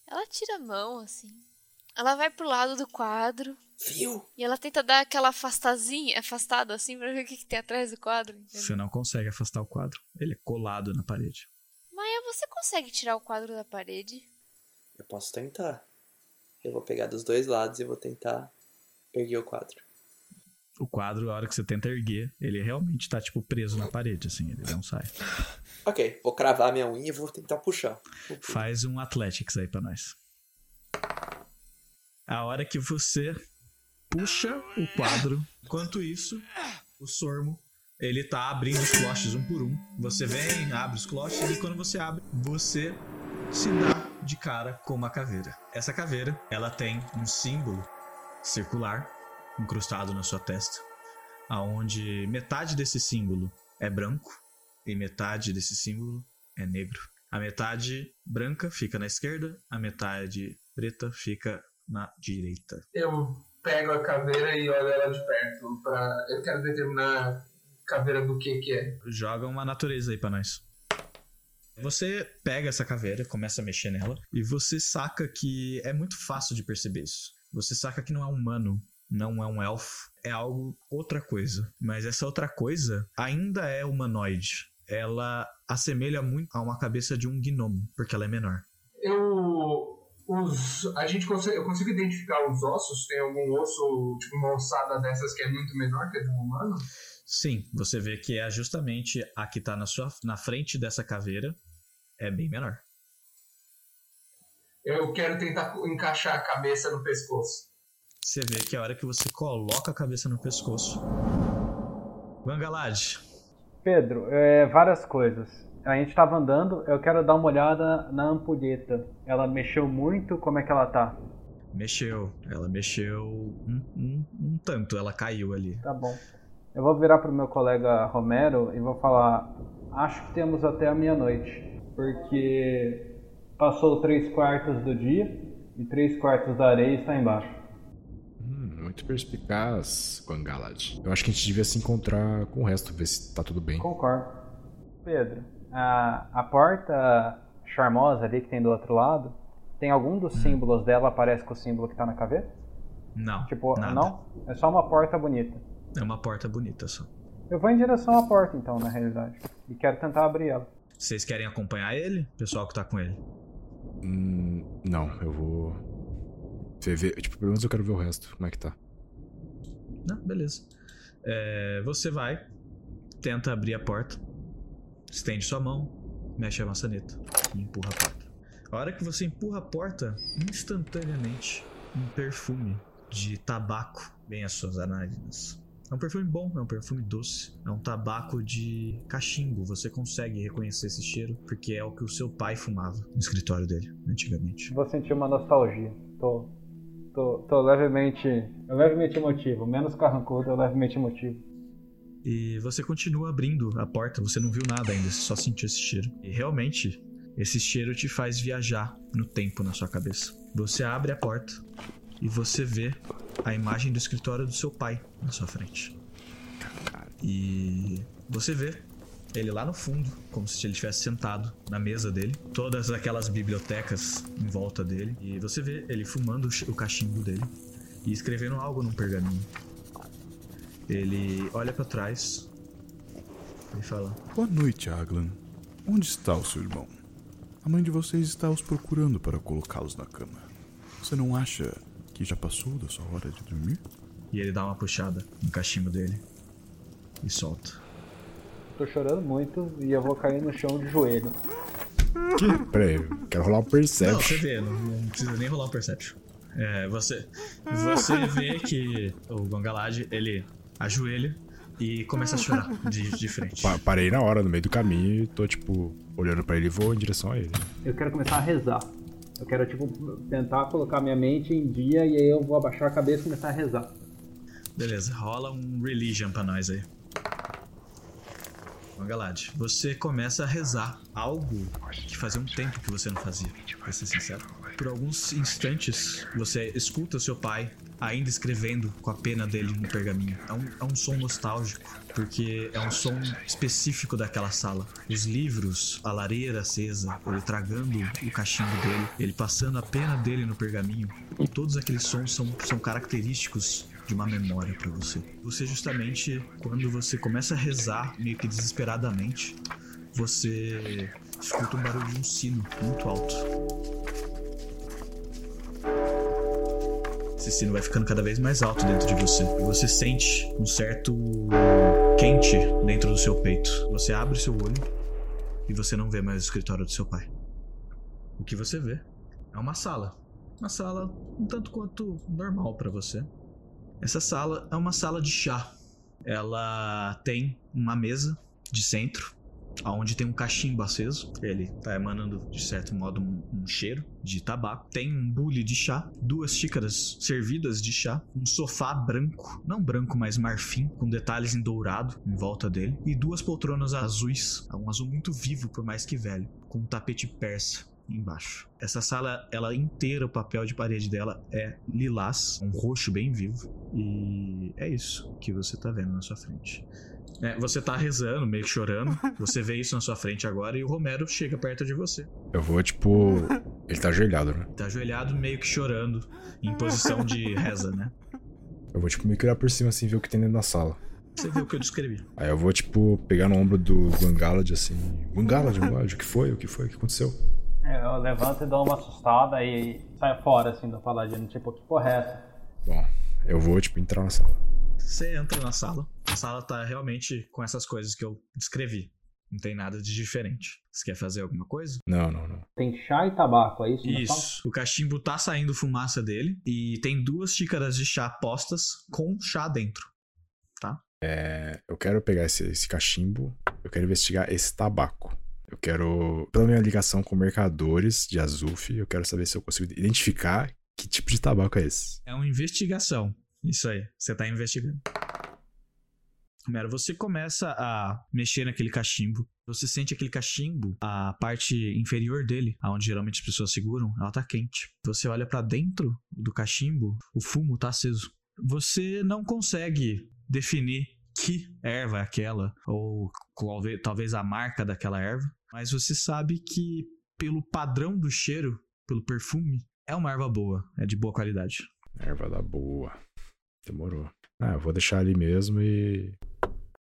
Speaker 4: Ela tira a mão, assim. Ela vai pro lado do quadro.
Speaker 1: Viu?
Speaker 4: E ela tenta dar aquela afastazinha, afastada assim, pra ver o que, que tem atrás do quadro. entendeu?
Speaker 2: Você não consegue afastar o quadro. Ele é colado na parede.
Speaker 4: Maia, você consegue tirar o quadro da parede?
Speaker 1: Eu posso tentar. Eu vou pegar dos dois lados e vou tentar erguer o quadro.
Speaker 2: O quadro, a hora que você tenta erguer, ele realmente tá, tipo, preso na parede, assim, ele não sai.
Speaker 1: Ok, vou cravar minha unha e vou tentar puxar.
Speaker 2: Faz um Athletics aí pra nós. A hora que você puxa o quadro, enquanto isso, o Sormo, ele tá abrindo os cloches um por um. Você vem, abre os cloches e quando você abre, você se dá de cara com uma caveira. Essa caveira, ela tem um símbolo circular incrustado na sua testa, aonde metade desse símbolo é branco e metade desse símbolo é negro. A metade branca fica na esquerda, a metade preta fica na direita.
Speaker 6: Eu pego a caveira e olho ela de perto. Pra... Eu quero determinar caveira do que que é.
Speaker 2: Joga uma natureza aí pra nós. Você pega essa caveira, começa a mexer nela, e você saca que é muito fácil de perceber isso. Você saca que não é humano não é um elfo, é algo outra coisa. Mas essa outra coisa ainda é humanoide. Ela assemelha muito a uma cabeça de um gnomo, porque ela é menor.
Speaker 6: Eu. Os, a gente consegue, eu consigo identificar os ossos? Tem algum osso, tipo uma ossada dessas que é muito menor que a de um humano?
Speaker 2: Sim, você vê que é justamente a que tá na, sua, na frente dessa caveira é bem menor.
Speaker 6: Eu quero tentar encaixar a cabeça no pescoço.
Speaker 2: Você vê que a hora que você coloca a cabeça no pescoço. Vangalad,
Speaker 3: Pedro, é, várias coisas. A gente tava andando, eu quero dar uma olhada na ampulheta. Ela mexeu muito, como é que ela tá?
Speaker 2: mexeu. Ela mexeu um, um, um tanto, ela caiu ali.
Speaker 3: Tá bom. Eu vou virar pro meu colega Romero e vou falar: acho que temos até a meia-noite, porque passou três quartos do dia e três quartos da areia está embaixo.
Speaker 5: Hum, muito perspicaz, Guangalad. Eu acho que a gente devia se encontrar com o resto, ver se tá tudo bem.
Speaker 3: Concordo. Pedro, a, a porta charmosa ali que tem do outro lado, tem algum dos símbolos dela parece com o símbolo que tá na caveira?
Speaker 2: Não.
Speaker 3: Tipo,
Speaker 2: nada.
Speaker 3: não? É só uma porta bonita.
Speaker 2: É uma porta bonita só.
Speaker 3: Eu vou em direção à porta então, na realidade. E quero tentar abrir ela.
Speaker 2: Vocês querem acompanhar ele? Pessoal que tá com ele.
Speaker 5: Hum, não, eu vou. Tipo, pelo menos eu quero ver o resto. Como é que tá?
Speaker 2: Não, beleza. É, você vai, tenta abrir a porta, estende sua mão, mexe a maçaneta e empurra a porta. A hora que você empurra a porta, instantaneamente, um perfume de tabaco vem às suas narinas. É um perfume bom, é um perfume doce. É um tabaco de cachimbo. Você consegue reconhecer esse cheiro porque é o que o seu pai fumava no escritório dele antigamente.
Speaker 3: Vou sentir uma nostalgia. Tô, tô, tô levemente, levemente emotivo. Menos carrancudo, levemente emotivo.
Speaker 2: E você continua abrindo a porta, você não viu nada ainda, você só sentiu esse cheiro. E realmente, esse cheiro te faz viajar no tempo na sua cabeça. Você abre a porta e você vê a imagem do escritório do seu pai na sua frente. E você vê ele lá no fundo, como se ele estivesse sentado na mesa dele, todas aquelas bibliotecas em volta dele, e você vê ele fumando o ch- o cachimbo dele e escrevendo algo num pergaminho. Ele olha pra trás e fala:
Speaker 10: Boa noite, Aglan. Onde está o seu irmão? A mãe de vocês está os procurando para colocá-los na cama. Você não acha que já passou da sua hora de dormir?
Speaker 2: E ele dá uma puxada no cachimbo dele e solta.
Speaker 3: Tô chorando muito e eu vou cair no chão de joelho.
Speaker 5: Que? Pera aí, quero rolar um
Speaker 2: Não, você
Speaker 5: perception.
Speaker 2: vê, não, não precisa nem rolar um perception. É, você, você vê que o Gongalad, ele ajoelha e começa a chorar de, de frente.
Speaker 5: Pa- parei na hora, no meio do caminho, e tô, tipo, olhando pra ele e vou em direção a ele.
Speaker 3: Eu quero começar a rezar. Eu quero, tipo, tentar colocar minha mente em dia e aí eu vou abaixar a cabeça e começar a rezar.
Speaker 2: Beleza, rola um religion pra nós aí. Gongalad, você começa a rezar algo que fazia um tempo que você não fazia, pra ser sincero. Por alguns instantes, você escuta seu pai ainda escrevendo com a pena dele no pergaminho. É um, é um som nostálgico, porque é um som específico daquela sala. Os livros, a lareira acesa, ele tragando o cachimbo dele, ele passando a pena dele no pergaminho. E todos aqueles sons são, são característicos de uma memória pra você. Você justamente, quando você começa a rezar meio que desesperadamente, você escuta um barulho de um sino muito alto. Esse sino vai ficando cada vez mais alto dentro de você. E você sente um certo quente dentro do seu peito. Você abre seu olho e você não vê mais o escritório do seu pai. O que você vê é uma sala. Uma sala um tanto quanto normal pra você. Essa sala é uma sala de chá. Ela tem uma mesa de centro, onde tem um cachimbo aceso. Ele tá emanando, de certo modo, um, um cheiro de tabaco. Tem um bule de chá, duas xícaras servidas de chá, um sofá branco, não branco, mas marfim, com detalhes em dourado em volta dele, e duas poltronas azuis, um azul muito vivo, por mais que velho, com um tapete persa embaixo. Essa sala, ela inteira, o papel de parede dela é lilás, um roxo bem vivo. E é isso que você tá vendo na sua frente. É, você tá rezando, meio que chorando. Você vê isso na sua frente agora e o Romero chega perto de você.
Speaker 5: Eu vou, tipo. Ele tá ajoelhado, né?
Speaker 2: Tá ajoelhado, meio que chorando, em posição de reza, né?
Speaker 5: Eu vou, tipo, me criar por cima assim, ver o que tem dentro da sala.
Speaker 2: Você viu o que eu descrevi.
Speaker 5: Aí eu vou, tipo, pegar no ombro do Vangalad assim. Vangalad, o que foi? O que foi? O que aconteceu?
Speaker 3: É, eu levanto e dou uma assustada e saio fora, assim, do paladino. Tipo, que porra é essa?
Speaker 5: Bom, eu vou, tipo, entrar na sala.
Speaker 2: Você entra na sala. A sala tá realmente com essas coisas que eu descrevi. Não tem nada de diferente. Você quer fazer alguma coisa?
Speaker 5: Não, não, não.
Speaker 3: Tem chá e tabaco, é isso? na sala?
Speaker 2: Isso. O cachimbo tá saindo fumaça dele e tem duas xícaras de chá postas com chá dentro. Tá?
Speaker 5: É, eu quero pegar esse, esse cachimbo, eu quero investigar esse tabaco. Eu quero, pela minha ligação com mercadores de Azuf, eu quero saber se eu consigo identificar que tipo de tabaco é esse.
Speaker 2: É uma investigação. Isso aí. Você tá investigando. Romero, você começa a mexer naquele cachimbo. Você sente aquele cachimbo, a parte inferior dele, aonde geralmente as pessoas seguram, ela tá quente. Você olha pra dentro do cachimbo, o fumo tá aceso. Você não consegue definir que erva é aquela, ou talvez a marca daquela erva, mas você sabe que pelo padrão do cheiro, pelo perfume, é uma erva boa, é de boa qualidade.
Speaker 5: Erva da boa. Demorou. Ah, eu vou deixar ali mesmo e.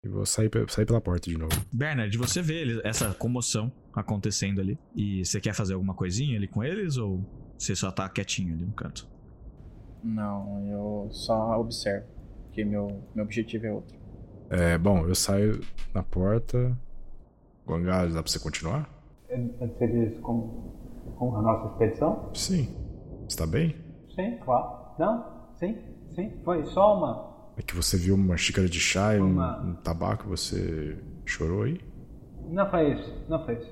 Speaker 5: E vou sair, sair pela porta de novo.
Speaker 2: Bernard, você vê ele- essa comoção acontecendo ali. E você quer fazer alguma coisinha ali com eles ou você só tá quietinho ali no canto?
Speaker 7: Não, eu só observo. Porque meu, meu objetivo é outro.
Speaker 5: É, bom, eu saio na porta. Guangalho, dá pra você continuar?
Speaker 3: Você diz com, com a nossa expedição?
Speaker 5: Sim. Você tá bem?
Speaker 3: Sim, claro. Não? Sim, sim. Foi só uma.
Speaker 5: É que você viu uma xícara de chá e um,
Speaker 3: Uma-
Speaker 5: um tabaco, você chorou aí?
Speaker 3: Não foi isso, não foi isso.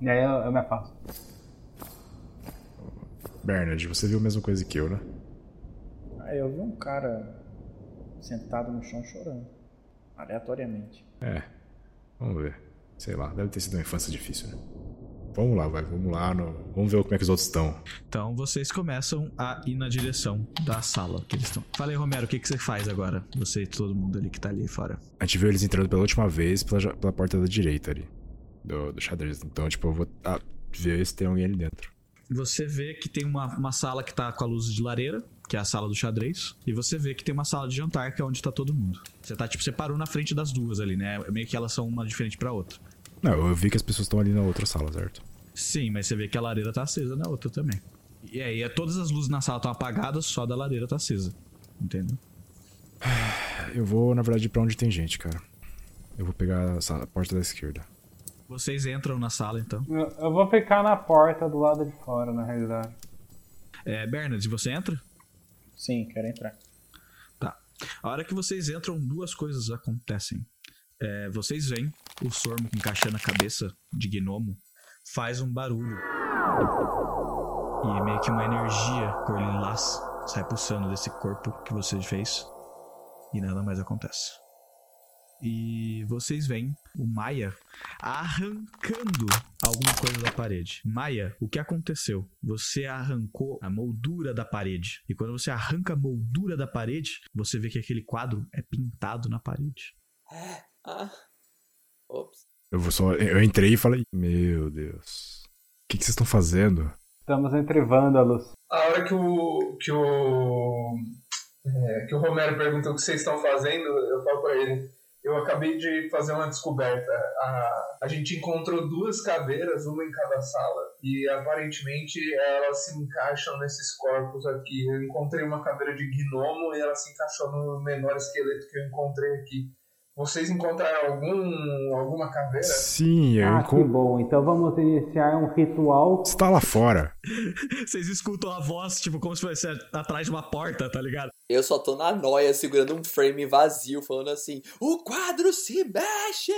Speaker 3: E aí eu, eu me afasto.
Speaker 5: Bernard, você viu a mesma coisa que eu, né?
Speaker 7: Aí eu vi um cara sentado no chão chorando. Aleatoriamente.
Speaker 5: É. Vamos ver. Sei lá, deve ter sido uma infância difícil, né? Vamos lá, vai, vamos lá. no- Vamos ver como é que os outros estão.
Speaker 2: Então vocês começam a ir na direção da sala que eles estão. Fala aí, Romero, o que, que você faz agora? Você e todo mundo ali que tá ali fora.
Speaker 5: A gente viu eles entrando pela última vez pela, pela porta da direita ali. Do, do xadrez. Então, tipo, eu vou ah, ver se tem alguém ali dentro.
Speaker 2: Você vê que tem uma, uma sala que tá com a luz de lareira, que é a sala do xadrez. E você vê que tem uma sala de jantar, que é onde tá todo mundo. Você tá, tipo, você parou na frente das duas ali, né? Meio que elas são uma diferente pra outra.
Speaker 5: Não, eu vi que as pessoas estão ali na outra sala, certo?
Speaker 2: Sim, mas você vê que a lareira tá acesa na outra também. E aí, é- todas as luzes na sala estão apagadas, só a da lareira tá acesa. Entendeu?
Speaker 5: Eu vou, na verdade, pra onde tem gente, cara. Eu vou pegar a, sala- a porta da esquerda.
Speaker 2: Vocês entram na sala, então.
Speaker 3: Eu, eu vou ficar na porta do lado de fora, na realidade.
Speaker 2: É, Bernard, você entra?
Speaker 7: Sim, quero entrar.
Speaker 2: Tá. A hora que vocês entram, duas coisas acontecem. É, vocês veem o Sormo encaixando a cabeça de gnomo, faz um barulho. E meio que uma energia cor sai pulsando desse corpo que você fez. E nada mais acontece. E vocês veem o Maia arrancando alguma coisa da parede. Maia, o que aconteceu? Você arrancou a moldura da parede. E quando você arranca a moldura da parede, você vê que aquele quadro é pintado na parede.
Speaker 1: Ah. Ops.
Speaker 5: Eu vou só. Eu entrei e falei: Meu Deus. O que, que vocês estão fazendo?
Speaker 3: Estamos entre vândalos.
Speaker 6: A hora que o. que o. é, que o Romero perguntou o que vocês estão fazendo, eu falo pra ele. Eu acabei de fazer uma descoberta. A, a gente encontrou duas caveiras, uma em cada sala, e aparentemente elas se encaixam nesses corpos aqui. Eu encontrei uma caveira de gnomo e ela se encaixou no menor esqueleto que eu encontrei aqui. Vocês encontraram algum, alguma caveira?
Speaker 5: Sim, eu
Speaker 3: Ah, que bom. Então vamos iniciar um ritual.
Speaker 5: Você tá lá fora.
Speaker 2: Vocês escutam a voz, tipo, como se fosse atrás de uma porta, tá ligado?
Speaker 1: Eu só tô na noia, segurando um frame vazio, falando assim: O quadro se mexe!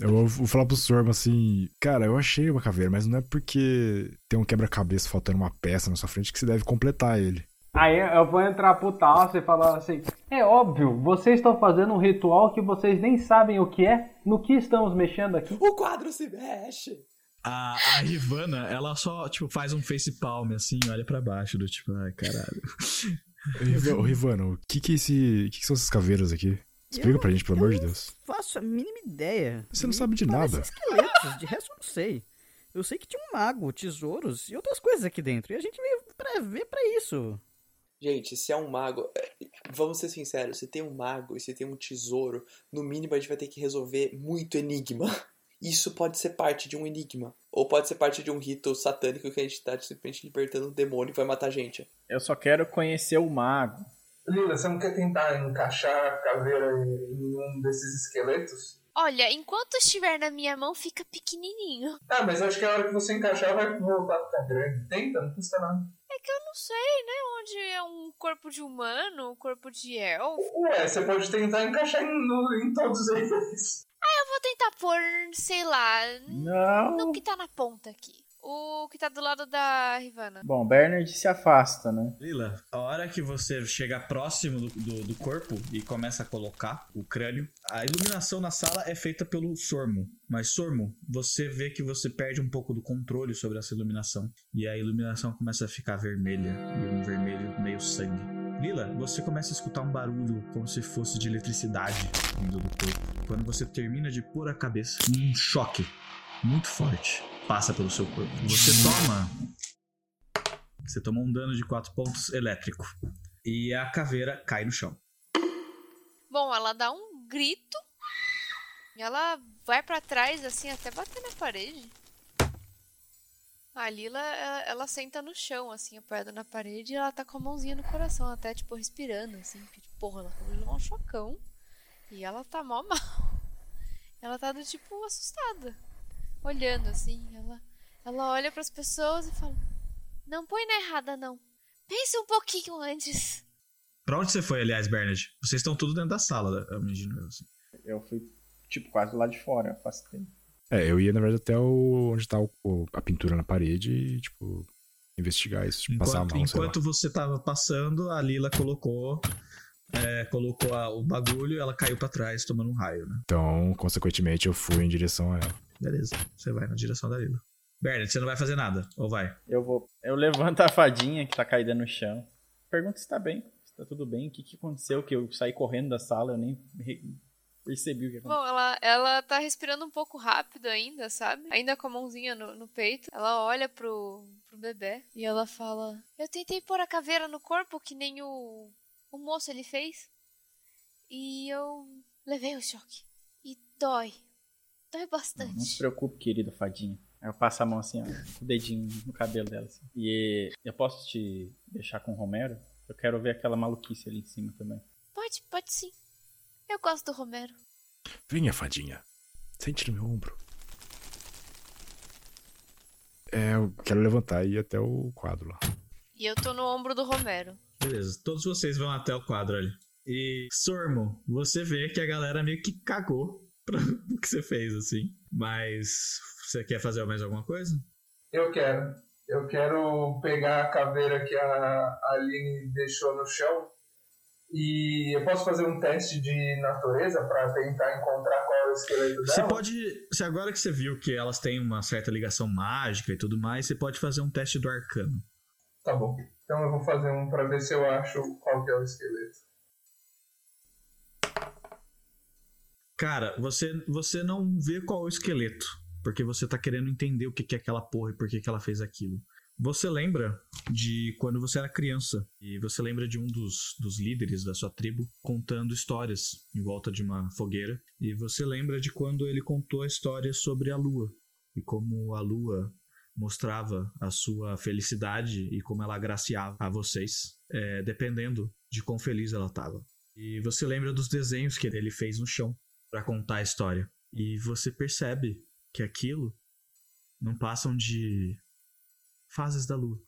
Speaker 5: Eu vou, falar pro Sorbo assim: Cara, eu achei uma caveira, mas não é porque tem um quebra-cabeça faltando uma peça na sua frente que você deve completar ele.
Speaker 3: Aí eu vou entrar putaço e falar assim: É óbvio, vocês estão fazendo um ritual que vocês nem sabem o que é. No que estamos mexendo aqui?
Speaker 1: O quadro se mexe!
Speaker 2: A, a Rivana, ela só, tipo, faz um face palm assim, olha pra baixo, do tipo, ai, caralho.
Speaker 5: Ô, Riva- Ô, Rivano, o que que, é esse, o que que são essas caveiras aqui? Explica
Speaker 8: Eu-
Speaker 5: pra gente, pelo amor de Deus.
Speaker 8: Faço a mínima ideia.
Speaker 5: Você não sabe de nada.
Speaker 8: esqueletos, de resto eu não sei. Eu sei que tinha um mago, tesouros e outras coisas aqui dentro. E a gente veio pra ver pra isso.
Speaker 1: Gente, se é um mago. é, Vamos ser sinceros, se tem um mago e se tem um tesouro, no mínimo a gente vai ter que resolver muito enigma. Isso pode ser parte de um enigma. Ou pode ser parte de um rito satânico que a gente tá simplesmente libertando um demônio que vai matar a gente.
Speaker 7: Eu só quero conhecer o mago.
Speaker 6: Lila, você não quer tentar encaixar a caveira em um desses esqueletos?
Speaker 4: Olha, enquanto estiver na minha mão, fica pequenininho.
Speaker 6: Ah, mas acho que a hora que você encaixar vai voltar a ficar grande. Tenta, não custa nada.
Speaker 4: É que eu não sei, né? Onde é um corpo de humano, um corpo de elfo.
Speaker 6: Ué, você pode tentar encaixar em, no- em todos eles.
Speaker 4: Eu vou tentar pôr, sei lá,
Speaker 7: Não.
Speaker 4: no que tá na ponta aqui. O que tá do lado da Rivana.
Speaker 7: Bom, Bernard se afasta, né?
Speaker 2: Lila, a hora que você chega próximo do, do, do corpo e começa a colocar o crânio, a iluminação na sala é feita pelo Sormo. Mas, Sormo, você vê que você perde um pouco do controle sobre essa iluminação. E a iluminação começa a ficar vermelha, e um vermelho meio sangue. Lila, você começa a escutar um barulho como se fosse de eletricidade vindo do corpo. Quando você termina de pôr a cabeça, um choque muito forte passa pelo seu corpo. Você toma você toma um dano de 4 pontos elétrico. E a caveira cai no chão.
Speaker 4: Bom, ela dá um grito. E ela vai pra trás, assim, até bater na parede. A Lila, ela, ela senta no chão, assim, apoiada na parede, e ela tá com a mãozinha no coração, até, tipo, respirando, assim. Porque, tipo, porra, ela acabou de levar um chocão. E ela tá mó mal. Ela tá do tipo assustada. Olhando, assim. Ela, ela olha pras pessoas e fala: Não põe na errada, não. Pense um pouquinho antes.
Speaker 2: Pra onde você foi, aliás, Bernard? Vocês estão tudo dentro da sala, eu imagino. eu, Assim.
Speaker 7: Eu fui, tipo, quase lá de fora, afastei.
Speaker 5: É, eu ia, na verdade, até o, onde tá o- o- a pintura na parede e, tipo, investigar isso. Tipo, passar a
Speaker 2: Enquanto,
Speaker 5: mão,
Speaker 2: enquanto você tava passando, a Lila colocou. é, colocou a- o bagulho e ela caiu pra trás, tomando um raio, né?
Speaker 5: Então, consequentemente, eu fui em direção a ela.
Speaker 2: Beleza, você vai na direção da Lila. Bernard, você não vai fazer nada, ou vai?
Speaker 7: Eu vou. Eu levanto a fadinha que tá caída no chão. Pergunto se tá bem. Se tá tudo bem. O que, que aconteceu? Que eu saí correndo da sala, eu nem percebi o que aconteceu.
Speaker 4: Bom, ela, ela tá respirando um pouco rápido ainda, sabe? Ainda com a mãozinha no, no peito. Ela olha pro, pro bebê e ela fala: Eu tentei pôr a caveira no corpo que nem o, o moço ele fez. E eu levei o choque. E dói. Dói
Speaker 7: Não,
Speaker 4: bastante.
Speaker 7: não se preocupe, querida fadinha. Aí eu passo a mão assim, ó, com o dedinho no cabelo dela. Assim. E eu posso te deixar com o Romero? Eu quero ver aquela maluquice ali em cima também.
Speaker 4: Pode, pode sim. Eu gosto do Romero.
Speaker 5: Venha, fadinha. Sente no meu ombro. É, eu quero levantar e ir até o quadro lá.
Speaker 4: E eu tô no ombro do Romero.
Speaker 2: Beleza, todos vocês vão até o quadro ali. E, Sormo, você vê que a galera meio que cagou pro que você fez, assim. Mas você quer fazer mais alguma coisa?
Speaker 6: Eu quero. Eu quero pegar a caveira que a Aline deixou no chão. E eu posso fazer um teste de natureza pra tentar encontrar qual é o esqueleto dela?
Speaker 2: Você pode. Se agora que você viu que elas têm uma certa ligação mágica e tudo mais, você pode fazer um teste do arcano.
Speaker 6: Tá bom. Então eu vou fazer um pra ver se eu acho qual que é o esqueleto.
Speaker 2: Cara, você, você não vê qual é o esqueleto. Porque você tá querendo entender o que que é aquela porra e por que, que ela fez aquilo. Você lembra de quando você era criança. E você lembra de um dos, dos líderes da sua tribo contando histórias em volta de uma fogueira. E você lembra de quando ele contou a história sobre a lua. E como a lua mostrava a sua felicidade e como ela agraciava a vocês, é, dependendo de quão feliz ela estava. E você lembra dos desenhos que ele fez no chão para contar fases da lua.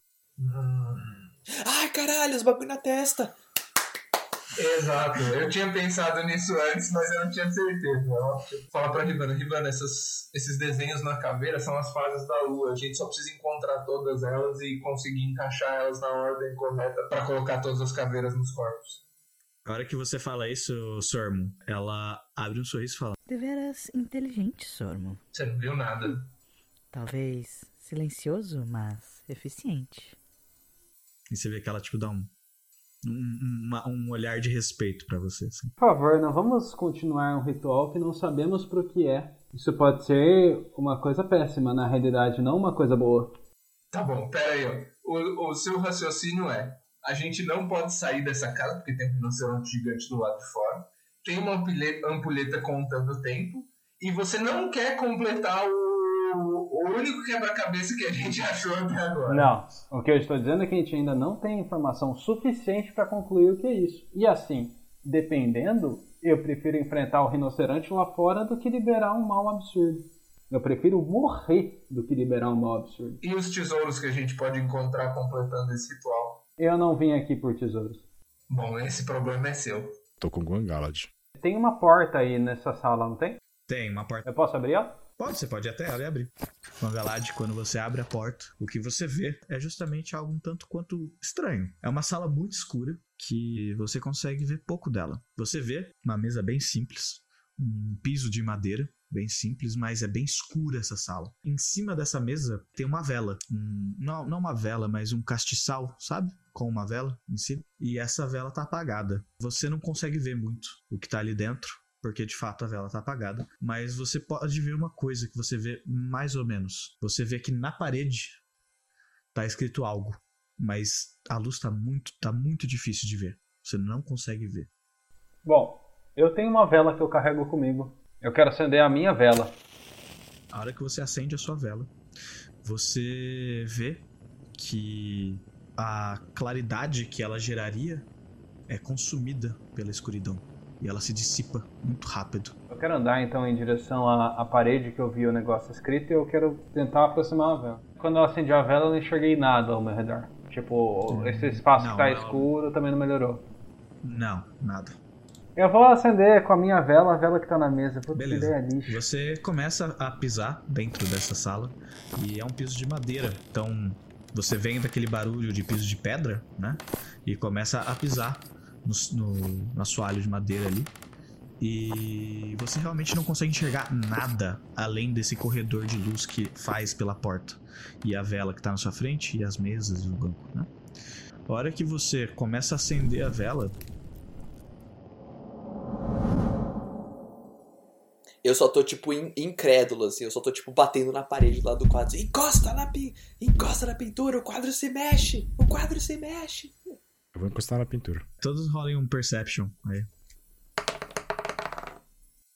Speaker 1: Ai, caralho, os bagulho na testa!
Speaker 6: Exato. Eu tinha pensado nisso antes, mas eu não tinha certeza. Fala pra Rivana, Rivana, essas, esses desenhos na caveira são as fases da lua. A gente só precisa encontrar todas elas e conseguir encaixar elas na ordem correta pra colocar todas as caveiras nos corpos.
Speaker 2: A hora que você fala isso, Sormo, ela abre um sorriso e fala:
Speaker 8: Deveras inteligente, Sormo.
Speaker 6: Você não viu nada.
Speaker 8: Talvez silencioso, mas eficiente.
Speaker 2: E você vê que ela, tipo, dá um, um, uma- um olhar de respeito pra você. Assim.
Speaker 3: Por favor, não vamos continuar um ritual que não sabemos pro que é. Isso pode ser uma coisa péssima, na realidade, não uma coisa boa.
Speaker 6: Tá bom, pera aí. ó. O, o seu raciocínio é: A gente não pode sair dessa casa, porque tem um rinoceronte gigante do lado de fora. Tem uma ampulheta contando o tempo. E você não quer completar o, o único quebra-cabeça que a gente achou até agora.
Speaker 3: Não, o que eu estou dizendo é que a gente ainda não tem informação suficiente para concluir o que é isso. E assim, dependendo, eu prefiro enfrentar o rinoceronte lá fora do que liberar um mal absurdo. Eu prefiro morrer do que liberar um mal absurdo.
Speaker 6: E os tesouros que a gente pode encontrar completando esse ritual?
Speaker 3: Eu não vim aqui por tesouros.
Speaker 6: Bom, esse problema é seu.
Speaker 5: Tô com Guangalad.
Speaker 3: Tem uma porta aí nessa sala, não tem?
Speaker 2: Tem uma porta.
Speaker 3: Eu posso abrir ela?
Speaker 2: Pode, você pode até ela abrir. Galad, quando você abre a porta, o que você vê é justamente algo um tanto quanto estranho. É uma sala muito escura que você consegue ver pouco dela. Você vê uma mesa bem simples, um piso de madeira bem simples, mas é bem escura essa sala. Em cima dessa mesa tem uma vela, um, não, não uma vela, mas um castiçal, sabe? Com uma vela em cima. E essa vela tá apagada. Você não consegue ver muito o que tá ali dentro, porque de fato a vela tá apagada. Mas você pode ver uma coisa que você vê mais ou menos. Você vê que na parede tá escrito algo, mas a luz tá muito, tá muito difícil de ver. Você não consegue ver.
Speaker 3: Bom, eu tenho uma vela que eu carrego comigo. Eu quero acender a minha vela.
Speaker 2: A hora que você acende a sua vela, você vê que a claridade que ela geraria é consumida pela escuridão e ela se dissipa muito rápido.
Speaker 3: Eu quero andar então em direção à, à parede que eu vi o negócio escrito e eu quero tentar aproximar a vela. Quando eu acendi a vela, eu não enxerguei nada ao meu redor. Tipo, esse espaço
Speaker 2: Não,
Speaker 3: que tá
Speaker 2: ela-
Speaker 3: escuro também não melhorou.
Speaker 2: Não, nada.
Speaker 3: Eu vou acender com a minha vela, a vela que tá na mesa.
Speaker 2: Beleza.
Speaker 3: ideia lixo.
Speaker 2: Você começa a pisar dentro dessa sala e é um piso de madeira. Então você vem daquele barulho de piso de pedra, né? E começa a pisar no, no, no assoalho de madeira ali. E você realmente não consegue enxergar nada além desse corredor de luz que faz pela porta. E a vela que tá na sua frente, e as mesas e o banco, né? A hora que você começa a acender a vela,
Speaker 1: Eu só tô, tipo, in- incrédulo, assim. Eu só tô, tipo, batendo na parede lá do quadro. Encosta na. Encosta na pintura, o quadro se mexe! O quadro se mexe!
Speaker 5: Eu vou encostar na pintura.
Speaker 2: Todos rolem um Perception aí.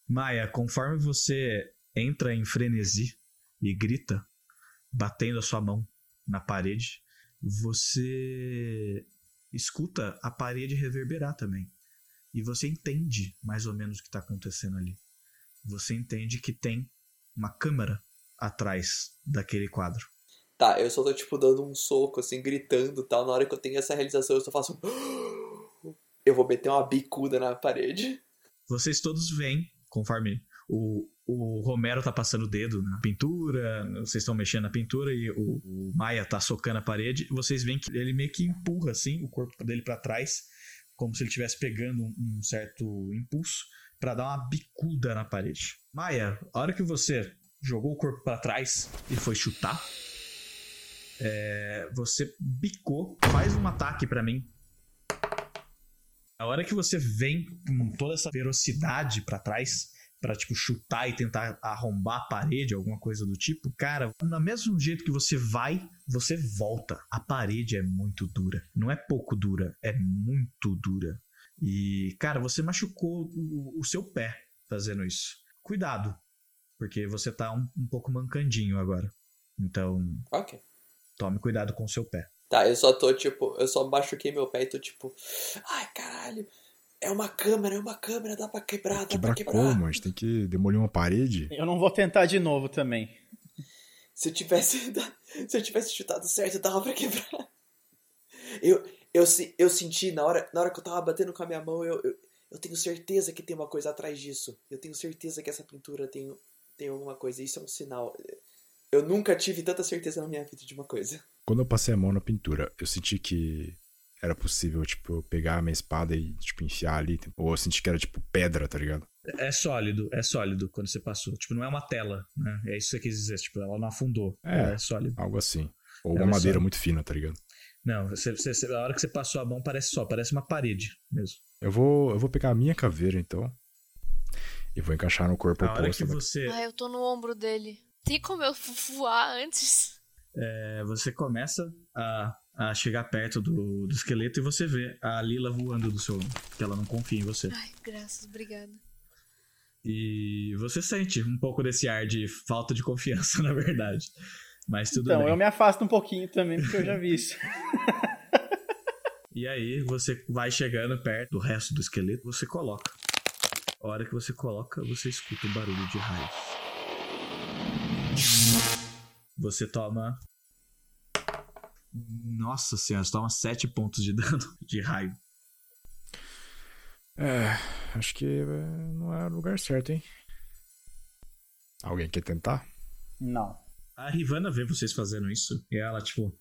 Speaker 2: Maia, conforme você entra em frenesi e grita, batendo a sua mão na parede, você escuta a parede reverberar também. E você entende mais ou menos o que está acontecendo ali. Você entende que tem uma câmera atrás daquele quadro.
Speaker 1: Tá, eu só tô, tipo, dando um soco, assim, gritando tal. Na hora que eu tenho essa realização, eu só faço. Eu vou meter uma bicuda na parede.
Speaker 2: Vocês todos veem, conforme o, o Romero tá passando o dedo na pintura, vocês estão mexendo na pintura e o, o Maia tá socando a parede, vocês veem que ele meio que empurra assim o corpo dele pra trás, como se ele estivesse pegando um, certo impulso pra dar uma bicuda na parede. Maia, a hora que você jogou o corpo pra trás e foi chutar, é, você bicou, faz um ataque pra mim a hora que você vem com toda essa velocidade pra trás, pra tipo chutar e tentar arrombar a parede, alguma coisa do tipo, cara, no mesmo jeito que você vai, você volta. A parede é muito dura. Não é pouco dura, é muito dura. E, cara, você machucou o, o seu pé fazendo isso. Cuidado, porque você tá um, um pouco mancandinho agora. Então,
Speaker 1: Ok.
Speaker 2: Tome cuidado com o seu pé.
Speaker 1: Tá, eu só tô, tipo, eu só machuquei meu pé e tô, tipo, ai, caralho, é uma câmera, é uma câmera, dá pra quebrar, dá
Speaker 5: Quebrar
Speaker 1: pra quebrar.
Speaker 5: como? A gente tem que demolir uma parede?
Speaker 7: Eu não vou tentar de novo também.
Speaker 1: Se eu tivesse, se eu tivesse chutado certo, dava pra quebrar. Eu, eu, se- eu senti, na hora, na hora que eu tava batendo com a minha mão, eu, eu, eu tenho certeza que tem uma coisa atrás disso. Eu tenho certeza que essa pintura tem, tem alguma coisa. Isso é um sinal. Eu nunca tive tanta certeza na minha vida de uma coisa.
Speaker 5: Quando eu passei a mão na pintura, eu senti que era possível, tipo, pegar a minha espada e, tipo, enfiar ali. Ou eu senti que era, tipo, pedra, tá ligado?
Speaker 2: É sólido, é sólido quando você passou. Tipo, não é uma tela, né? É isso que você quis dizer. Tipo, ela não afundou.
Speaker 5: É.
Speaker 2: É, sólido.
Speaker 5: Algo assim. Ou
Speaker 2: Ela
Speaker 5: uma
Speaker 2: é
Speaker 5: madeira
Speaker 2: sólida.
Speaker 5: muito fina, tá ligado?
Speaker 2: Não, você, você- você- a hora que você passou a mão parece só, parece uma parede mesmo.
Speaker 5: Eu vou, eu vou pegar a minha caveira, então. E vou encaixar no corpo
Speaker 2: A hora
Speaker 5: oposto.
Speaker 2: que você,
Speaker 4: Ai, eu tô no ombro dele. Tem como eu voar antes?
Speaker 2: é, você começa a, a chegar perto do, do esqueleto e você vê a Lila voando do seu ombro, que ela não confia em você.
Speaker 4: Ai, graças, obrigada.
Speaker 2: E você sente um pouco desse ar de falta de confiança, na verdade. Mas tudo
Speaker 7: então,
Speaker 2: bem.
Speaker 7: eu me afasto um pouquinho também, porque eu já vi isso.
Speaker 2: E aí você vai chegando perto do resto do esqueleto, você coloca. A hora que você coloca, você escuta o barulho de raios. Você toma. Nossa senhora, você toma 7 pontos de dano de raio.
Speaker 5: É, acho que é, não é o lugar certo, hein? Alguém quer tentar?
Speaker 7: Não.
Speaker 2: A Rivana vê vocês fazendo isso e ela, tipo,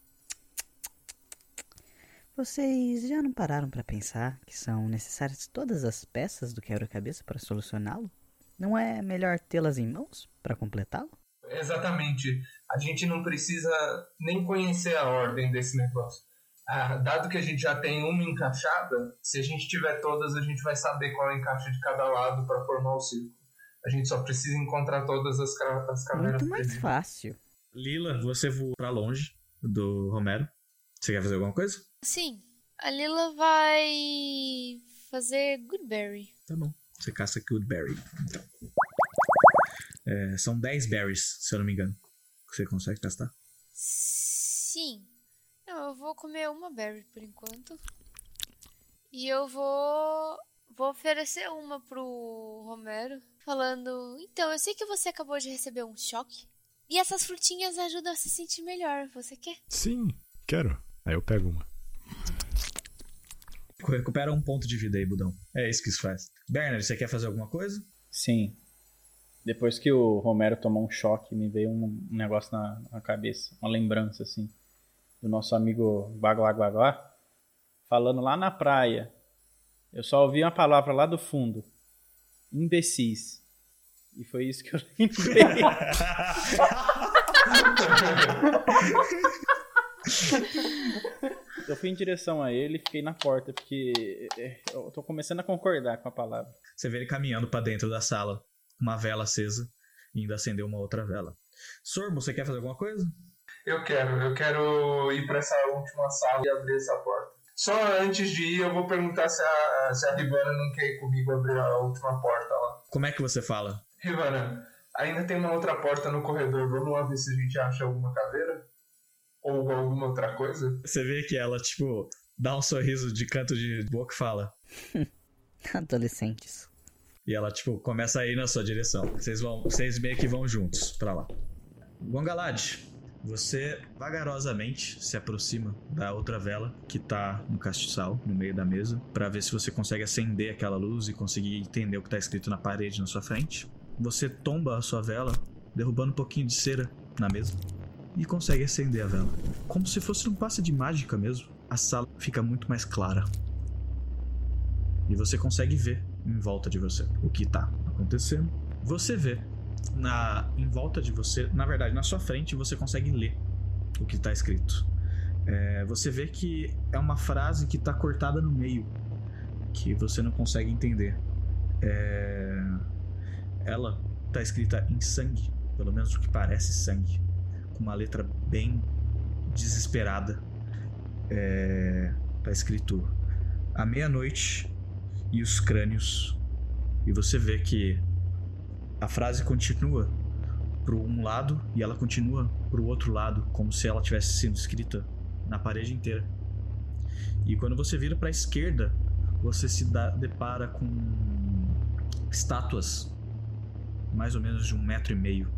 Speaker 8: Vocês já não pararam pra pensar que são necessárias todas as peças do quebra-cabeça para solucioná-lo? Não é melhor tê-las em mãos para completá-lo?
Speaker 6: Exatamente. A gente não precisa nem conhecer a ordem desse negócio. Ah, dado que a gente já tem uma encaixada, se a gente tiver todas, a gente vai saber qual é o encaixe de cada lado para formar o círculo. A gente só precisa encontrar todas as, ca- as cavernas.
Speaker 8: Muito mais fácil.
Speaker 2: Lila, você voa pra longe do Romero. Você quer fazer alguma coisa?
Speaker 4: Sim, a Lila vai fazer Goodberry.
Speaker 2: Tá bom. Você caça Goodberry. Então. É, são 10 berries, se eu não me engano. Que você consegue castar?
Speaker 4: Sim. Não, eu vou comer uma berry por enquanto. E eu vou vou oferecer uma pro Romero, falando: "Então, eu sei que você acabou de receber um choque, e essas frutinhas ajudam a se sentir melhor. Você quer?"
Speaker 5: Sim, quero. Aí eu pego uma.
Speaker 2: Recupera um ponto de vida aí, Budão. É isso que isso faz. Bernard, você quer fazer alguma coisa?
Speaker 7: Sim. Depois que o Romero tomou um choque, me veio um, um negócio na, na cabeça, uma lembrança, assim, do nosso amigo Baguá, falando lá na praia. Eu só ouvi uma palavra lá do fundo: imbecis. E foi isso que eu lembrei. eu fui em direção a ele e fiquei na porta, porque é, eu tô começando a concordar com a palavra.
Speaker 2: Você vê ele caminhando pra dentro da sala, uma vela acesa, e ainda acendeu uma outra vela. Sormo, você quer fazer alguma coisa?
Speaker 6: Eu quero, eu quero ir para essa última sala e abrir essa porta. Só antes de ir, eu vou perguntar se a, se a Rivana não quer ir comigo abrir a última porta lá.
Speaker 2: Como é que você fala?
Speaker 6: Rivana, ainda tem uma outra porta no corredor. Vamos lá ver se a gente acha alguma caveira? Ou alguma outra coisa?
Speaker 2: Você vê que ela, tipo, dá um sorriso de canto de boca e fala.
Speaker 8: Adolescentes.
Speaker 2: E ela, tipo, começa a ir na sua direção. Vocês vão, vocês meio que vão juntos pra lá. Gongalad, você vagarosamente se aproxima da outra vela que tá no castiçal, no meio da mesa, pra ver se você consegue acender aquela luz e conseguir entender o que tá escrito na parede na sua frente. Você tomba a sua vela, derrubando um pouquinho de cera na mesa e consegue acender a vela. Como se fosse um passe de mágica mesmo. A sala fica muito mais clara. E você consegue ver em volta de você o que tá acontecendo. Você vê na em volta de você, na verdade, na sua frente, você consegue ler o que tá escrito. É, você vê que é uma frase que tá cortada no meio, que você não consegue entender. É, ela tá escrita em sangue, pelo menos o que parece sangue, com uma letra bem desesperada. É, tá escrito à meia-noite e os crânios. E você vê que a frase continua pro um lado e ela continua pro outro lado, como se ela tivesse sido escrita na parede inteira. E quando você vira para a esquerda, você se dá, depara com estátuas, mais ou menos de um metro e meio,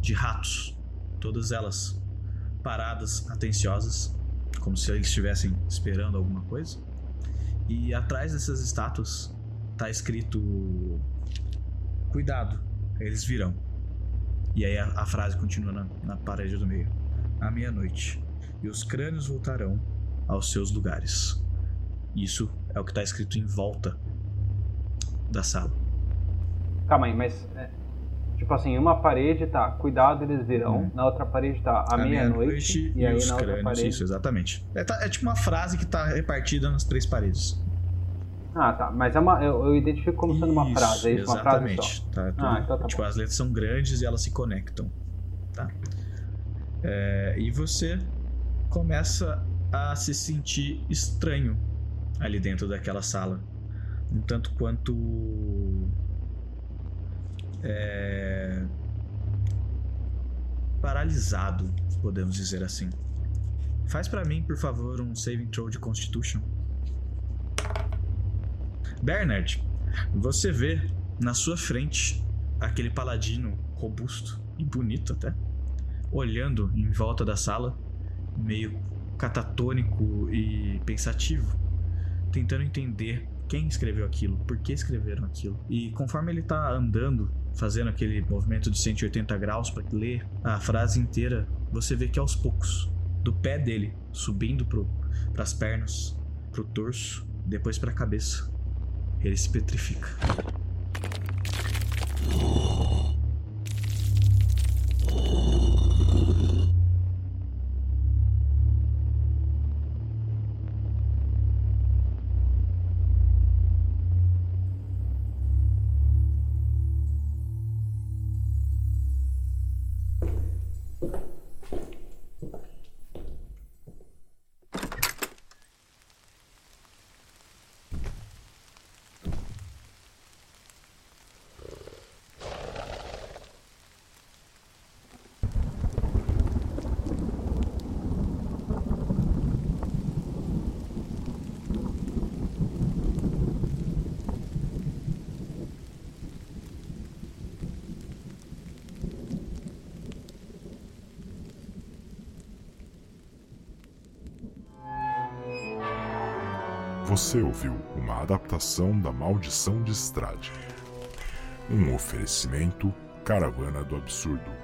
Speaker 2: de ratos, todas elas paradas, atenciosas, como se eles estivessem esperando alguma coisa. E atrás dessas estátuas tá escrito: Cuidado, eles virão. E aí a, a frase continua na, na parede do meio: À meia-noite, e os crânios voltarão aos seus lugares. Isso é o que tá escrito em volta da sala.
Speaker 3: Calma aí, mas. é, tipo assim, uma parede tá, cuidado, eles virão. Na outra parede tá,
Speaker 2: à
Speaker 3: meia-noite. E, aí
Speaker 2: os
Speaker 3: na outra
Speaker 2: crânios,
Speaker 3: parede.
Speaker 2: isso, exatamente. É, tá- é tipo uma frase que tá repartida nas três paredes.
Speaker 3: Ah, tá. Mas é uma, eu, eu identifico como sendo uma
Speaker 2: Isso,
Speaker 3: frase, é isso? Uma frase
Speaker 2: Exatamente.
Speaker 3: só.
Speaker 2: Tá, tudo-
Speaker 3: Ah, então tá
Speaker 2: tipo, as letras são grandes e elas se conectam. Tá? É, e você começa a se sentir estranho ali dentro daquela sala. Um tanto quanto. É, paralisado, podemos dizer assim. Faz pra mim, por favor, um saving throw de Constitution. Bernard, você vê na sua frente aquele paladino robusto e bonito até, olhando em volta da sala, meio catatônico e pensativo, tentando entender quem escreveu aquilo, por que escreveram aquilo. E conforme ele tá andando, fazendo aquele movimento de 180 graus para ler a frase inteira, você vê que aos poucos, do pé dele, subindo para as pernas, pro torso, depois para a cabeça, ele se petrifica.
Speaker 12: Você ouviu uma adaptação da Maldição de Estrade. Um oferecimento Caravana do Absurdo.